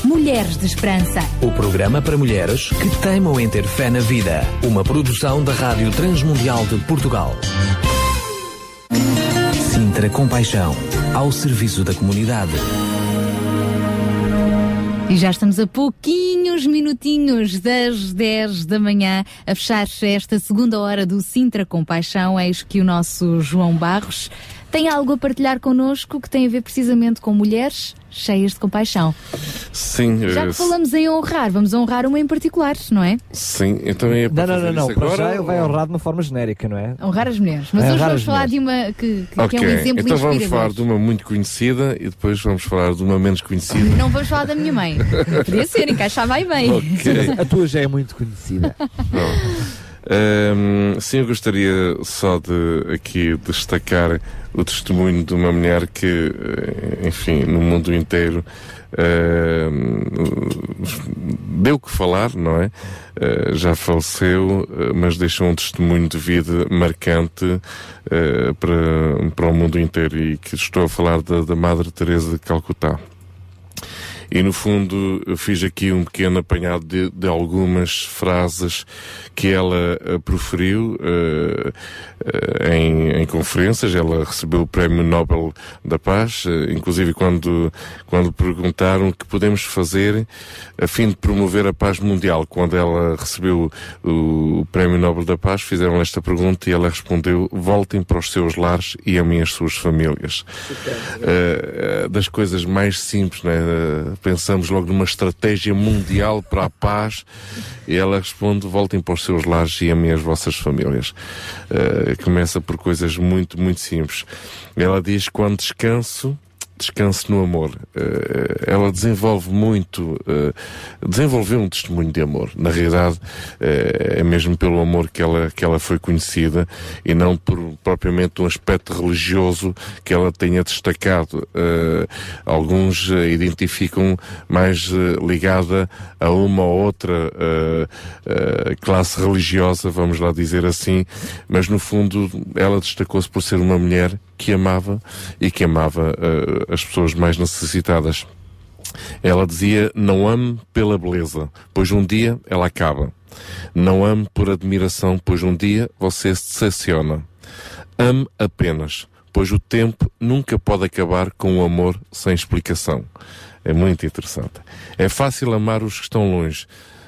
Speaker 1: Mulheres de Esperança.
Speaker 7: O programa para mulheres que teimam em ter fé na vida. Uma produção da Rádio Transmundial de Portugal. Sintra Compaixão. Ao serviço da comunidade.
Speaker 2: E já estamos a pouquinhos minutinhos das 10 da manhã a fechar esta segunda hora do Sintra Compaixão. Eis que o nosso João Barros tem algo a partilhar connosco que tem a ver precisamente com mulheres cheias de compaixão.
Speaker 12: Sim,
Speaker 2: Já que falamos em honrar, vamos honrar uma em particular, não é?
Speaker 12: Sim, eu também ia
Speaker 6: Não, não, não, não. Para
Speaker 12: agora.
Speaker 6: já ele vai honrar de uma forma genérica, não é?
Speaker 2: Honrar as mulheres. Mas
Speaker 6: É
Speaker 2: hoje vamos falar
Speaker 6: mulheres.
Speaker 2: de uma que, que-
Speaker 12: Ok,
Speaker 2: que é um exemplo
Speaker 12: então vamos falar de uma muito conhecida e depois vamos falar de uma menos conhecida.
Speaker 2: Não vamos falar da minha mãe. Podia ser, encaixava aí bem.
Speaker 12: Ok.
Speaker 6: A tua já é muito conhecida.
Speaker 12: Ahm, sim, eu gostaria só de aqui destacar o testemunho de uma mulher que, eh, enfim, no mundo inteiro ahm, deu que falar, não é? Eh, já faleceu, eh, mas deixou um testemunho de vida marcante eh, para, para o mundo inteiro e que estou a falar da, da Madre Teresa de Calcutá. E no fundo fiz aqui um pequeno apanhado de, de algumas frases que ela eh, proferiu eh, eh, em, em conferências. Ela recebeu o Prémio Nobel da Paz, eh, inclusive quando, quando perguntaram o que podemos fazer a fim de promover a paz mundial. Quando ela recebeu o, o Prémio Nobel da Paz, fizeram esta pergunta e ela respondeu: voltem para os seus lares e amem as suas famílias. Das coisas mais simples, né? Pensamos logo numa estratégia mundial para a paz e ela responde: voltem para os seus lares e amem as vossas famílias. Eh, começa por coisas muito, muito simples. Ela diz: quando descanso, Descanse no Amor. Eh, ela desenvolve muito, eh, desenvolveu um testemunho de amor. Na realidade, eh, é mesmo pelo amor que ela, que ela foi conhecida e não por propriamente um aspecto religioso que ela tenha destacado. Alguns identificam mais ligada a uma ou outra classe religiosa, vamos lá dizer assim, mas no fundo ela destacou-se por ser uma mulher que amava e que amava eh, as pessoas mais necessitadas. Ela dizia: Não ame pela beleza, pois um dia ela acaba. Não ame por admiração, pois um dia você se decepciona. Ame apenas, pois o tempo nunca pode acabar com o amor sem explicação. É muito interessante. É fácil amar os que estão longe,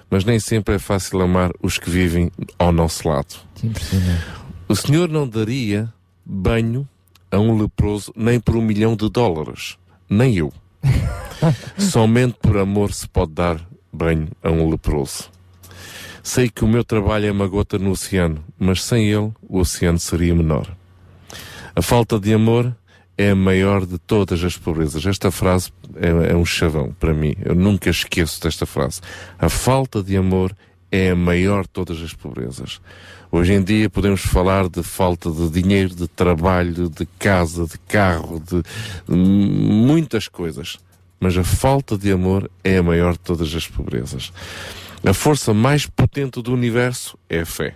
Speaker 12: mas nem sempre é fácil amar os que vivem ao nosso lado. O Senhor não daria banho a um leproso nem por um milhão de dólares. Nem eu. Somente por amor se pode dar banho a um leproso. Sei que o meu trabalho é uma gota no oceano, mas sem ele o oceano seria menor. A falta de amor é a maior de todas as pobrezas. Esta frase é, é um chavão para mim. Eu nunca esqueço desta frase. A falta de amor é a maior de todas as pobrezas. Hoje em dia podemos falar de falta de dinheiro, de trabalho, de casa, de carro, de, muitas coisas. Mas a falta de amor é a maior de todas as pobrezas. A força mais potente do universo é a fé.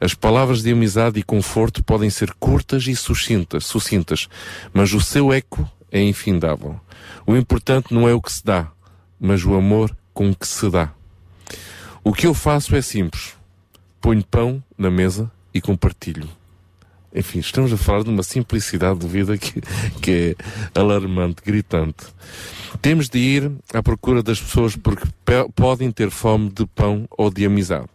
Speaker 12: As palavras de amizade e conforto podem ser curtas e sucintas, sucintas, mas o seu eco é infindável. O importante não é o que se dá, mas o amor com que se dá. O que eu faço é simples. Ponho pão na mesa e compartilho. Enfim, estamos a falar de uma simplicidade de vida que, que é alarmante, gritante. Temos de ir à procura das pessoas porque podem ter fome de pão ou de amizade.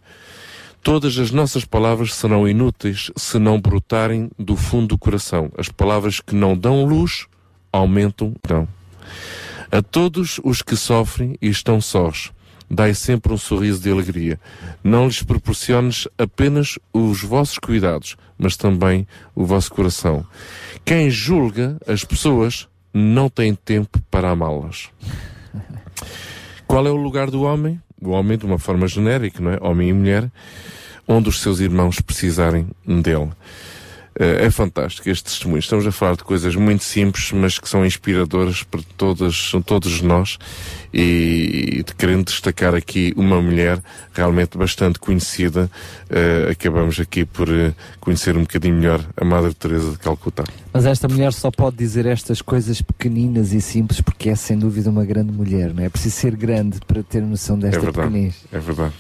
Speaker 12: Todas as nossas palavras serão inúteis se não brotarem do fundo do coração. As palavras que não dão luz aumentam não. A todos os que sofrem e estão sós, dai sempre um sorriso de alegria. Não lhes proporciones apenas os vossos cuidados, mas também o vosso coração. Quem julga as pessoas não tem tempo para amá-las. Qual é o lugar do homem? O homem, de uma forma genérica, não é? Homem e mulher, onde os seus irmãos precisarem dele. Eh, É fantástico este testemunho. Estamos a falar de coisas muito simples, mas que são inspiradoras para todas, todos nós. E, e querendo destacar aqui uma mulher realmente bastante conhecida, eh, acabamos aqui por eh, conhecer um bocadinho melhor a Madre Teresa de Calcutá.
Speaker 6: Mas esta mulher só pode dizer estas coisas pequeninas e simples porque é sem dúvida uma grande mulher, não é? É preciso ser grande para ter noção desta
Speaker 12: é verdade.
Speaker 6: pequenez.
Speaker 12: É verdade.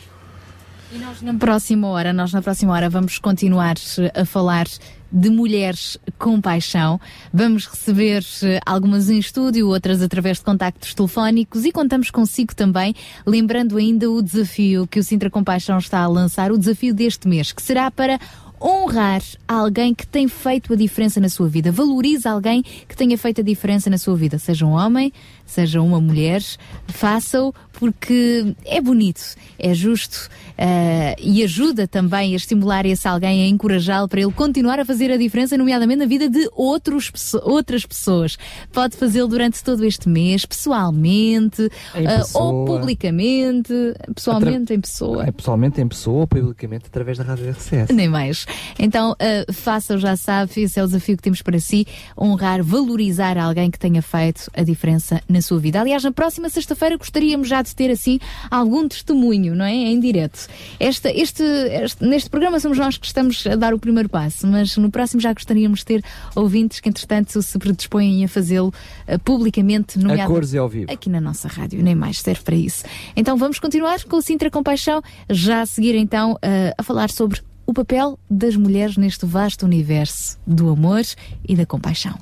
Speaker 2: E nós na próxima hora, nós na próxima hora vamos continuar eh, a falar de mulheres com paixão. Vamos receber eh, algumas em estúdio, outras através de contactos telefónicos e contamos consigo também, lembrando ainda o desafio que o Sintra Compaixão está a lançar, o desafio deste mês, que será para honrar alguém que tem feito a diferença na sua vida. Valorize alguém que tenha feito a diferença na sua vida, seja um homem, seja uma mulher, faça-o porque é bonito, é justo eh, e ajuda também a estimular esse alguém, a encorajá-lo para ele continuar a fazer a diferença, nomeadamente na vida de outros, outras pessoas. Pode fazê-lo durante todo este mês, pessoalmente, eh,
Speaker 6: pessoa.
Speaker 2: ou publicamente, pessoalmente,
Speaker 6: Atra-
Speaker 2: em pessoa.
Speaker 6: É pessoalmente em pessoa ou publicamente através da Rádio RCS.
Speaker 2: Nem mais. Então, uh, faça, já sabe, esse é o desafio que temos para si: honrar, valorizar alguém que tenha feito a diferença na sua vida. Aliás, na próxima sexta-feira gostaríamos já de ter assim algum testemunho, não é? Em direto. Esta, este, este- neste programa somos nós que estamos a dar o primeiro passo, mas no próximo já gostaríamos de ter ouvintes que, entretanto, se predispõem a fazê-lo uh, publicamente, nomeadamente
Speaker 6: cores e ao vivo.
Speaker 2: aqui na nossa rádio, nem mais serve para isso. Então vamos continuar com o Sintra Compaixão, já a seguir então eh, a falar sobre o papel das mulheres neste vasto universo do amor e da compaixão.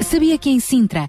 Speaker 1: Sabia que em Sintra,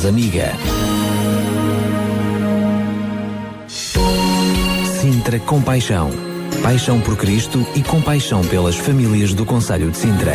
Speaker 7: Voz amiga. Sintra Compaixão. Paixão por Cristo e compaixão pelas famílias do Conselho de Sintra.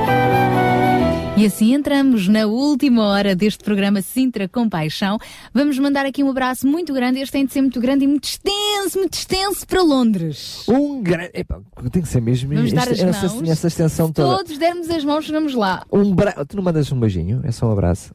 Speaker 2: E assim entramos na última hora deste programa Sintra Compaixão. Vamos mandar aqui um abraço muito grande. Este tem de ser muito grande e muito extenso, muito extenso para Londres.
Speaker 6: Um grande. Tem que ser mesmo.
Speaker 2: Vamos dar
Speaker 6: Isto-
Speaker 2: as
Speaker 6: essa,
Speaker 2: mãos.
Speaker 6: essa extensão toda.
Speaker 2: Todos dermos as mãos, chegamos lá.
Speaker 6: Um bra... Tu não mandas um beijinho? É só um abraço.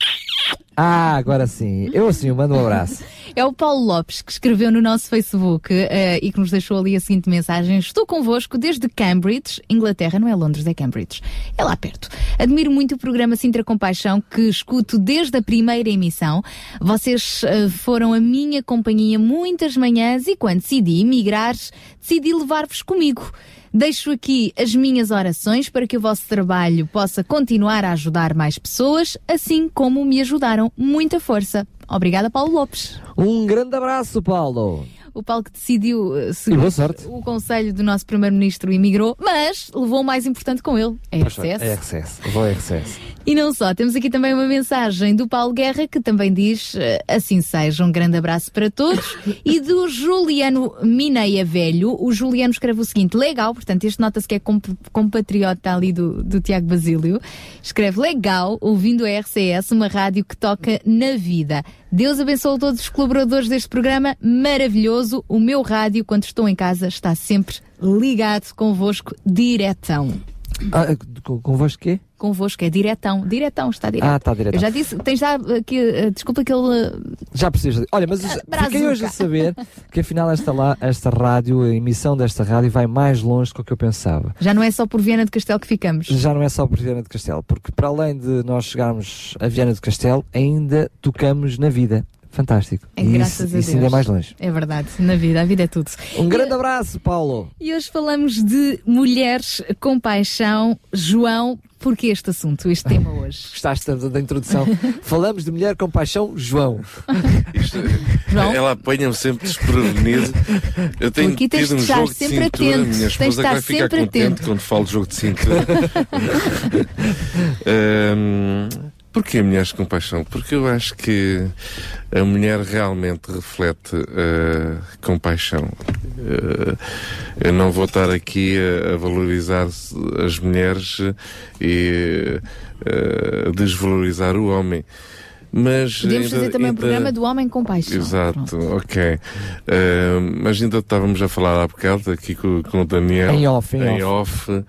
Speaker 6: Ah, agora sim. Eu assim, mando um abraço.
Speaker 2: É o Paulo Lopes que escreveu no nosso Facebook eh, e que nos deixou ali a seguinte mensagem: Estou convosco desde Cambridge, Inglaterra, não é Londres, é Cambridge. É lá perto. Admiro muito o programa Sintra Compaixão que escuto desde a primeira emissão. Vocês eh, foram a minha companhia muitas manhãs e quando decidi emigrar, decidi levar-vos comigo. Deixo aqui as minhas orações para que o vosso trabalho possa continuar a ajudar mais pessoas, assim como me ajudaram. Muita força. Obrigada, Paulo Lopes.
Speaker 6: Um grande abraço, Paulo.
Speaker 2: O Paulo que decidiu uh, seguir o conselho do nosso primeiro-ministro emigrou, mas levou o mais importante com ele, a
Speaker 6: foi,
Speaker 2: RCS.
Speaker 6: É RCS. Vou a RCS.
Speaker 2: E não só, temos aqui também uma mensagem do Paulo Guerra que também diz eh, assim seja, um grande abraço para todos. e do Juliano Mineia Velho, o Juliano escreve o seguinte, legal, portanto este nota-se que é comp compatriota ali do, do Tiago Basílio, escreve legal, ouvindo a RCS, uma rádio que toca na vida. Deus abençoe todos os colaboradores deste programa, maravilhoso. O meu rádio, quando estou em casa, está sempre ligado convosco, diretão.
Speaker 6: Ah, com- convosco quê?
Speaker 2: Convosco, é diretão. Diretão, está direto.
Speaker 6: Ah, está diretão.
Speaker 2: Eu já disse, tens já aqui, eh, desculpa que ele.
Speaker 6: Já precisas. de- Olha, mas
Speaker 2: Ah,
Speaker 6: fiquei hoje a saber que afinal esta, lá, esta rádio, a emissão desta rádio vai mais longe do que eu pensava.
Speaker 2: Já não é só por Viana de Castelo que ficamos.
Speaker 6: Já não é só por Viana de Castelo, porque para além de nós chegarmos a Viana de Castelo, ainda tocamos na vida. Fantástico.
Speaker 2: É,
Speaker 6: e
Speaker 2: graças
Speaker 6: isso,
Speaker 2: a
Speaker 6: isso
Speaker 2: Deus.
Speaker 6: ainda é mais longe.
Speaker 2: É verdade, na vida, a vida é tudo.
Speaker 6: Um grande abraço, Paulo.
Speaker 2: E hoje falamos de mulheres com paixão. João, porquê este assunto, este tema hoje?
Speaker 6: Gostaste da, da introdução? Falamos de mulher com paixão, João.
Speaker 2: João?
Speaker 12: Ela apanha-me sempre desprevenido. Eu tenho
Speaker 2: aqui tens
Speaker 12: tido um
Speaker 2: de estar
Speaker 12: jogo de
Speaker 2: sempre
Speaker 12: cintura.
Speaker 2: atento.
Speaker 12: Minha
Speaker 2: Tens de
Speaker 12: esposa
Speaker 2: estar
Speaker 12: vai ficar
Speaker 2: sempre
Speaker 12: contente
Speaker 2: atento.
Speaker 12: quando falo de jogo de cintura. Ahm, Porquê mulheres com paixão? Porque eu acho que a mulher realmente reflete uh, compaixão. Uh, eu não vou estar aqui a, a valorizar as mulheres e uh, desvalorizar o homem. Mas
Speaker 2: Podíamos
Speaker 12: ainda-
Speaker 2: fazer também um programa do Homem com Paixão.
Speaker 12: Exato, ok. Uh, mas ainda estávamos a falar há bocado aqui com, com o Daniel.
Speaker 6: Em off, em
Speaker 12: off. Uh,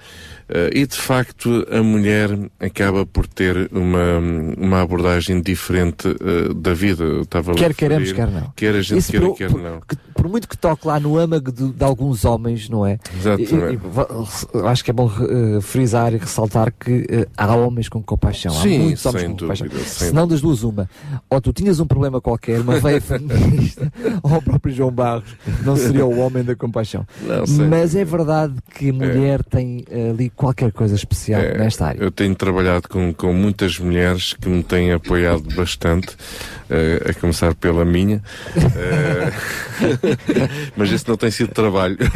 Speaker 12: e de facto a mulher acaba por ter uma, uma abordagem diferente uh, da vida. Eu estava
Speaker 6: Quer queremos, quer não.
Speaker 12: Quer a gente
Speaker 6: Isso
Speaker 12: queira,
Speaker 6: por,
Speaker 12: quer
Speaker 6: por-
Speaker 12: não.
Speaker 6: que- por muito que toque lá no âmago de, de alguns homens, não é?
Speaker 12: Exatamente.
Speaker 6: E- e- acho que é bom eh, frisar e ressaltar que eh, há homens com compaixão.
Speaker 12: Sim,
Speaker 6: há muitos homens com compaixão.
Speaker 12: dúvida, sem
Speaker 6: Se não das duas, uma. Ou tu tinhas um problema qualquer, uma veia feminista, ou o próprio João Barros não seria o homem da compaixão.
Speaker 12: Não,
Speaker 6: Mas é verdade que a mulher tem eh, ali qualquer coisa especial
Speaker 12: É,
Speaker 6: nesta área.
Speaker 12: Eu tenho trabalhado com, com muitas mulheres que me têm apoiado bastante, eh, a começar pela minha. Eh, mas esse não tem sido trabalho.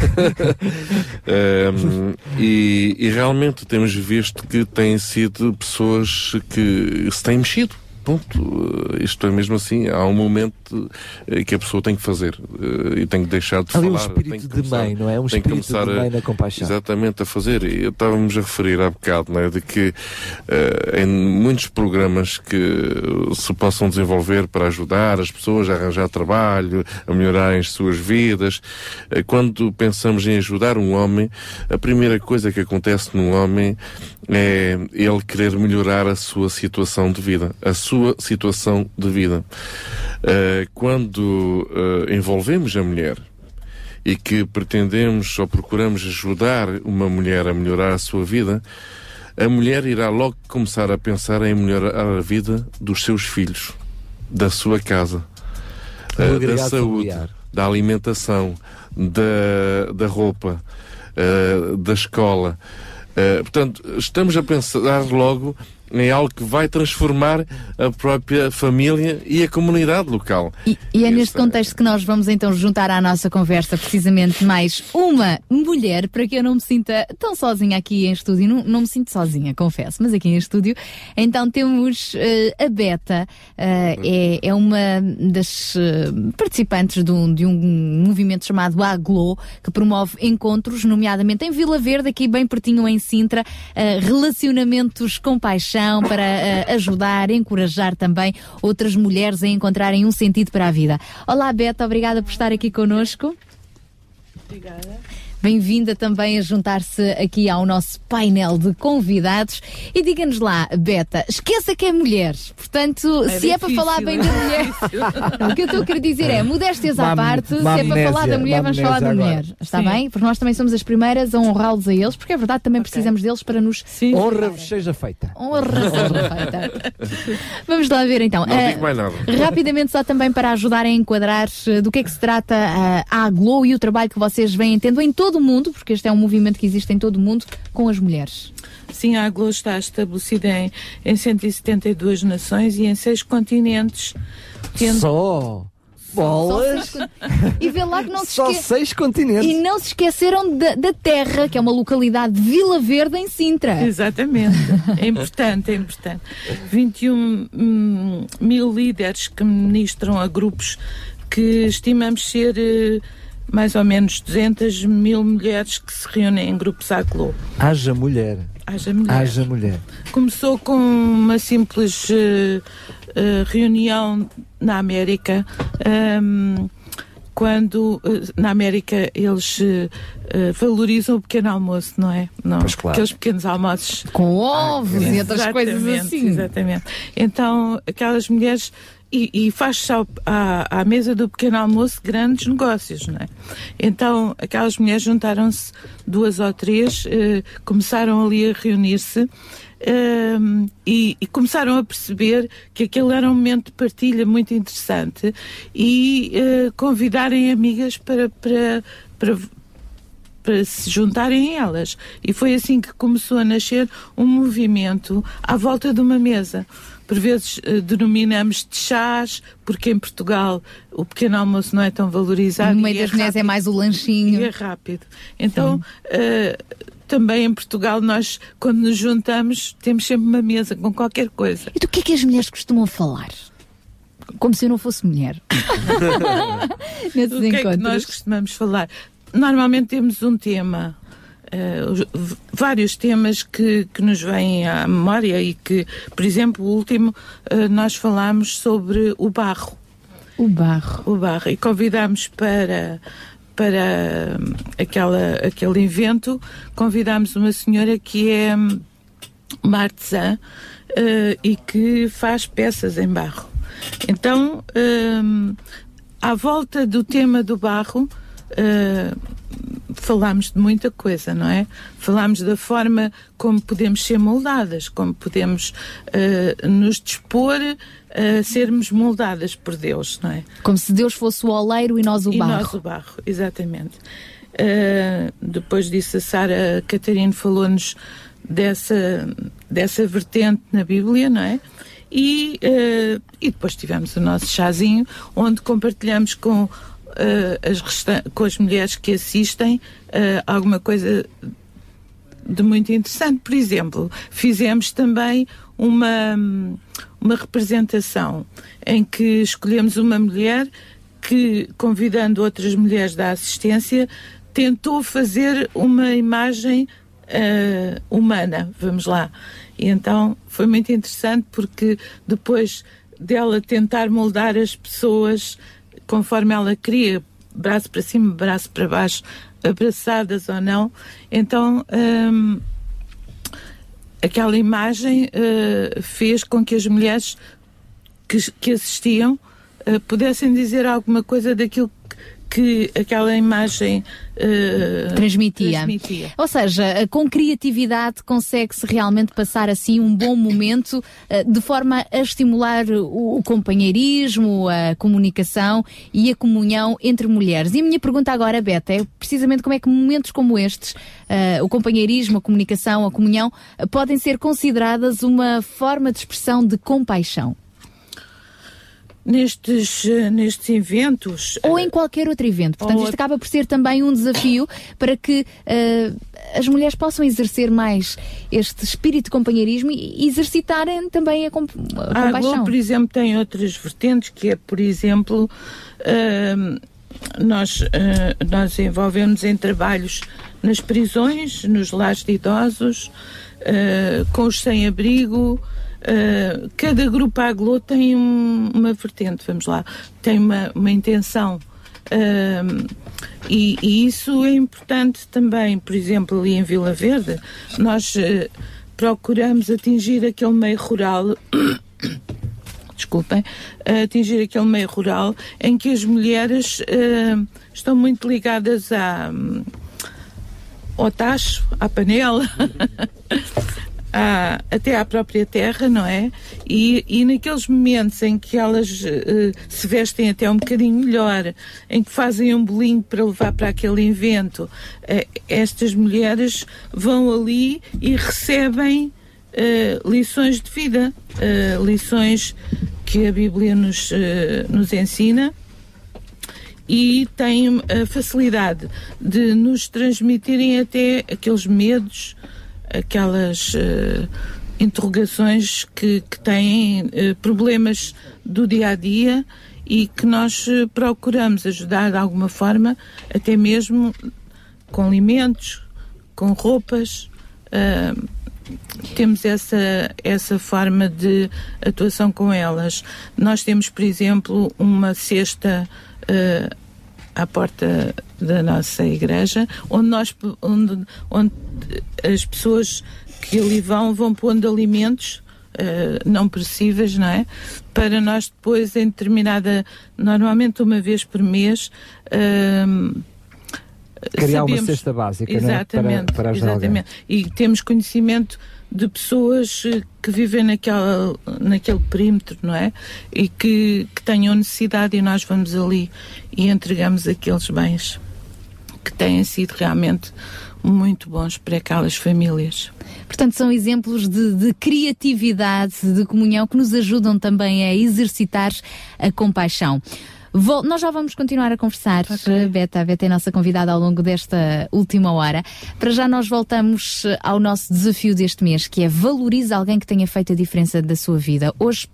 Speaker 12: Ehm, e, e realmente temos visto que têm sido pessoas que se têm mexido. Ponto. Eh, Isto é mesmo assim. Há um momento eh, que a pessoa tem que fazer eh, e tem que deixar de
Speaker 6: Ali um
Speaker 12: falar.
Speaker 6: espírito
Speaker 12: tem que
Speaker 6: de
Speaker 12: começar-
Speaker 6: mãe, não é? Um espírito de
Speaker 12: a-
Speaker 6: mãe na compaixão.
Speaker 12: Exatamente, a fazer. E estávamos a referir há bocado, né, de que eh, em muitos programas que se possam desenvolver para ajudar as pessoas a arranjar trabalho, a melhorarem as suas vidas, eh, quando pensamos em ajudar um homem, a primeira coisa que acontece num homem é ele querer melhorar a sua situação de vida, a sua situação de vida. Eh, quando eh, envolvemos a mulher, e que pretendemos ou procuramos ajudar uma mulher a melhorar a sua vida, a mulher irá logo começar a pensar em melhorar a vida dos seus filhos, da sua casa, eh, da saúde,
Speaker 6: familiar.
Speaker 12: da alimentação, da, da roupa, da escola. Portanto, estamos a pensar logo em algo que vai transformar a própria família e a comunidade local.
Speaker 2: E, e é neste contexto que nós vamos então juntar à nossa conversa precisamente mais uma mulher para que eu não me sinta tão sozinha aqui em estúdio. Não, não me sinto sozinha, confesso, mas aqui em estúdio. Então temos eh, a Beta, eh, é, é uma das eh, participantes de um, de um movimento chamado Aglo, que promove encontros, nomeadamente em Vila Verde, aqui bem pertinho em Sintra, relacionamentos com paixão para eh, ajudar, encorajar também outras mulheres a encontrarem um sentido para a vida. Olá, Beta, obrigada por estar aqui connosco.
Speaker 21: Obrigada.
Speaker 2: Bem-vinda também a juntar-se aqui ao nosso painel de convidados. E diga-nos lá, Beta, esqueça que é mulher. Portanto,
Speaker 21: É
Speaker 2: se é para
Speaker 21: difícil,
Speaker 2: falar bem
Speaker 21: é
Speaker 2: da mulher.
Speaker 21: difícil.
Speaker 2: o que eu estou a querer dizer é, modéstias à parte, se é para falar da mulher, vamos falar da
Speaker 21: amnésia
Speaker 2: mulher.
Speaker 21: agora.
Speaker 2: Está
Speaker 21: Sim.
Speaker 2: bem? Porque nós também somos as primeiras a honrá-los a eles, porque é verdade, também precisamos deles para nos.
Speaker 6: Honra vos seja feita.
Speaker 2: Honra seja feita. Vamos lá ver então.
Speaker 12: Não
Speaker 2: Ah,
Speaker 12: digo mais nada.
Speaker 2: Rapidamente, só também para ajudar a enquadrar eh, do que é que se trata ah, a Aglow e o trabalho que vocês vêm tendo em todo o mundo, porque este é um movimento que existe em todo o mundo, com as mulheres.
Speaker 21: Sim, a Aglo está estabelecida em, em 172 nações e em seis continentes. tendo-
Speaker 6: Só bolas.
Speaker 2: Só E vê lá que não se
Speaker 6: Só
Speaker 2: esque-
Speaker 6: seis continentes.
Speaker 2: E não se esqueceram da, da Terra, que é uma localidade de Vila Verde, em Sintra.
Speaker 21: Exatamente. É importante, é importante. 21 hum, mil líderes que ministram a grupos que estimamos ser eh, mais ou menos 200 mil mulheres que se reúnem em grupos Aglo.
Speaker 6: Haja mulher.
Speaker 21: Haja mulher.
Speaker 6: Haja mulher.
Speaker 21: Começou com uma simples eh, eh, reunião na América. ehm, quando eh, na América eles eh, valorizam o pequeno almoço, não é? Não,
Speaker 6: Pois claro.
Speaker 21: Aqueles pequenos almoços
Speaker 2: com ovos e outras coisas assim.
Speaker 21: Exatamente. Então, aquelas mulheres. E, e faz-se à, à mesa do pequeno almoço grandes negócios, não é? Então, aquelas mulheres juntaram-se duas ou três, eh, começaram ali a reunir-se ehm, e, e começaram a perceber que aquele era um momento de partilha muito interessante e eh, convidarem amigas para, para, para para se juntarem a elas. E foi assim que começou a nascer um movimento à volta de uma mesa. Por vezes eh, denominamos de chás, porque em Portugal o pequeno almoço não é tão valorizado.
Speaker 2: No meio das mulheres é mais o lanchinho.
Speaker 21: E é rápido. Então, eh, também em Portugal, nós, quando nos juntamos, temos sempre uma mesa com qualquer coisa.
Speaker 2: E do que é que as mulheres costumam falar? Como se eu não fosse mulher. Nesses
Speaker 21: o que é que
Speaker 2: encontros.
Speaker 21: nós costumamos falar? Normalmente temos um tema, v- vários temas que, que nos vêm à memória e que, por exemplo, o último, eh, nós falámos sobre o barro.
Speaker 2: O barro.
Speaker 21: O barro. E convidámos para para aquela, aquele evento, convidámos uma senhora que é hum, uma artesã eh, e que faz peças em barro. Então, hum, à volta do tema do barro, eh, falámos de muita coisa, não é? Falámos da forma como podemos ser moldadas, como podemos eh, nos dispor a sermos moldadas por Deus, não é?
Speaker 2: Como se Deus fosse o oleiro e nós o
Speaker 21: e
Speaker 2: barro.
Speaker 21: nós o barro, exatamente. Uh, depois disso, a Sara Catarino falou-nos dessa, dessa vertente na Bíblia, não é? E, uh, e depois tivemos o nosso chazinho, onde compartilhamos com, uh, as, restan- com as mulheres que assistem uh, alguma coisa de muito interessante. Por exemplo, fizemos também uma, uma representação em que escolhemos uma mulher que, convidando outras mulheres da assistência, tentou fazer uma imagem eh, humana, vamos lá. E então foi muito interessante porque depois dela tentar moldar as pessoas conforme ela queria, braço para cima, braço para baixo, abraçadas ou não, então hum, aquela imagem eh, fez com que as mulheres que, que assistiam eh, pudessem dizer alguma coisa daquilo que, que aquela imagem eh,
Speaker 2: transmitia.
Speaker 21: transmitia.
Speaker 2: Ou seja, eh, com criatividade consegue-se realmente passar assim um bom momento eh, de forma a estimular o, o companheirismo, a comunicação e a comunhão entre mulheres. E a minha pergunta agora, Beta, é precisamente como é que momentos como estes, eh, o companheirismo, a comunicação, a comunhão, podem ser consideradas uma forma de expressão de compaixão.
Speaker 21: Nestes, eh, nestes eventos.
Speaker 2: Ou em qualquer outro evento. Portanto, isto acaba por ser também um desafio para que eh, as mulheres possam exercer mais este espírito de companheirismo e exercitarem também a, com a
Speaker 21: A
Speaker 2: compaixão.
Speaker 21: Globo, por exemplo, tem outras vertentes, que é, por exemplo, hum, nós, ah, nós envolvemos em trabalhos nas prisões, nos lares de idosos, ah, com os sem-abrigo. Ah, cada grupo Aglo tem um- uma vertente, vamos lá, tem uma, uma intenção. Ahm, e, e isso é importante também, por exemplo, ali em Vila Verde, nós eh, procuramos atingir aquele meio rural. Desculpem, atingir aquele meio rural em que as mulheres estão muito ligadas à, ao tacho, à panela, à- até à própria terra, não é? E, e naqueles momentos em que elas eh, se vestem até um bocadinho melhor, em que fazem um bolinho para levar para aquele evento, eh, estas mulheres vão ali e recebem eh, lições de vida, lições que a Bíblia nos, nos ensina e têm a facilidade de nos transmitirem até aqueles medos, aquelas eh, interrogações que, que têm eh, problemas do dia a dia e que nós eh, procuramos ajudar de alguma forma, até mesmo com alimentos, com roupas. ah, temos essa, essa forma de atuação com elas. Nós temos, por exemplo, uma cesta eh, à porta da nossa igreja, onde, nós, onde, onde as pessoas que ali vão vão pondo alimentos eh, não perecíveis, não é? Para nós depois, em determinada, normalmente uma vez por mês, eh,
Speaker 6: Criar uma
Speaker 21: sabemos-
Speaker 6: cesta básica, não é?
Speaker 21: exatamente,
Speaker 6: Para- para
Speaker 21: exatamente. E temos conhecimento de pessoas eh, que vivem naquela, naquele perímetro, não é? E que, que tenham necessidade e nós vamos ali e entregamos aqueles bens que têm sido realmente muito bons para aquelas famílias.
Speaker 2: Portanto, são exemplos de, de criatividade, de comunhão, que nos ajudam também a exercitar a compaixão. Vol- nós já vamos continuar a conversar, a Beta. A Beta é a nossa convidada ao longo desta última hora. Para já nós voltamos eh, ao nosso desafio deste mês, que é valorize alguém que tenha feito a diferença da sua vida. Hoje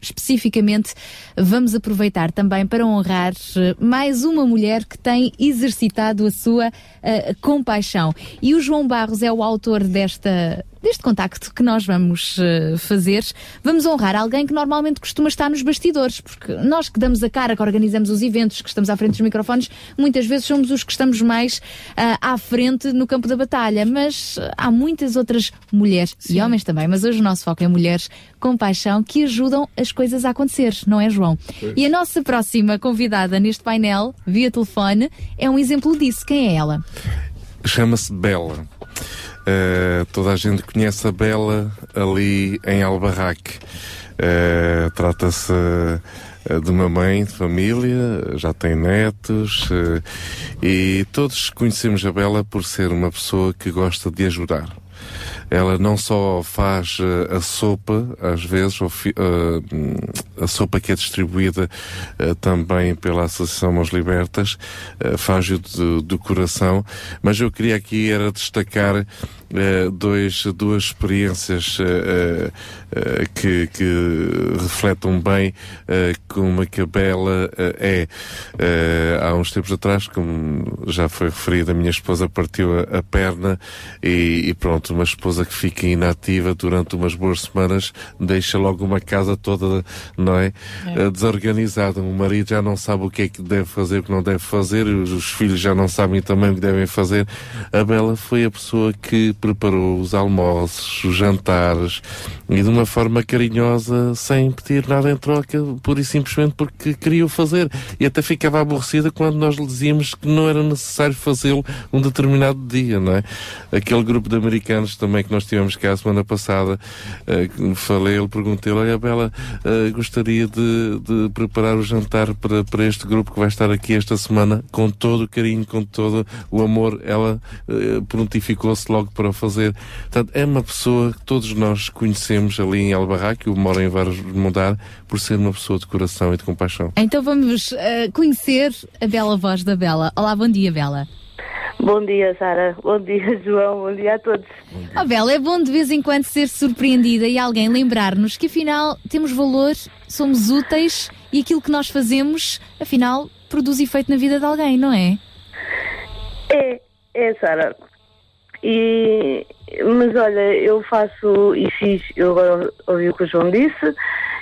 Speaker 2: especificamente vamos aproveitar também para honrar eh, mais uma mulher que tem exercitado a sua eh, compaixão. E o João Barros é o autor desta deste contacto que nós vamos eh, fazer. Vamos honrar alguém que normalmente costuma estar nos bastidores, porque nós que damos a cara, que organizamos os eventos, que estamos à frente dos microfones, muitas vezes somos os que estamos mais ah, à frente no campo da batalha, mas ah, há muitas outras mulheres e homens também, mas hoje o nosso foco é mulheres com paixão que ajudam as coisas a acontecer, não é, João?
Speaker 12: Pois.
Speaker 2: E a nossa próxima convidada neste painel, via telefone, é um exemplo disso. Quem é ela?
Speaker 12: Chama-se Bela. Uh, toda a gente conhece a Bela ali em Albarraque. Uh, Trata-se uh, de uma mãe de família, já tem netos uh, e todos conhecemos a Bela por ser uma pessoa que gosta de ajudar. Ela não só faz eh, a sopa, às vezes, ou eh, a sopa que é distribuída eh, também pela Associação Mãos Libertas, faz-o do, coração, mas eu queria aqui era destacar dois, duas experiências que, que refletem bem como a que a Bela eh, é. Há uns tempos atrás, como já foi referido, a minha esposa partiu a, a perna e, e pronto, uma esposa que fica inativa durante umas boas semanas deixa logo uma casa toda, não é?
Speaker 22: É.
Speaker 12: Eh, desorganizada. O marido já não sabe o que é que deve fazer, o que não deve fazer, os, os filhos já não sabem também o que devem fazer. A Bela foi a pessoa que preparou os almoços, os jantares e de uma forma carinhosa, sem pedir nada em troca, pura e simplesmente porque queria o fazer. E até ficava aborrecida quando nós lhe dizíamos que não era necessário fazê-lo um determinado dia, não é? Aquele grupo de americanos também que nós tivemos cá a semana passada, que falei, ele perguntei, olha Bela, eh, gostaria de, de preparar o jantar para, para este grupo que vai estar aqui esta semana, com todo o carinho, com todo o amor, ela eh, prontificou-se logo para o fazer. Portanto, é uma pessoa que todos nós conhecemos ali em Albarraque, eu moro em Varas de Mudar, por ser uma pessoa de coração e de compaixão.
Speaker 2: Então vamos eh, conhecer a bela voz da Bela. Olá, bom dia, Bela.
Speaker 22: Bom dia, Sara. Bom dia, João. Bom dia a todos.
Speaker 2: Oh, Bela, é bom de vez em quando ser surpreendida e alguém lembrar-nos que afinal temos valor, somos úteis e aquilo que nós fazemos, afinal, produz efeito na vida de alguém, não é?
Speaker 22: É, é, Sara. E, mas olha, eu faço e fiz, eu agora ouvi o que o João disse,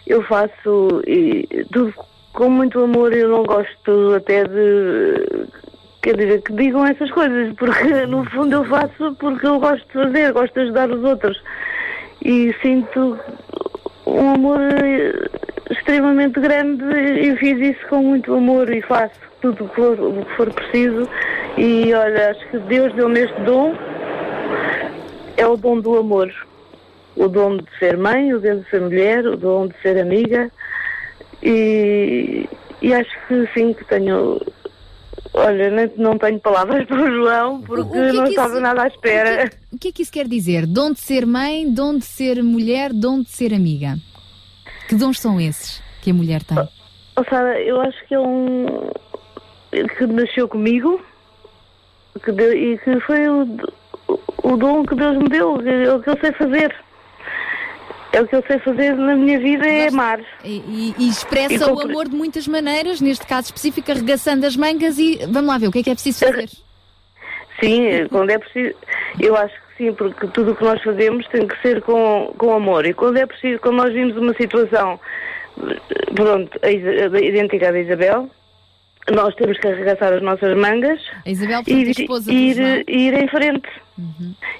Speaker 22: eu faço e, tudo com muito amor. Eu não gosto até de. Quer dizer, que digam essas coisas, porque no fundo eu faço porque eu gosto de fazer, gosto de ajudar os outros. E sinto um amor eh, extremamente grande e fiz isso com muito amor e faço tudo o que for, que for preciso. E olha, acho que Deus deu-me este dom, é o dom do amor. O dom de ser mãe, o dom de ser mulher, o dom de ser amiga. E, e acho que sim, que tenho. Olha, nem- não tenho palavras para o João, porque
Speaker 2: O que é
Speaker 22: não
Speaker 2: que
Speaker 22: estava
Speaker 2: isso-
Speaker 22: nada à espera.
Speaker 2: O que é que isso quer dizer? Dom de ser mãe, dom de ser mulher, dom de ser amiga. Que dons são esses que a mulher tem?
Speaker 22: Oh, Sara, eu acho que é um. que nasceu comigo que deu- e que foi o, o dom que Deus me deu, que é o que eu sei fazer. É o que eu sei fazer na minha vida, é amar.
Speaker 2: E, e- expressa
Speaker 22: E
Speaker 2: o amor de muitas maneiras, neste caso específico, arregaçando as mangas e vamos lá ver o que é que é preciso fazer.
Speaker 22: Sim, quando é preciso. Eu acho que sim, porque tudo o que nós fazemos tem que ser com, com amor. E quando é preciso, quando nós vimos uma situação, eh, pronto, idêntica da Isabel, nós temos que arregaçar as nossas mangas
Speaker 2: A Isabel,
Speaker 22: e
Speaker 2: a
Speaker 22: ir, ir.
Speaker 2: Uhum.
Speaker 22: ir em frente.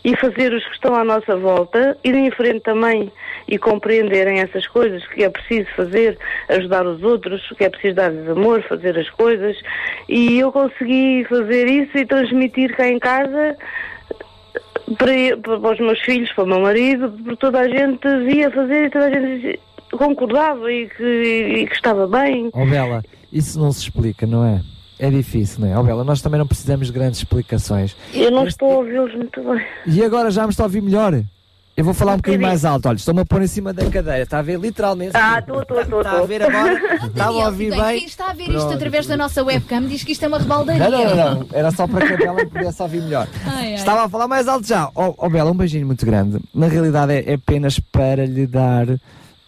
Speaker 22: E fazer os que estão à nossa volta, ir em frente também e compreenderem essas coisas que é preciso fazer, ajudar os outros, que é preciso dar-lhes amor, fazer as coisas. E eu consegui fazer isso e transmitir cá em casa para, para os meus filhos, para o meu marido, porque toda a gente via fazer e toda a gente concordava e que, e que estava bem.
Speaker 6: Ó Bela, isso não se explica, não é? É difícil, não é? Ó Bela, nós também não precisamos de grandes explicações.
Speaker 22: Eu não estou a ouvi-los muito bem.
Speaker 6: E agora já me está a ouvir melhor? Eu vou falar um bocadinho mais alto. Olha, estou-me a pôr em cima da cadeira. Está a ver literalmente?
Speaker 22: Ah, estou, estou, estou.
Speaker 6: Está a ver agora? Estava a ouvir
Speaker 2: Bem? Quem está a ver isto através da nossa webcam diz que isto é uma rebaldaria.
Speaker 6: Não, não, não. Era só para que a Bela pudesse ouvir melhor.
Speaker 2: Ai, ai.
Speaker 6: Estava a falar mais alto já. Ó ó, Bela, um beijinho muito grande. Na realidade é, é apenas para lhe dar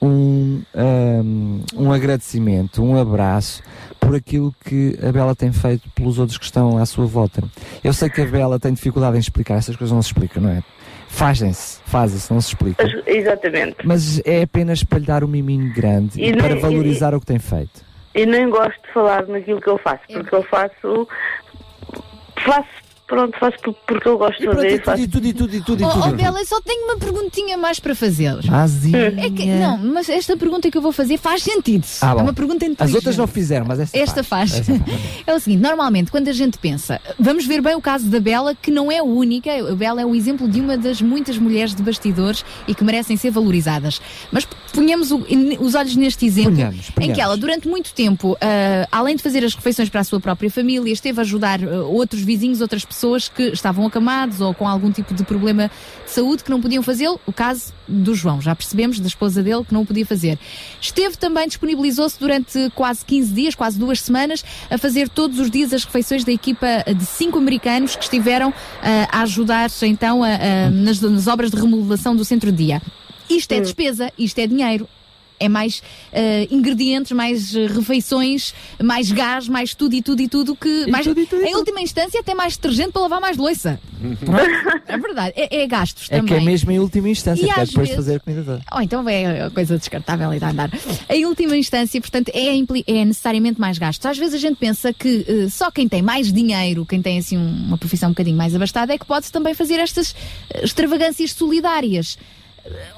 Speaker 6: um, um, um agradecimento, um abraço por aquilo que a Bela tem feito pelos outros que estão à sua volta. Eu sei que a Bela tem dificuldade em explicar, essas coisas não se explicam, não é? Fazem-se, fazem-se, não se explica.
Speaker 22: Mas- Exatamente.
Speaker 6: Mas é apenas para lhe dar um miminho grande e,
Speaker 22: E
Speaker 6: para
Speaker 22: nem-
Speaker 6: valorizar o que tem feito.
Speaker 22: E nem gosto de falar naquilo que eu faço, porque eu faço. Faço, pronto, faço por- porque eu gosto de fazer. e faço.
Speaker 6: tudo, e tudo, e tudo,
Speaker 2: Oh, oh, Bela, eu só tenho uma perguntinha mais para fazer.
Speaker 6: Azinha.
Speaker 2: É que, não, mas esta pergunta que eu vou fazer faz sentido.
Speaker 6: Ah,
Speaker 2: é uma pergunta inteligente.
Speaker 6: As outras não fizeram, mas esta,
Speaker 2: Esta faz.
Speaker 6: Esta faz.
Speaker 2: É o seguinte, normalmente, quando a gente pensa, vamos ver bem o caso da Bela, que não é a única, a Bela é o exemplo de uma das muitas mulheres de bastidores e que merecem ser valorizadas. Mas ponhamos o- os olhos neste exemplo,
Speaker 6: Ponhamos,
Speaker 2: em
Speaker 6: ponhamos.
Speaker 2: que ela, durante muito tempo, ah, além de fazer as refeições para a sua própria família, esteve a ajudar ah, outros vizinhos, outras pessoas que estavam acamados ou com algum tipo de problema de saúde que não podiam fazê-lo. O caso do João, já percebemos, da esposa dele, que não o podia fazer. Esteve também, disponibilizou-se durante quase 15 dias, quase duas semanas, a fazer todos os dias as refeições da equipa de cinco americanos que estiveram ah, a ajudar então a- a- nas, nas obras de remodelação do centro de dia. Isto é despesa, isto é dinheiro. É mais ah, ingredientes, mais ah, refeições, mais gás, mais tudo e tudo e tudo que. mais, em última instância, até mais detergente para lavar mais louça. é verdade, é, é gastos
Speaker 6: É
Speaker 2: também.
Speaker 6: que é mesmo em última instância,
Speaker 2: E
Speaker 6: porque é depois de
Speaker 2: vezes-
Speaker 6: fazer a comida toda.
Speaker 2: Ou então é coisa descartável e dá a andar. Em última instância, portanto, é, impli- é necessariamente mais gastos. Às vezes a gente pensa que eh, só quem tem mais dinheiro, quem tem assim um- uma profissão um bocadinho mais abastada, é que pode também fazer estas eh, extravagâncias solidárias.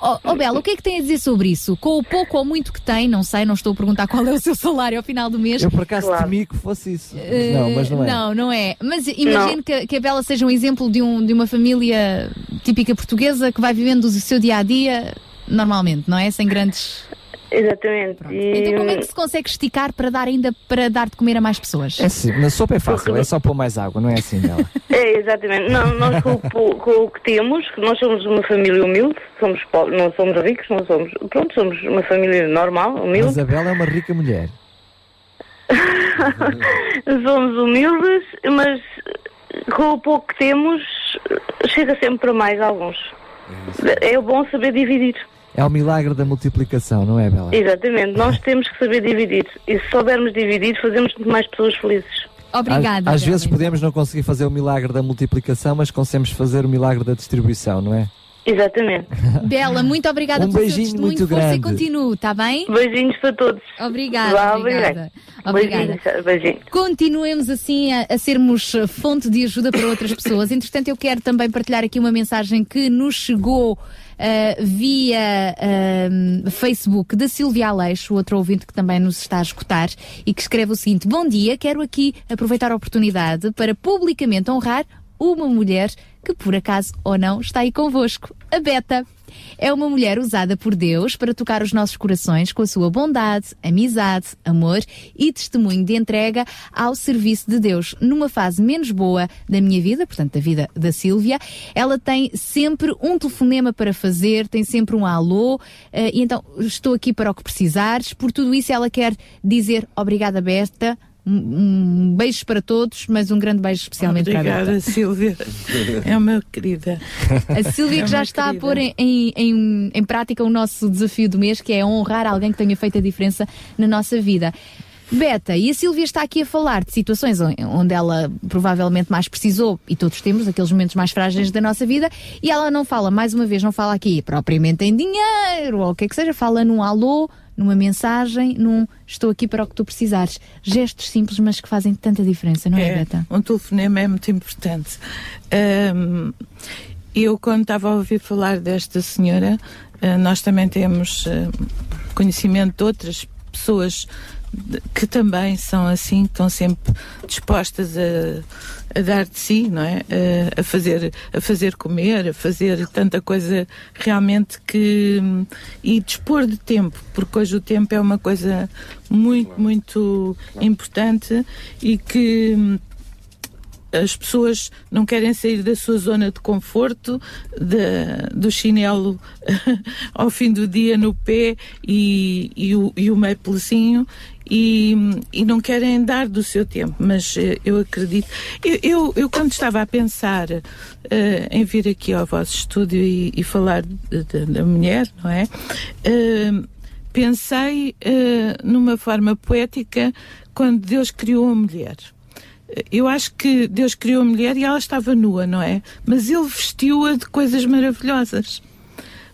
Speaker 2: Oh, oh Bela, o que é que tem a dizer sobre isso? Com o pouco ou muito que tem, não sei, não estou a perguntar qual é o seu salário ao final do mês.
Speaker 6: Eu por acaso temi que fosse isso. Mas
Speaker 2: Eh,
Speaker 6: não, mas não é.
Speaker 2: Não, não é. Mas imagino que, que a Bela seja um exemplo de, um, de uma família típica portuguesa que vai vivendo o seu dia a dia normalmente, não é? Sem grandes.
Speaker 22: Exatamente. E-
Speaker 2: Então como é que se consegue esticar para dar ainda para dar de comer a mais pessoas?
Speaker 6: É assim, na sopa é fácil, é só pôr mais água, não é assim dela.
Speaker 22: É, exatamente. Não, nós com, com o que temos, nós somos uma família humilde, somos pobres, não somos ricos, não somos. Pronto, somos uma família normal,
Speaker 6: A
Speaker 22: humilde.
Speaker 6: Isabela é uma rica mulher.
Speaker 22: somos humildes, mas com o pouco que temos, chega sempre para mais alguns. É bom saber dividir.
Speaker 6: É o milagre da multiplicação, não é, Bela?
Speaker 22: Exatamente. Nós temos que saber dividir. E se soubermos dividir, fazemos muito mais pessoas felizes.
Speaker 2: Obrigada.
Speaker 6: Às, às vezes podemos não conseguir fazer o milagre da multiplicação, mas conseguimos fazer o milagre da distribuição, não é?
Speaker 22: Exatamente.
Speaker 2: Bela, muito obrigada
Speaker 6: Um
Speaker 2: pelo seu
Speaker 6: beijinho
Speaker 2: testemunho.
Speaker 6: muito
Speaker 2: Força e
Speaker 6: grande.
Speaker 2: continue, está bem?
Speaker 22: Beijinhos para todos.
Speaker 2: Obrigada,
Speaker 22: Vá,
Speaker 2: obrigada. Obrigada.
Speaker 22: Beijinhos, beijinhos.
Speaker 2: Continuemos assim a, a sermos fonte de ajuda para outras pessoas. Entretanto, eu quero também partilhar aqui uma mensagem que nos chegou eh, via eh, Facebook da Silvia Aleixo, outro ouvinte que também nos está a escutar, e que escreve o seguinte: Bom dia, quero aqui aproveitar a oportunidade para publicamente honrar uma mulher que por acaso ou não está aí convosco, a Beta. É uma mulher usada por Deus para tocar os nossos corações com a sua bondade, amizade, amor e testemunho de entrega ao serviço de Deus. Numa fase menos boa da minha vida, portanto da vida da Sílvia, ela tem sempre um telefonema para fazer, tem sempre um alô, eh, e então estou aqui para o que precisares. Por tudo isso, ela quer dizer obrigada, Beta. Um, um beijos para todos, mas um grande beijo especialmente para a
Speaker 21: Obrigada. Silvia. É uma querida.
Speaker 2: A Silvia
Speaker 21: É
Speaker 2: que já está a
Speaker 21: querida.
Speaker 2: pôr em, em, em- em prática o nosso desafio do mês, que é honrar alguém que tenha feito a diferença na nossa vida. Beta, e a Silvia está aqui a falar de situações on- onde ela provavelmente mais precisou, e todos temos aqueles momentos mais frágeis da nossa vida, e ela não fala, mais uma vez, não fala aqui propriamente em dinheiro, ou o que é que seja, fala num alô, numa mensagem, num estou aqui para o que tu precisares. Gestos simples, mas que fazem tanta diferença, não é, Beta?
Speaker 21: Um telefonema é muito importante. Ahm, eu, quando estava a ouvir falar desta senhora, ah, nós também temos ah, conhecimento de outras pessoas que também são assim, que estão sempre dispostas a, a dar de si, não é? A, a fazer, a fazer comer, a fazer tanta coisa realmente que. e dispor de tempo, porque hoje o tempo é uma coisa muito, muito importante e que as pessoas não querem sair da sua zona de conforto, da- do chinelo ao fim do dia no pé e, e o, e o meio e, e não querem dar do seu tempo, mas eh, eu acredito. Eu, eu, eu quando estava a pensar eh, em vir aqui ao vosso estúdio e, e falar de- de- da mulher, não é? Eh, pensei eh, numa forma poética quando Deus criou a mulher. Eu acho que Deus criou a mulher e ela estava nua, não é? Mas ele vestiu-a de coisas maravilhosas.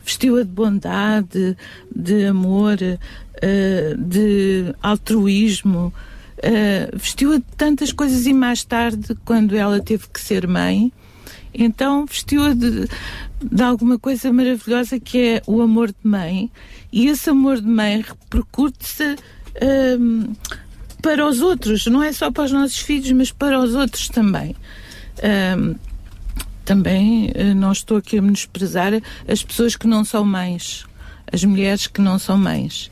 Speaker 21: Vestiu-a de bondade, de amor, eh, de altruísmo. eh, vestiu-a de tantas coisas e mais tarde, quando ela teve que ser mãe, então vestiu-a de, de alguma coisa maravilhosa que é o amor de mãe. E esse amor de mãe repercute-se hum, para os outros, não é só para os nossos filhos, mas para os outros também. Hum, também eh, não estou aqui a menosprezar as pessoas que não são mães, as mulheres que não são mães.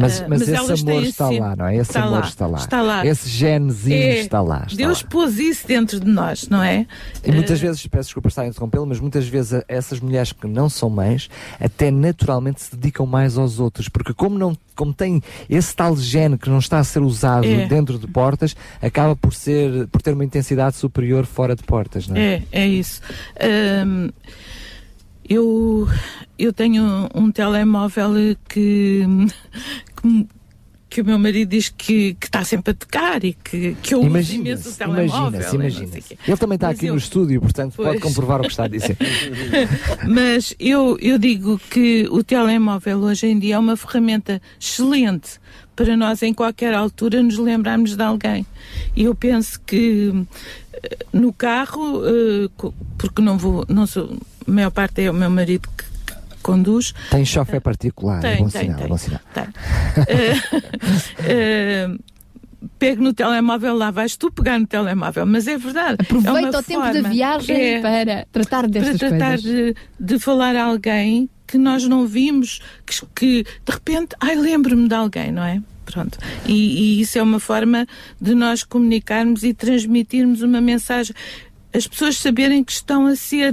Speaker 6: Mas,
Speaker 21: Ah,
Speaker 6: mas, esse
Speaker 21: elas
Speaker 6: amor está
Speaker 21: sempre-
Speaker 6: lá, não é? Esse
Speaker 21: está
Speaker 6: amor
Speaker 21: lá,
Speaker 6: está lá.
Speaker 21: está lá.
Speaker 6: Esse genezinho
Speaker 21: É,
Speaker 6: está lá. está
Speaker 21: Deus
Speaker 6: lá.
Speaker 21: pôs isso dentro de nós, não é?
Speaker 6: E muitas vezes, peço desculpa estar a interrompê-lo, mas muitas vezes essas mulheres que não são mães até naturalmente se dedicam mais aos outros, porque como não como tem esse tal gene que não está a ser usado
Speaker 21: É.
Speaker 6: dentro de portas, acaba por ser por ter uma intensidade superior fora de portas, não é?
Speaker 21: É, é isso. Ahm, eu, eu tenho um, telemóvel que, que, que o meu marido diz que, que está sempre a tocar e que, que eu uso imenso o telemóvel.
Speaker 6: imagina-se, imagina. Ele também está
Speaker 21: Mas
Speaker 6: aqui
Speaker 21: eu-
Speaker 6: no estúdio, portanto pode
Speaker 21: Pois.
Speaker 6: comprovar o que está a dizer.
Speaker 21: Mas eu, eu digo que o telemóvel hoje em dia é uma ferramenta excelente para nós em qualquer altura nos lembrarmos de alguém. E eu penso que eh, no carro, eh, porque não vou, não sou, a maior parte é o meu marido que, conduz.
Speaker 6: Tem chofer particular, é
Speaker 21: Tem,
Speaker 6: bom
Speaker 21: tem,
Speaker 6: sinal, é
Speaker 21: tem.
Speaker 6: bom sinal.
Speaker 21: Tem. Eh, eh, pego no telemóvel, lá vais tu pegar no telemóvel, mas é verdade. é
Speaker 2: Aproveita
Speaker 21: uma
Speaker 2: o tempo da viagem
Speaker 21: é,
Speaker 2: para tratar destas
Speaker 21: para tratar
Speaker 2: coisas.
Speaker 21: de, de falar a alguém que nós não vimos, que, que de repente, ai, lembro-me de alguém, não é? Pronto. E, e isso é uma forma de nós comunicarmos e transmitirmos uma mensagem. As pessoas saberem que estão a ser.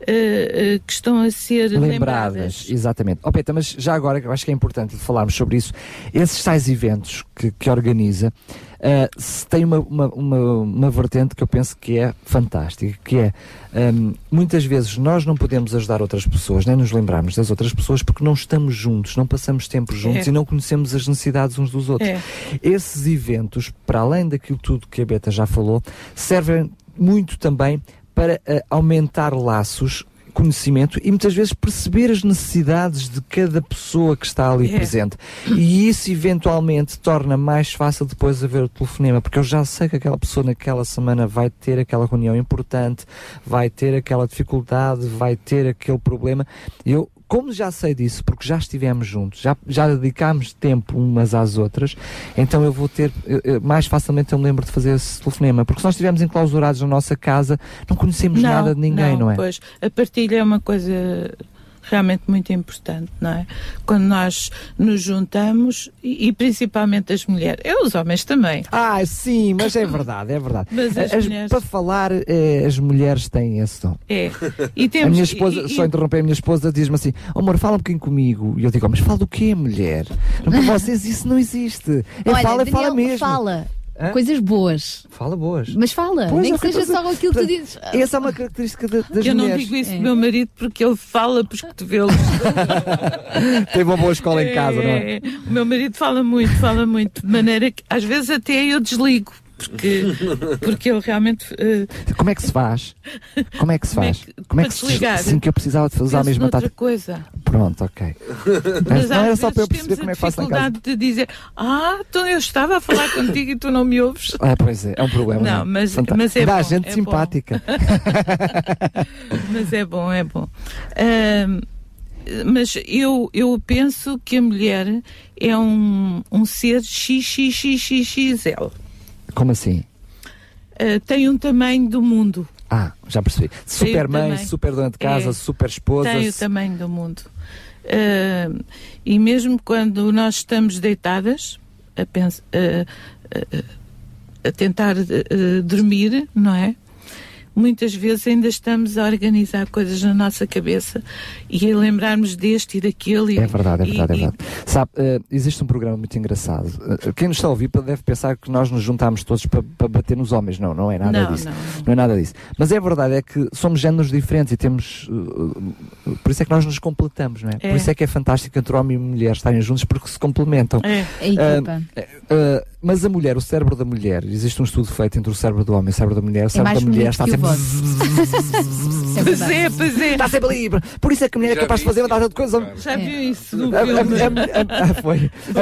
Speaker 21: Eh, eh, que estão a ser lembradas.
Speaker 6: Lembradas, exatamente. Ó Peta, mas já agora eu acho que é importante falarmos sobre isso, esses tais eventos que, que organiza ah, se tem uma, uma, uma, uma vertente que eu penso que é fantástica, que é ahm, muitas vezes nós não podemos ajudar outras pessoas, nem nos lembrarmos das outras pessoas porque não estamos juntos, não passamos tempo juntos
Speaker 21: É.
Speaker 6: e não conhecemos as necessidades uns dos outros.
Speaker 21: É.
Speaker 6: Esses eventos, para além daquilo tudo que a Beta já falou, servem muito também para eh, aumentar laços conhecimento e muitas vezes perceber as necessidades de cada pessoa que está ali
Speaker 21: É.
Speaker 6: presente. E isso eventualmente torna mais fácil depois haver o telefonema, porque eu já sei que aquela pessoa naquela semana vai ter aquela reunião importante, vai ter aquela dificuldade, vai ter aquele problema. Eu como já sei disso, porque já estivemos juntos, já, já dedicámos tempo umas às outras, então eu vou ter, eu- eu- mais facilmente eu me lembro de fazer esse telefonema, porque se nós estivermos enclausurados na nossa casa, não conhecemos nada de ninguém, não, é?
Speaker 21: Pois, a partilha é uma coisa realmente muito importante, não é? Quando nós nos juntamos, e, e principalmente as mulheres, é os homens também.
Speaker 6: Ah, sim, mas é verdade, é verdade.
Speaker 21: Mas as
Speaker 6: As-
Speaker 21: mulheres-
Speaker 6: Para falar, eh, as mulheres têm esse dom.
Speaker 21: É. E
Speaker 6: a
Speaker 21: temos,
Speaker 6: minha esposa,
Speaker 21: e- e-
Speaker 6: só interromper, a minha esposa diz-me assim: "Oh, amor, fala um bocadinho comigo. E eu digo: "Oh, mas fala do quê, mulher? Para vocês isso não existe. É
Speaker 2: Olha,
Speaker 6: fala,
Speaker 2: Daniel,
Speaker 6: fala mesmo.
Speaker 2: Fala.
Speaker 6: Hã?
Speaker 2: Coisas boas.
Speaker 6: Fala boas.
Speaker 2: Mas fala,
Speaker 6: Pois,
Speaker 2: nem
Speaker 6: é
Speaker 2: que seja só aquilo que tu dizes.
Speaker 6: Essa é uma característica da- das
Speaker 21: eu não
Speaker 6: mulheres.
Speaker 21: digo isso
Speaker 2: É.
Speaker 21: do meu marido porque ele fala pelos cotovelos.
Speaker 6: Teve uma boa escola em casa, não é?
Speaker 21: É, O meu marido fala muito, fala muito, de maneira que às vezes até eu desligo, porque, porque ele realmente. eh,
Speaker 6: Como é que se faz? Como é que se
Speaker 21: Como é
Speaker 6: faz?
Speaker 21: que-
Speaker 6: Como é que se? Sim, que eu precisava de usar a mesma tática.
Speaker 21: coisa.
Speaker 6: Pronto, ok.
Speaker 21: Mas
Speaker 6: não era só para eu perceber como é
Speaker 21: a
Speaker 6: que faço na casa.
Speaker 21: dificuldade de dizer Ah, então eu estava a falar contigo e tu não me ouves.
Speaker 6: Ah, pois é, é um problema.
Speaker 21: Não, mas,
Speaker 6: Fantástico.
Speaker 21: mas é
Speaker 6: Dá
Speaker 21: bom.
Speaker 6: gente
Speaker 21: é
Speaker 6: simpática.
Speaker 21: bom. mas é bom, é bom. Ahm, mas eu, eu penso que a mulher é um, um ser XXXXL.
Speaker 6: Como assim?
Speaker 21: Ah, tem um tamanho do mundo.
Speaker 6: Ah, já percebi. Super mãe,
Speaker 21: tamanho.
Speaker 6: super dona de casa,
Speaker 21: É.
Speaker 6: super esposa.
Speaker 21: Tem o tamanho do mundo. Ah, e mesmo quando nós estamos deitadas a, pens- a- a- a tentar dormir, não é? Muitas vezes ainda estamos a organizar coisas na nossa cabeça e a lembrarmos deste e daquele. e-
Speaker 6: É verdade, é
Speaker 21: e-
Speaker 6: verdade, é
Speaker 21: e-
Speaker 6: verdade. Sabe, eh, existe um programa muito engraçado. Eh, quem nos está a ouvir deve pensar que nós nos juntámos todos para, para bater nos homens. Não, não é nada
Speaker 21: Não,
Speaker 6: disso.
Speaker 21: não,
Speaker 6: Não, é nada disso. Mas é verdade, é que somos géneros diferentes e temos. eh, por isso é que nós nos completamos, não é?
Speaker 2: É.
Speaker 6: Por isso é que é fantástico entre homem e mulher estarem juntos porque se complementam.
Speaker 2: É. A equipa.
Speaker 6: Mas a mulher, o cérebro da mulher, existe um estudo feito entre o cérebro do homem e o cérebro da mulher. O
Speaker 2: É
Speaker 6: cérebro da mulher está sempre.
Speaker 21: Pois é, pois é.
Speaker 6: Está sempre ali. Por isso é que a mulher é
Speaker 21: Já
Speaker 6: capaz de fazer uma data de coisas.
Speaker 21: Já viu isso no
Speaker 6: A,
Speaker 21: filme?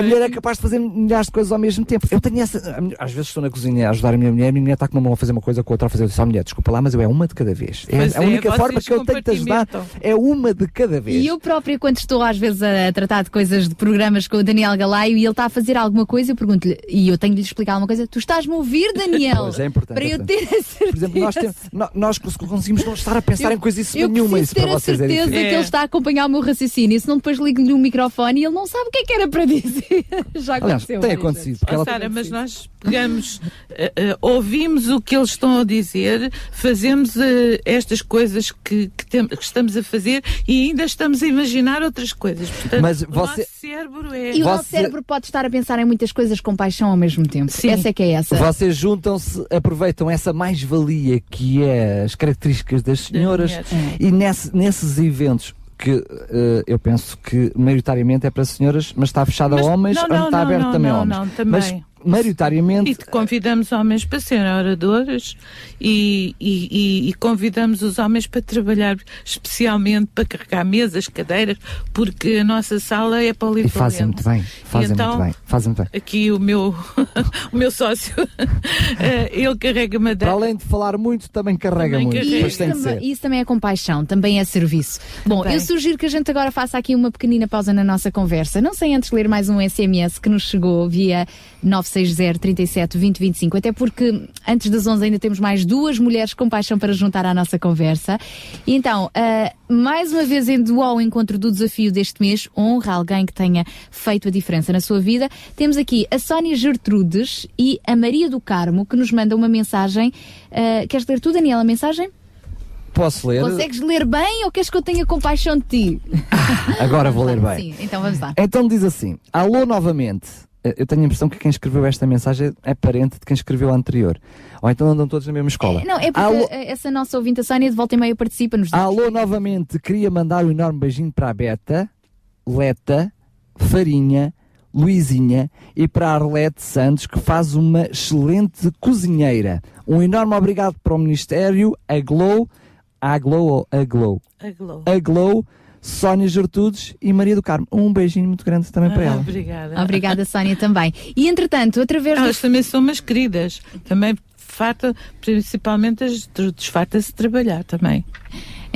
Speaker 6: mulher é capaz de fazer milhares de coisas ao mesmo tempo. Eu tenho essa. Às vezes estou na cozinha a ajudar a minha mulher, a minha mulher está com uma mão a fazer uma coisa, com a outra a fazer. Eu disse, "Ó, mulher, desculpa lá, mas eu é uma de cada vez. É a
Speaker 2: é,
Speaker 6: única forma que eu tenho de te ajudar é uma de cada vez.
Speaker 2: E eu própria, quando estou às vezes a tratar de coisas de programas com o Daniel Galaio e ele está a fazer alguma coisa, eu pergunto-lhe, e eu tenho de lhe explicar alguma coisa, tu estás-me a ouvir, Daniel?
Speaker 6: Pois, é importante,
Speaker 2: Para
Speaker 6: é
Speaker 2: eu ter a certeza.
Speaker 6: Por exemplo, nós, temos, nós cons- conseguimos não estar a pensar em coisas
Speaker 2: eu
Speaker 6: nenhuma. Isso
Speaker 2: ter a
Speaker 6: vocês é
Speaker 2: certeza
Speaker 6: diferente.
Speaker 2: que ele está a acompanhar o meu raciocínio, senão depois ligo-lhe um microfone e ele não sabe o que é que era para dizer. Já
Speaker 6: Aliás,
Speaker 2: aconteceu.
Speaker 6: tem acontecido. ela-
Speaker 21: Sara, mas nós pegamos, eh, eh, ouvimos o que eles estão a dizer, fazemos eh, estas coisas que, que, tem- que estamos a fazer e ainda estamos a imaginar outras coisas. Portanto,
Speaker 6: Mas
Speaker 21: o
Speaker 6: você-
Speaker 21: nosso cérebro é.
Speaker 2: E o nosso cérebro pode estar a pensar em muitas coisas com paixão ao mesmo tempo. Essa é que é essa.
Speaker 6: Vocês juntam-se, aproveitam essa mais-valia que é as características das senhoras
Speaker 2: mulheres.
Speaker 6: e nesse- nesses eventos que eh, eu penso que maioritariamente é para senhoras, mas está fechado
Speaker 21: Mas-
Speaker 6: a homens,
Speaker 21: não,
Speaker 6: ou
Speaker 21: não,
Speaker 6: está
Speaker 21: não,
Speaker 6: aberto
Speaker 21: não,
Speaker 6: também a homens.
Speaker 21: não, também.
Speaker 6: Mas maioritariamente
Speaker 21: E convidamos homens para serem oradores e, e, e- e convidamos os homens para trabalhar especialmente para carregar mesas, cadeiras, porque a nossa sala é
Speaker 6: e
Speaker 21: polivalente.
Speaker 6: fazem muito bem, fazem
Speaker 21: então,
Speaker 6: muito bem, fazem muito bem.
Speaker 21: Aqui o meu, o meu sócio, eh, ele carrega
Speaker 6: Para
Speaker 21: madeira.
Speaker 6: além de falar muito, também carrega
Speaker 21: Também
Speaker 6: muito.
Speaker 21: carrega.
Speaker 6: Ser.
Speaker 2: Isso também é compaixão, também é serviço. Bom,
Speaker 21: Também.
Speaker 2: eu sugiro que a gente agora faça aqui uma pequenina pausa na nossa conversa. Não sem antes ler mais um SMS que nos chegou via 960 37 20 25, até porque antes das 11 ainda temos mais duas mulheres com paixão para juntar à nossa conversa. E então, ah, mais uma vez em ao encontro do desafio deste mês, honra alguém que tenha feito a diferença na sua vida. Temos aqui a Sónia Gertrudes e a Maria do Carmo que nos mandam uma mensagem. Ah, queres ler tu, Daniela, a mensagem?
Speaker 6: Posso ler?
Speaker 2: Consegues ler bem ou queres que eu tenha compaixão de ti?
Speaker 6: Agora vou ler bem.
Speaker 2: Sim, então vamos lá.
Speaker 6: Então diz assim: Alô novamente. Eh, Eu tenho a impressão que quem escreveu esta mensagem é parente de quem escreveu a anterior. Ou então andam todos na mesma escola.
Speaker 2: Não, é porque
Speaker 6: Alô,
Speaker 2: eh, essa nossa ouvinte, a Sónia, de volta e meia participa nos
Speaker 6: alô novamente. Queria mandar um enorme beijinho para a Beta, Leta, Farinha, Luizinha e para a Arlete Santos, que faz uma excelente cozinheira. Um enorme obrigado para o Ministério, a Glow, A Glow ou A Glow?
Speaker 21: A Glow.
Speaker 6: A Glow, Sónia Gertudes e Maria do Carmo. Um beijinho muito grande também para ela.
Speaker 21: Obrigada.
Speaker 2: Obrigada, Sónia, também. E entretanto, através
Speaker 21: Elas
Speaker 2: do...
Speaker 21: também são umas queridas. Também farta, principalmente as desfarta-se de trabalhar também.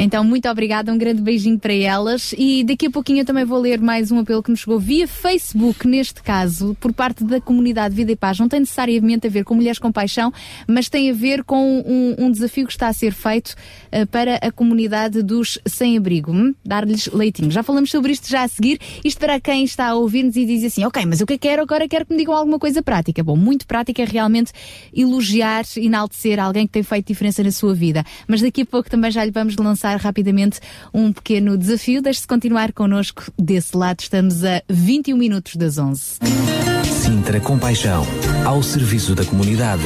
Speaker 2: Então, muito obrigada, um grande beijinho para elas. E daqui a pouquinho eu também vou ler mais um apelo que nos chegou via Facebook, neste caso, por parte da comunidade Vida e Paz. Não tem necessariamente a ver com Mulheres com Paixão, mas tem a ver com um, um desafio que está a ser feito uh, para a comunidade dos sem-abrigo. Hum? Dar-lhes leitinho. Já falamos sobre isto já a seguir. Isto para quem está a ouvir-nos e diz assim: Ok, mas o que é que quero agora? Quero que me digam alguma coisa prática. Bom, muito prática é realmente elogiar, enaltecer alguém que tem feito diferença na sua vida. Mas daqui a pouco também já lhe vamos lançar rapidamente um pequeno desafio. Deixe-se continuar connosco desse lado. Estamos a 21 minutos das 11.
Speaker 1: Sintra Compaixão, ao serviço da comunidade.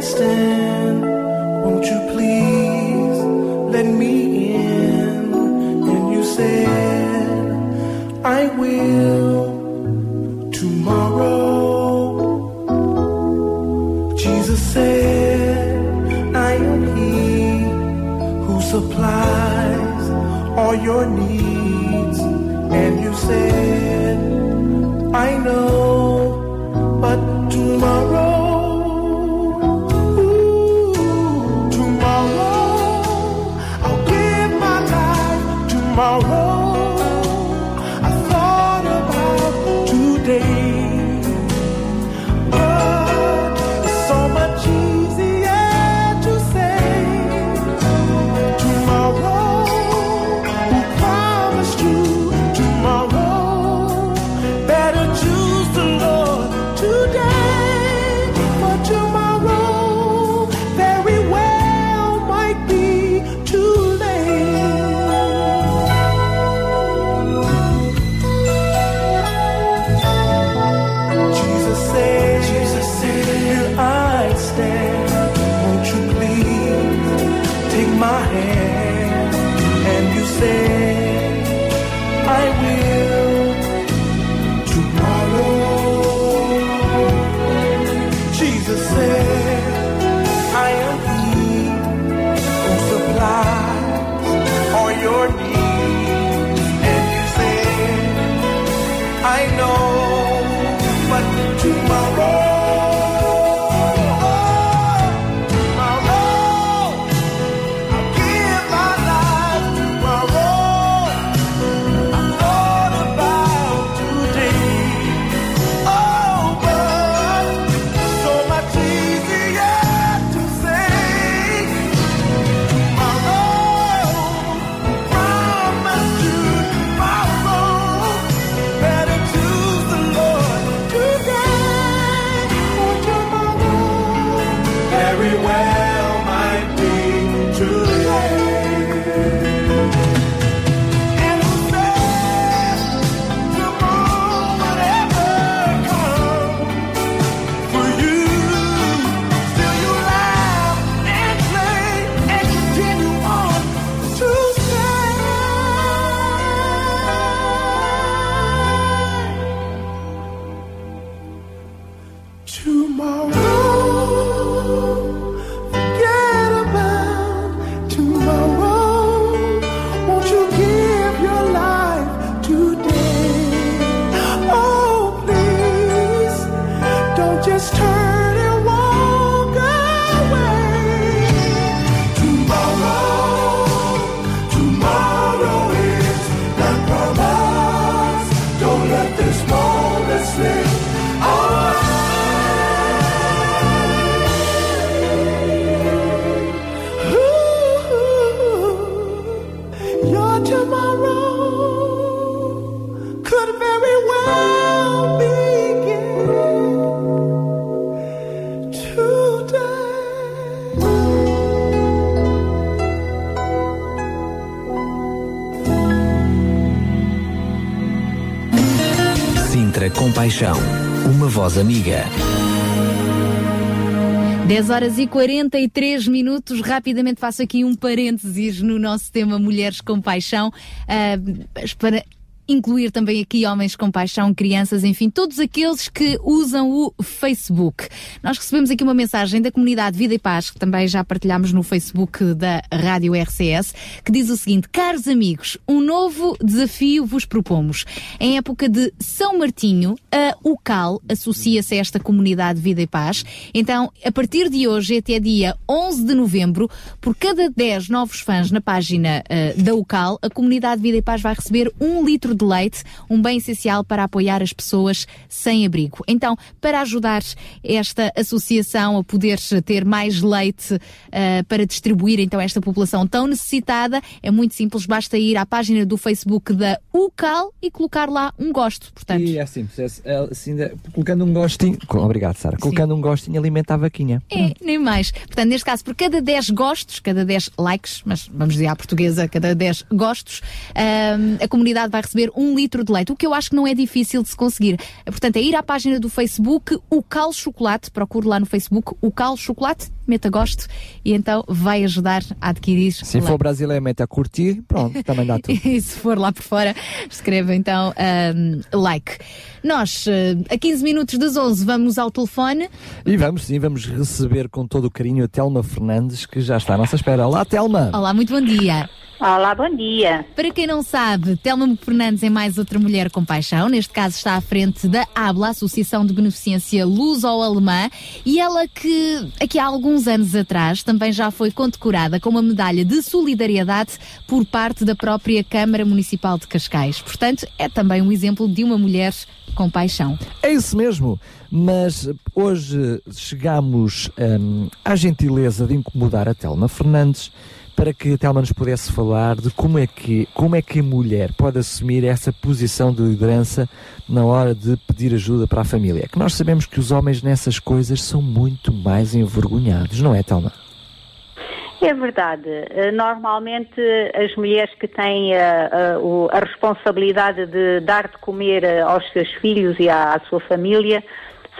Speaker 23: Stand. Won't you please let me in? And you said, I will tomorrow. Jesus said, I am He who supplies all your needs. And you said, I know but tomorrow,
Speaker 1: Compaixão. Uma voz amiga.
Speaker 2: 10 horas e 43 minutos. Rapidamente faço aqui um parênteses no nosso tema Mulheres com Paixão. ah, para incluir também aqui homens com paixão, crianças, enfim, todos aqueles que usam o Facebook. Nós recebemos aqui uma mensagem da comunidade Vida e Paz, que também já partilhámos no Facebook da Rádio RCS, que diz o seguinte: Caros amigos, um novo desafio vos propomos. Em época de São Martinho, a UCAL associa-se a esta comunidade Vida e Paz. Então, a partir de hoje até dia 11 de novembro, por cada 10 novos fãs na página eh, da UCAL, a comunidade Vida e Paz vai receber um litro de leite, um bem essencial para apoiar as pessoas sem abrigo. Então, para ajudar esta associação a poder ter mais leite eh, para distribuir então esta população tão necessitada, é muito simples, basta ir à página do Facebook da UCAL e colocar lá um gosto. Portanto,
Speaker 6: E é simples, é, é, assim, de- colocando um gostinho. Obrigado, Sara. Colocando um gostinho alimenta a vaquinha.
Speaker 2: É, nem mais. Portanto, neste caso, por cada 10 gostos, cada 10 likes, mas vamos dizer à portuguesa, cada 10 gostos, ahm, a comunidade vai receber um litro de leite, o que eu acho que não é difícil de se conseguir. Portanto, é ir à página do Facebook, o Cal Chocolate, procure lá no Facebook o Cal Chocolate, meta gosto e então vai ajudar a adquirir
Speaker 6: Se
Speaker 2: leite.
Speaker 6: for brasileiramente a curtir, pronto, também dá tudo.
Speaker 2: E se for lá por fora, escreva então ahm, like. Nós, eh, a 15 minutos das 11, vamos ao telefone.
Speaker 6: E vamos sim, vamos receber com todo o carinho a Telma Fernandes, que já está à nossa espera. Olá, Telma!
Speaker 2: Olá, muito bom dia.
Speaker 24: Olá, bom dia.
Speaker 2: Para quem não sabe, Telma Fernandes é mais outra mulher com paixão. Neste caso está à frente da ABLA, Associação de Beneficência Luso-Alemã, e ela que aqui há alguns anos atrás também já foi condecorada com uma medalha de solidariedade por parte da própria Câmara Municipal de Cascais. Portanto, é também um exemplo de uma mulher com paixão.
Speaker 6: É isso mesmo, mas hoje chegamos hum, à gentileza de incomodar a Telma Fernandes para que a Telma nos pudesse falar de como é que, como é que a mulher pode assumir essa posição de liderança na hora de pedir ajuda para a família. É que nós sabemos que os homens nessas coisas são muito mais envergonhados, não é, Telma?
Speaker 24: É verdade. Eh, Normalmente as mulheres que têm eh, eh, o- a responsabilidade de dar de comer eh, aos seus filhos e à, à sua família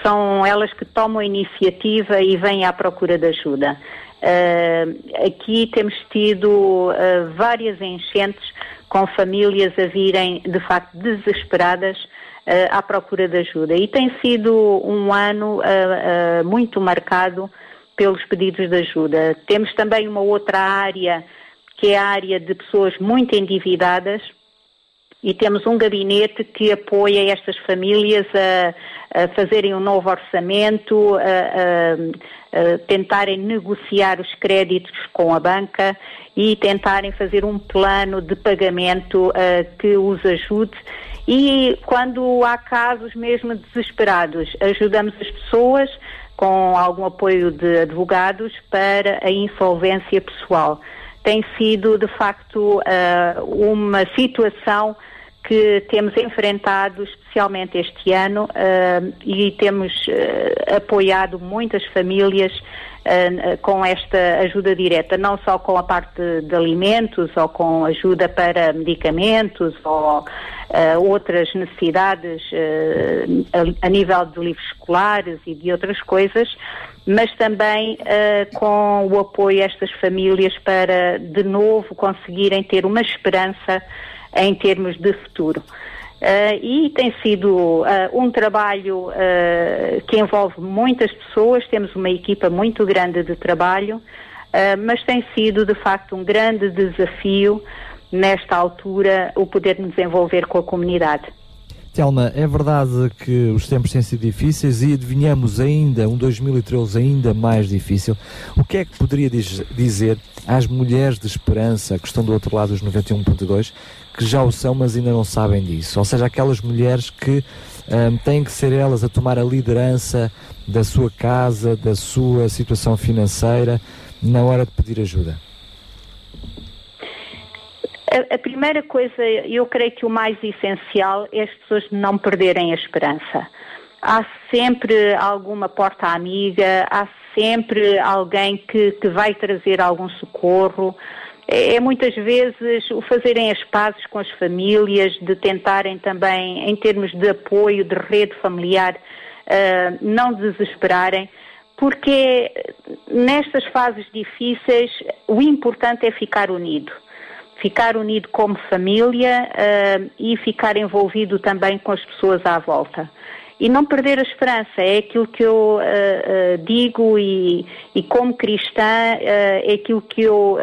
Speaker 24: são elas que tomam a iniciativa e vêm à procura de ajuda. Eh, aqui temos tido eh, várias enchentes com famílias a virem de facto desesperadas eh, à procura de ajuda. E tem sido um ano muito marcado pelos pedidos de ajuda. Temos também uma outra área, que é a área de pessoas muito endividadas, e temos um gabinete que apoia estas famílias a, a fazerem um novo orçamento, a, a- a tentarem negociar os créditos com a banca e tentarem fazer um plano de pagamento que os ajude. E quando há casos mesmo desesperados, ajudamos as pessoas com algum apoio de advogados para a insolvência pessoal. Tem sido, de facto, eh, uma situação que temos enfrentado, especialmente este ano, eh, e temos eh, apoiado muitas famílias eh, com esta ajuda direta, não só com a parte de alimentos ou com ajuda para medicamentos ou outras necessidades a, a nível de livros escolares e de outras coisas, mas também com o apoio a estas famílias para de novo conseguirem ter uma esperança em termos de futuro. Eh, e tem sido eh, um trabalho eh, que envolve muitas pessoas, temos uma equipa muito grande de trabalho, mas tem sido de facto um grande desafio nesta altura o poder nos envolver com a comunidade.
Speaker 6: Telma, é verdade que os tempos têm sido difíceis e adivinhamos ainda um 2013 ainda mais difícil. O que é que poderia diz- dizer às mulheres de esperança que estão do outro lado dos 91.2 que já o são, mas ainda não sabem disso? Ou seja, aquelas mulheres que ahm, têm que ser elas a tomar a liderança da sua casa, da sua situação financeira na hora de pedir ajuda.
Speaker 24: A, a primeira coisa, eu creio que o mais essencial é as pessoas não perderem a esperança. Há sempre alguma porta amiga, há sempre alguém que, que vai trazer algum socorro. é é muitas vezes o fazerem as pazes com as famílias, de tentarem também, em termos de apoio, de rede familiar, ah, não desesperarem, porque nestas fases difíceis o importante é ficar unido. Ficar unido como família ah, e ficar envolvido também com as pessoas à volta. E não perder a esperança, é aquilo que eu ah, ah, digo e, e como cristã é aquilo que eu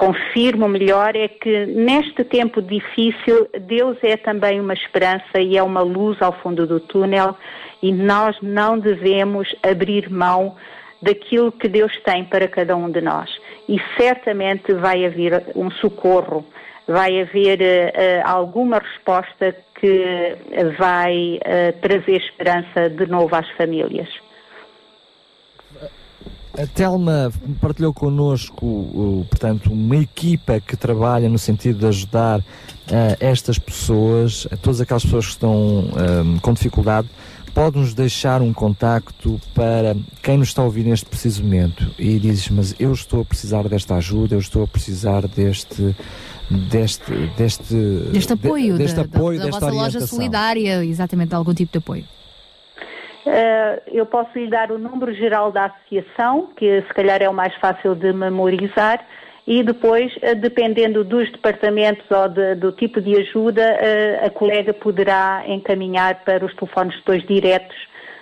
Speaker 24: confirmo melhor é que neste tempo difícil Deus é também uma esperança e é uma luz ao fundo do túnel e nós não devemos abrir mão daquilo que Deus tem para cada um de nós. E certamente vai haver um socorro, vai haver eh, alguma resposta que vai eh, trazer esperança de novo às famílias.
Speaker 6: A Telma partilhou connosco, portanto, uma equipa que trabalha no sentido de ajudar eh, estas pessoas, todas aquelas pessoas que estão eh, com dificuldade. Pode-nos deixar um contacto para quem nos está a ouvir neste preciso momento e diz, mas eu estou a precisar desta ajuda, eu estou a precisar deste deste deste,
Speaker 2: Deste apoio,
Speaker 6: de- deste
Speaker 2: da, da-
Speaker 6: apoio,
Speaker 2: da
Speaker 6: desta
Speaker 2: vossa loja
Speaker 6: orientação.
Speaker 2: solidária, exatamente, de algum tipo de apoio.
Speaker 24: Eh, eu posso lhe dar o número geral da associação, que se calhar é o mais fácil de memorizar, e depois, eh, dependendo dos departamentos ou de- do tipo de ajuda, eh, a colega poderá encaminhar para os telefones depois diretos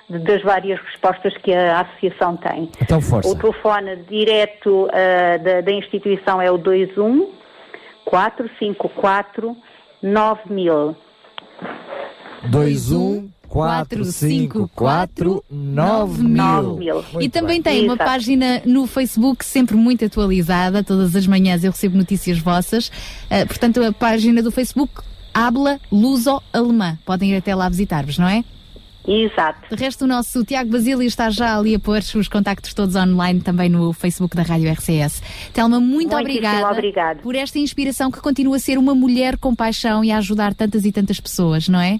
Speaker 24: das várias respostas que a associação tem.
Speaker 6: Então, força.
Speaker 24: O telefone direto eh, da, da instituição é o 21 454 9000.
Speaker 6: 21 454 9000.
Speaker 2: E também tem uma página no Facebook sempre muito atualizada. Todas as manhãs eu recebo notícias vossas. Ah, portanto, a página do Facebook Habla Luso Alemã. Podem ir até lá visitar-vos, não é?
Speaker 24: Exato.
Speaker 2: De resto, o nosso Tiago Basílio está já ali a pôr os contactos todos online também no Facebook da Rádio RCS. Telma, muito
Speaker 24: Muitíssimo
Speaker 2: obrigada
Speaker 24: obrigada.
Speaker 2: por esta inspiração que continua a ser uma mulher com paixão e a ajudar tantas e tantas pessoas, não é?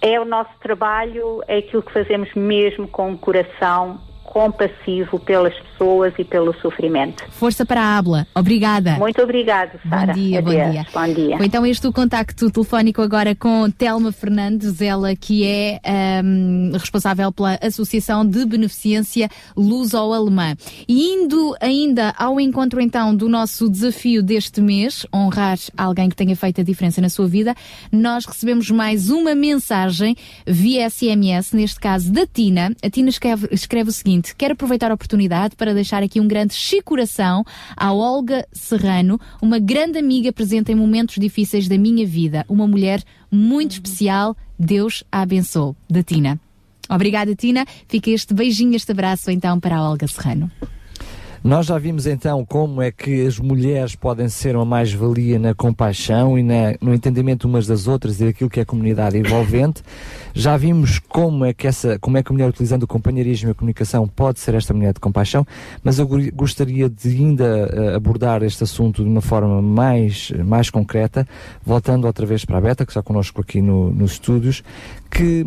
Speaker 24: É o nosso trabalho, é aquilo que fazemos mesmo com o coração compassivo pelas pessoas e pelo sofrimento.
Speaker 2: Força para a Habla. Obrigada.
Speaker 24: Muito obrigado, Sara.
Speaker 2: Bom dia, bom dia.
Speaker 24: Bom dia.
Speaker 2: Foi então este o contacto telefónico agora com Telma Fernandes, ela que é ahm, responsável pela Associação de Beneficência Luso-Alemã. E indo ainda ao encontro então do nosso desafio deste mês, honrar alguém que tenha feito a diferença na sua vida, nós recebemos mais uma mensagem via SMS, neste caso da Tina. A Tina escreve, escreve o seguinte, quero aproveitar a oportunidade para deixar aqui um grande chicoração à Olga Serrano, uma grande amiga presente em momentos difíceis da minha vida, uma mulher muito especial, Deus a abençoe. Da Tina. Obrigada, Tina. Fica este beijinho, este abraço então para a Olga Serrano.
Speaker 6: Nós já vimos então como é que as mulheres podem ser uma mais-valia na compaixão e na- no entendimento umas das outras e daquilo que é a comunidade envolvente. Já vimos como é que essa, como é que a mulher utilizando o companheirismo e a comunicação pode ser esta mulher de compaixão, mas eu gostaria de ainda eh, abordar este assunto de uma forma mais, mais concreta, voltando outra vez para a Beta, que está connosco aqui no, nos estúdios, que,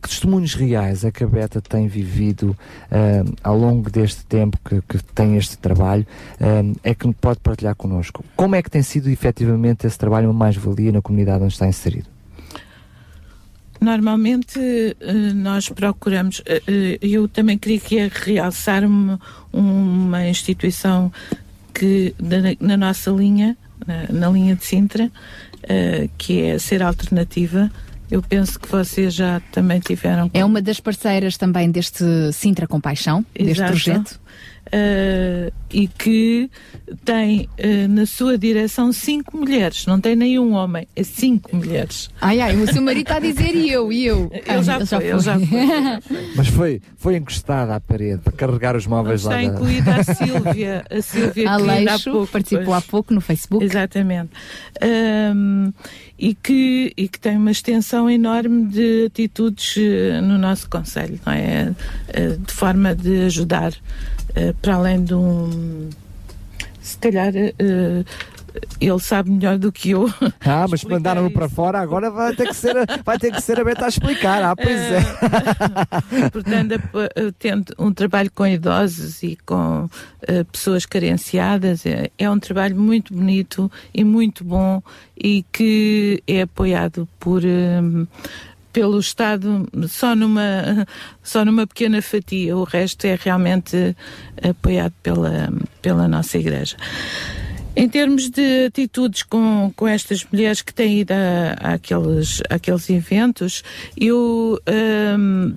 Speaker 6: que testemunhos reais é que a Beta tem vivido ah, ao longo deste tempo que, que tem este trabalho, ah, é que pode partilhar connosco. Como é que tem sido efetivamente esse trabalho uma mais-valia na comunidade onde está inserido?
Speaker 21: Normalmente eh, nós procuramos, eu também queria que realçar uma, uma instituição que na, na nossa linha, na, na linha de Sintra, que é ser alternativa. Eu penso que vocês já também tiveram.
Speaker 2: É uma das parceiras também deste Sintra Compaixão, deste
Speaker 21: Exato.
Speaker 2: projeto.
Speaker 21: Eh, e que tem eh, na sua direção cinco mulheres, não tem nenhum homem, é cinco mulheres.
Speaker 2: Ai, ai, o seu marido está a dizer e eu, e eu.
Speaker 21: Ele já foi, ele já foi.
Speaker 6: Mas foi, foi encostada à parede para carregar os móveis lá
Speaker 21: Está
Speaker 6: da...
Speaker 21: incluída a Sílvia, a Sílvia
Speaker 2: A
Speaker 21: que há pouco,
Speaker 2: participou
Speaker 21: pois.
Speaker 2: há pouco no Facebook.
Speaker 21: Exatamente. Ahm, e, que, e que tem uma extensão enorme de atitudes eh, no nosso Conselho, não é? De forma de ajudar, para além de um. Se calhar. eh, ele sabe melhor do que eu.
Speaker 11: Ah, mas mandaram-no para fora, agora vai ter que ser, a- vai ter que ser a Beta a explicar. Ah, pois é.
Speaker 21: Portanto, tendo um trabalho com idosos e com eh, pessoas carenciadas é, é um trabalho muito bonito e muito bom e que é apoiado por pelo Estado só numa só numa pequena fatia o resto é realmente apoiado pela pela nossa igreja em termos de atitudes com, com estas mulheres que têm ido àqueles, àqueles eventos, eu hum,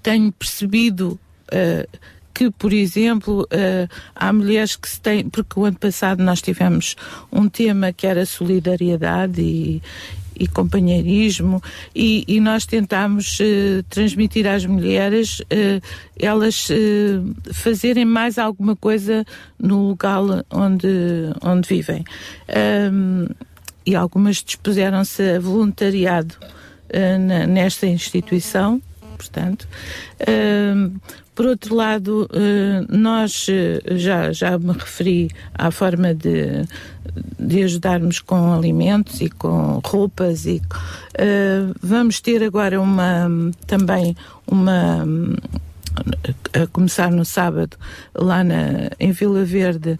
Speaker 21: tenho percebido uh, que, por exemplo, uh, há mulheres que se têm. Porque o ano passado nós tivemos um tema que era solidariedade e, e companheirismo, e, e nós tentámos uh, transmitir às mulheres uh, elas uh, fazerem mais alguma coisa no local onde, onde vivem. Um, e algumas dispuseram-se a voluntariado nesta instituição, portanto. Um, por outro lado, eh, nós eh, já, já me referi à forma de, de ajudarmos com alimentos e com roupas e eh, vamos ter agora uma também uma a começar no sábado lá na, em Vila Verde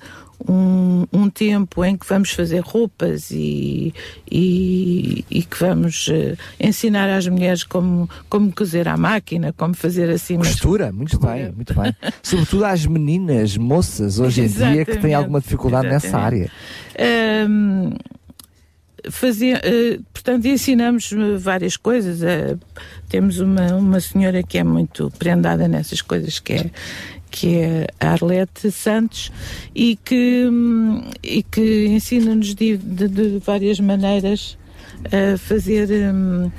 Speaker 21: um, um tempo em que vamos fazer roupas e, e, e que vamos eh, ensinar às mulheres como, como cozer à máquina, como fazer assim
Speaker 11: Costura, muito bem, muito bem. Sobretudo às meninas, moças, hoje em dia, que têm alguma dificuldade nessa
Speaker 21: exatamente.
Speaker 11: área.
Speaker 21: Ahm, fazer, eh, portanto, ensinamos eh, várias coisas. temos uma, uma senhora que é muito prendada nessas coisas, que é, que é a Arlete Santos, e que, hum, e que ensina-nos de, de- de várias maneiras a fazer. hum,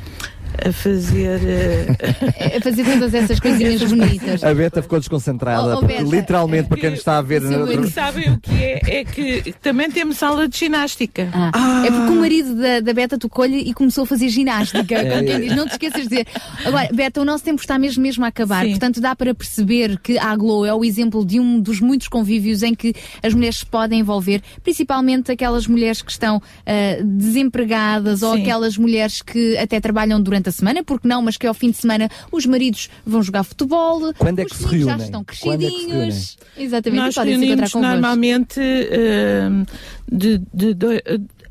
Speaker 21: a fazer. eh,
Speaker 2: A fazer todas essas coisinhas bonitas.
Speaker 11: A Beta ficou desconcentrada,
Speaker 2: Oh, oh,
Speaker 11: porque
Speaker 2: Beta,
Speaker 11: literalmente, para quem nos está a ver.
Speaker 21: Sim, o que sabem o que é? É que também temos sala de ginástica.
Speaker 2: Ah, É porque o marido da, da Beta tocou-lhe e começou a fazer ginástica.
Speaker 21: É.
Speaker 2: quem diz, não te esqueças de dizer. Agora, Beta, o nosso tempo está mesmo, mesmo a acabar. Portanto, dá para perceber que a Glow é o exemplo de um dos muitos convívios em que as mulheres se podem envolver, principalmente aquelas mulheres que estão ah, desempregadas ou
Speaker 21: Sim.
Speaker 2: aquelas mulheres que até trabalham durante a semana, porque não, mas que ao fim de semana os maridos vão jogar futebol.
Speaker 11: Quando é
Speaker 2: os
Speaker 11: que se
Speaker 2: filhos já
Speaker 11: reúnem?
Speaker 2: estão
Speaker 11: Quando é
Speaker 2: crescidinhos. Exatamente,
Speaker 21: Nós
Speaker 2: podem se encontrar convosco.
Speaker 21: normalmente hum, de, de doi-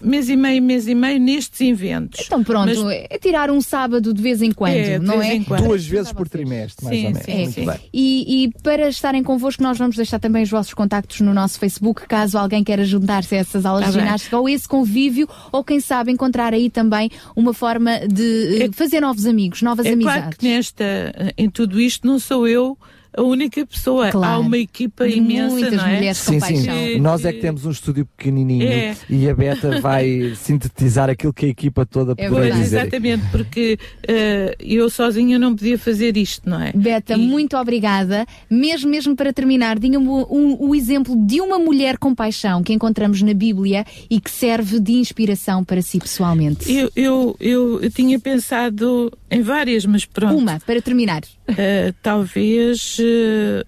Speaker 21: mês e meio, mês e meio nestes eventos.
Speaker 2: Então pronto,
Speaker 21: Mas-
Speaker 2: é tirar um sábado de vez em quando,
Speaker 21: É, de
Speaker 2: não
Speaker 21: vez
Speaker 2: é?
Speaker 21: em quando.
Speaker 11: Duas vezes por trimestre, mais
Speaker 21: Sim,
Speaker 11: ou menos.
Speaker 21: sim,
Speaker 11: muito
Speaker 21: sim.
Speaker 11: bem.
Speaker 2: E, e para estarem convosco, nós vamos deixar também os vossos contactos no nosso Facebook, caso alguém queira juntar-se a essas aulas
Speaker 21: Tá
Speaker 2: de
Speaker 21: bem.
Speaker 2: ginástica ou esse convívio, ou quem sabe encontrar aí também uma forma de eh, fazer novos amigos, novas
Speaker 21: É
Speaker 2: amizades.
Speaker 21: claro que nesta, em tudo isto não sou eu a única pessoa.
Speaker 2: Claro.
Speaker 21: Há uma equipa
Speaker 2: De
Speaker 21: imensa,
Speaker 2: muitas
Speaker 21: não é?
Speaker 2: mulheres com
Speaker 11: Sim, sim.
Speaker 2: paixão.
Speaker 11: Nós é que temos um estúdio pequenininho
Speaker 21: É.
Speaker 11: e a Beta vai sintetizar aquilo que a equipa toda
Speaker 2: É
Speaker 21: Pois,
Speaker 11: dizer.
Speaker 21: exatamente, porque eh, eu sozinha não podia fazer isto, não é?
Speaker 2: Beta, muito obrigada. Mesmo, mesmo para terminar, diga-me o, o- o exemplo de uma mulher com paixão que encontramos na Bíblia e que serve de inspiração para si pessoalmente.
Speaker 21: Eu, eu, eu, eu tinha pensado em várias, mas pronto.
Speaker 2: Uma, para terminar.
Speaker 21: Eh, talvez uh,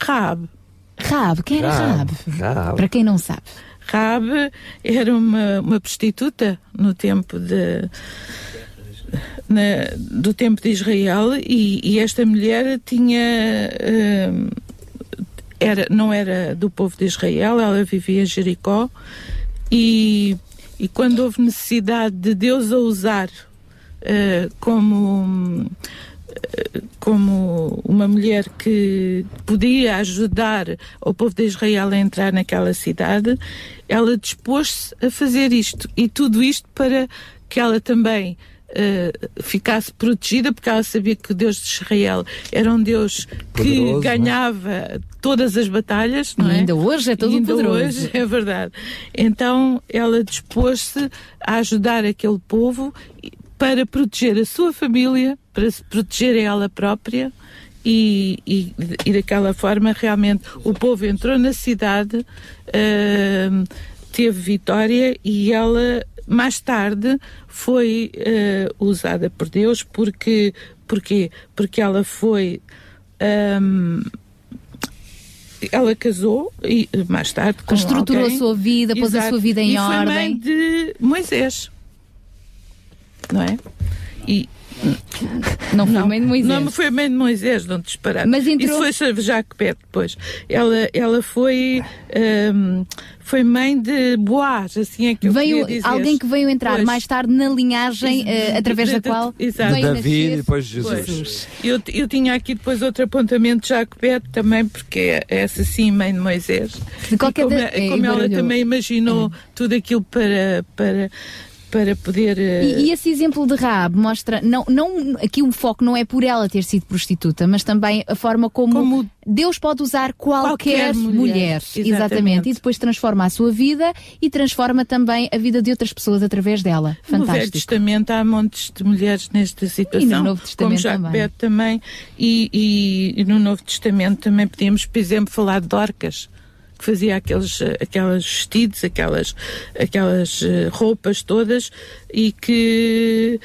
Speaker 21: Raab.
Speaker 2: Raab, quem era Raab?
Speaker 21: Raab.
Speaker 2: Para quem não sabe.
Speaker 21: Raab era uma, uma prostituta no tempo de na- do tempo de Israel e, e esta mulher tinha eh, era não era do povo de Israel ela vivia em Jericó e, e quando houve necessidade de Deus a usar eh, como eh, como uma mulher que podia ajudar o povo de Israel a entrar naquela cidade, ela dispôs-se a fazer isto e tudo isto para que ela também eh, ficasse protegida, porque ela sabia que o Deus de Israel era um Deus
Speaker 2: Poderoso,
Speaker 21: que
Speaker 2: é?
Speaker 21: ganhava todas as batalhas, não
Speaker 2: E
Speaker 21: é?
Speaker 2: ainda hoje é todo
Speaker 21: ainda
Speaker 2: poderoso.
Speaker 21: hoje é verdade. Então ela dispôs-se a ajudar aquele povo para proteger a sua família, para se proteger a ela própria. E, e, e daquela forma realmente o povo entrou na cidade, ahm, teve vitória e ela mais tarde foi ah, usada por Deus porque, porque, porque ela foi ahm, ela casou e eh, mais tarde com
Speaker 2: Reestruturou
Speaker 21: alguém.
Speaker 2: a sua vida, pôs a
Speaker 21: Exato.
Speaker 2: sua vida em
Speaker 21: e Foi
Speaker 2: ordem.
Speaker 21: mãe de Moisés. Não é? E
Speaker 2: não foi mãe de Moisés.
Speaker 21: Não foi mãe de Moisés, não disparar.
Speaker 2: Mas entrou-
Speaker 21: Isso foi Jacques depois. Ela, ela foi, hum, foi mãe de Boaz, assim é que eu
Speaker 2: Veio
Speaker 21: dizer.
Speaker 2: alguém que veio entrar
Speaker 21: Pois.
Speaker 2: mais tarde na linhagem eh, através da qual
Speaker 21: Exato.
Speaker 2: veio
Speaker 11: Davi e depois Jesus.
Speaker 2: Jesus.
Speaker 21: Eu, eu tinha aqui depois outro apontamento de Jacobete também, porque é essa sim, mãe de Moisés.
Speaker 2: De qualquer
Speaker 21: e como,
Speaker 2: da-
Speaker 21: é-
Speaker 2: é,
Speaker 21: como ela
Speaker 2: embaralhou.
Speaker 21: também imaginou tudo aquilo para, para, para poder. eh,
Speaker 2: E, e esse exemplo de Raab mostra, não, não, aqui o foco não é por ela ter sido prostituta, mas também a forma como, Deus pode usar qualquer,
Speaker 21: Qualquer
Speaker 2: mulher.
Speaker 21: mulher,
Speaker 2: Exatamente.
Speaker 21: exatamente.
Speaker 2: E depois transforma a sua vida e transforma também a vida de outras pessoas através dela.
Speaker 21: No Velho
Speaker 2: Fantástico.
Speaker 21: Testamento há montes de mulheres nesta situação.
Speaker 2: E no Novo Testamento
Speaker 21: como Jacobete também. E, e- e no Novo Testamento também podíamos, por exemplo, falar de Dorcas, que fazia aqueles, eh, aquelas vestidos, aquelas, aquelas eh, roupas todas e que.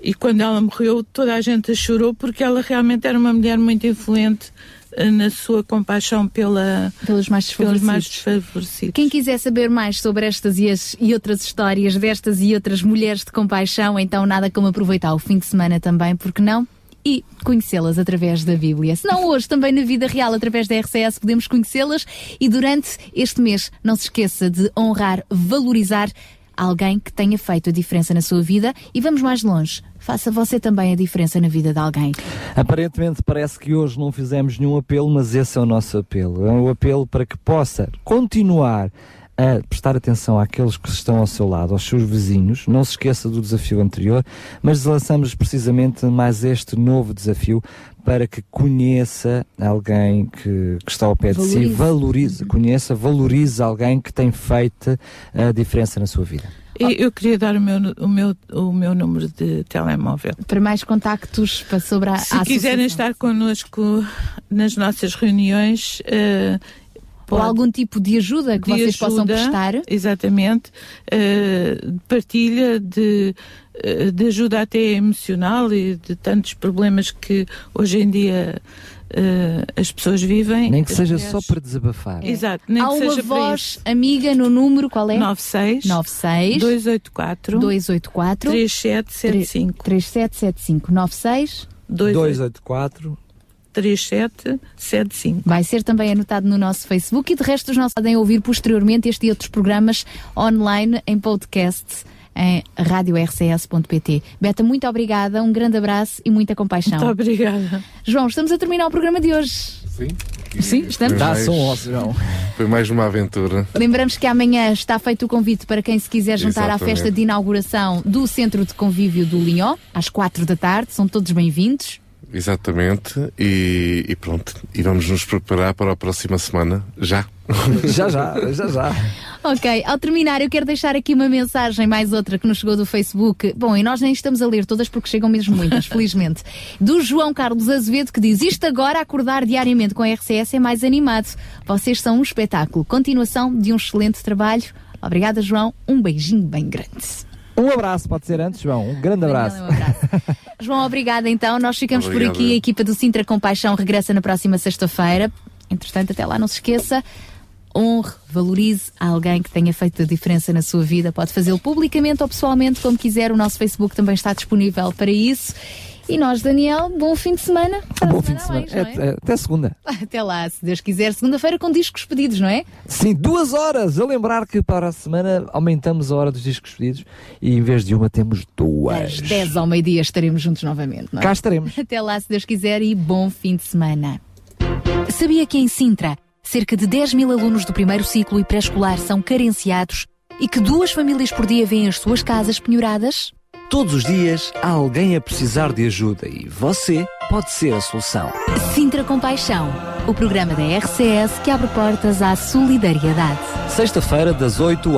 Speaker 21: E quando ela morreu, toda a gente a chorou porque ela realmente era uma mulher muito influente eh, na sua compaixão pela,
Speaker 2: pelos mais
Speaker 21: pelos mais
Speaker 2: desfavorecidos.
Speaker 21: desfavorecidos.
Speaker 2: Quem quiser saber mais sobre estas e, as- e outras histórias destas e outras mulheres de compaixão, então nada como aproveitar o fim de semana também, porque não? E conhecê-las através da Bíblia. Se não hoje, também na vida real, através da RCS, podemos conhecê-las. E durante este mês, não se esqueça de honrar, valorizar alguém que tenha feito a diferença na sua vida. E vamos mais longe. Faça você também a diferença na vida de alguém.
Speaker 11: Aparentemente parece que hoje não fizemos nenhum apelo, mas esse é o nosso apelo. É um apelo para que possa continuar a prestar atenção àqueles que estão ao seu lado, aos seus vizinhos. Não se esqueça do desafio anterior, mas lançamos precisamente mais este novo desafio para que conheça alguém que, que está ao pé de si,
Speaker 21: Valorize.
Speaker 11: valorize, conheça, valorize alguém que tem feito a diferença na sua vida.
Speaker 21: E eu queria dar o meu, o, meu, o meu número de telemóvel.
Speaker 2: Para mais contactos para sobre a
Speaker 21: Se
Speaker 2: a
Speaker 21: quiserem estar connosco nas nossas reuniões, eh,
Speaker 2: Ou
Speaker 21: pode-
Speaker 2: algum tipo de ajuda que
Speaker 21: de
Speaker 2: vocês possam
Speaker 21: ajuda,
Speaker 2: prestar.
Speaker 21: Exatamente. de partilha, de, eh, de ajuda até emocional e de tantos problemas que hoje em dia eh, as pessoas vivem.
Speaker 11: Nem que seja só para desabafar.
Speaker 21: Exato, nem
Speaker 2: Há
Speaker 21: que
Speaker 2: uma
Speaker 21: seja
Speaker 2: voz amiga no número, qual é?
Speaker 21: 96
Speaker 2: 96
Speaker 21: 284
Speaker 2: 284
Speaker 21: 3775
Speaker 2: 3775 96
Speaker 11: 284
Speaker 21: 3775.
Speaker 2: Vai ser também anotado no nosso Facebook e de resto os nossos podem ouvir posteriormente este e outros programas online em podcast em radiorcs.pt. Beta, muito obrigada, um grande abraço e muita compaixão.
Speaker 21: Muito obrigada.
Speaker 2: João, estamos a terminar o programa de hoje.
Speaker 12: Sim.
Speaker 2: Sim, estamos.
Speaker 11: Dá
Speaker 12: mais-
Speaker 11: som ao João.
Speaker 12: Foi mais uma aventura.
Speaker 2: Lembramos que amanhã está feito o convite para quem se quiser juntar à
Speaker 12: Exatamente.
Speaker 2: festa de inauguração do Centro de Convívio do Linhó, às quatro da tarde. São todos bem-vindos.
Speaker 12: Exatamente. E, e pronto. E vamos nos preparar para a próxima semana. Já.
Speaker 11: Já, já, já, já.
Speaker 2: Ok, ao terminar, eu quero deixar aqui uma mensagem, mais outra que nos chegou do Facebook. Bom, e nós nem estamos a ler todas porque chegam mesmo muitas, felizmente. Do João Carlos Azevedo que diz: Isto agora, acordar diariamente com a RCS é mais animado. Vocês são um espetáculo. Continuação de um excelente trabalho. Obrigada, João. Um beijinho bem grande.
Speaker 11: Um abraço, pode ser antes, João. Um grande abraço.
Speaker 2: João, obrigada então. Nós ficamos
Speaker 11: Obrigado.
Speaker 2: por aqui. A equipa do Sintra Compaixão regressa na próxima sexta-feira. Entretanto, até lá não se esqueça. Honre, valorize alguém que tenha feito a diferença na sua vida. Pode fazê-lo publicamente ou pessoalmente, como quiser. O nosso Facebook também está disponível para isso. E nós, Daniel, bom fim de semana.
Speaker 11: Bom fim de semana.
Speaker 2: mais, é?
Speaker 11: É- é- Até segunda.
Speaker 2: Até lá, se Deus quiser. Segunda-feira com discos pedidos, não é?
Speaker 11: Sim, duas horas. A lembrar que para a semana aumentamos a hora dos discos pedidos e em vez de uma temos duas.
Speaker 2: Às 10 ao meio-dia estaremos juntos novamente, não é?
Speaker 11: Cá estaremos.
Speaker 2: Até lá, se Deus quiser, e bom fim de semana. Sabia que em Sintra, cerca de 10 mil alunos do primeiro ciclo e pré-escolar são carenciados e que duas famílias por dia vêm as suas casas penhoradas?
Speaker 7: Todos os dias há alguém a precisar de ajuda e você pode ser a solução.
Speaker 2: Sintra Compaixão, o programa da RCS que abre portas à solidariedade.
Speaker 7: Sexta-feira, das 8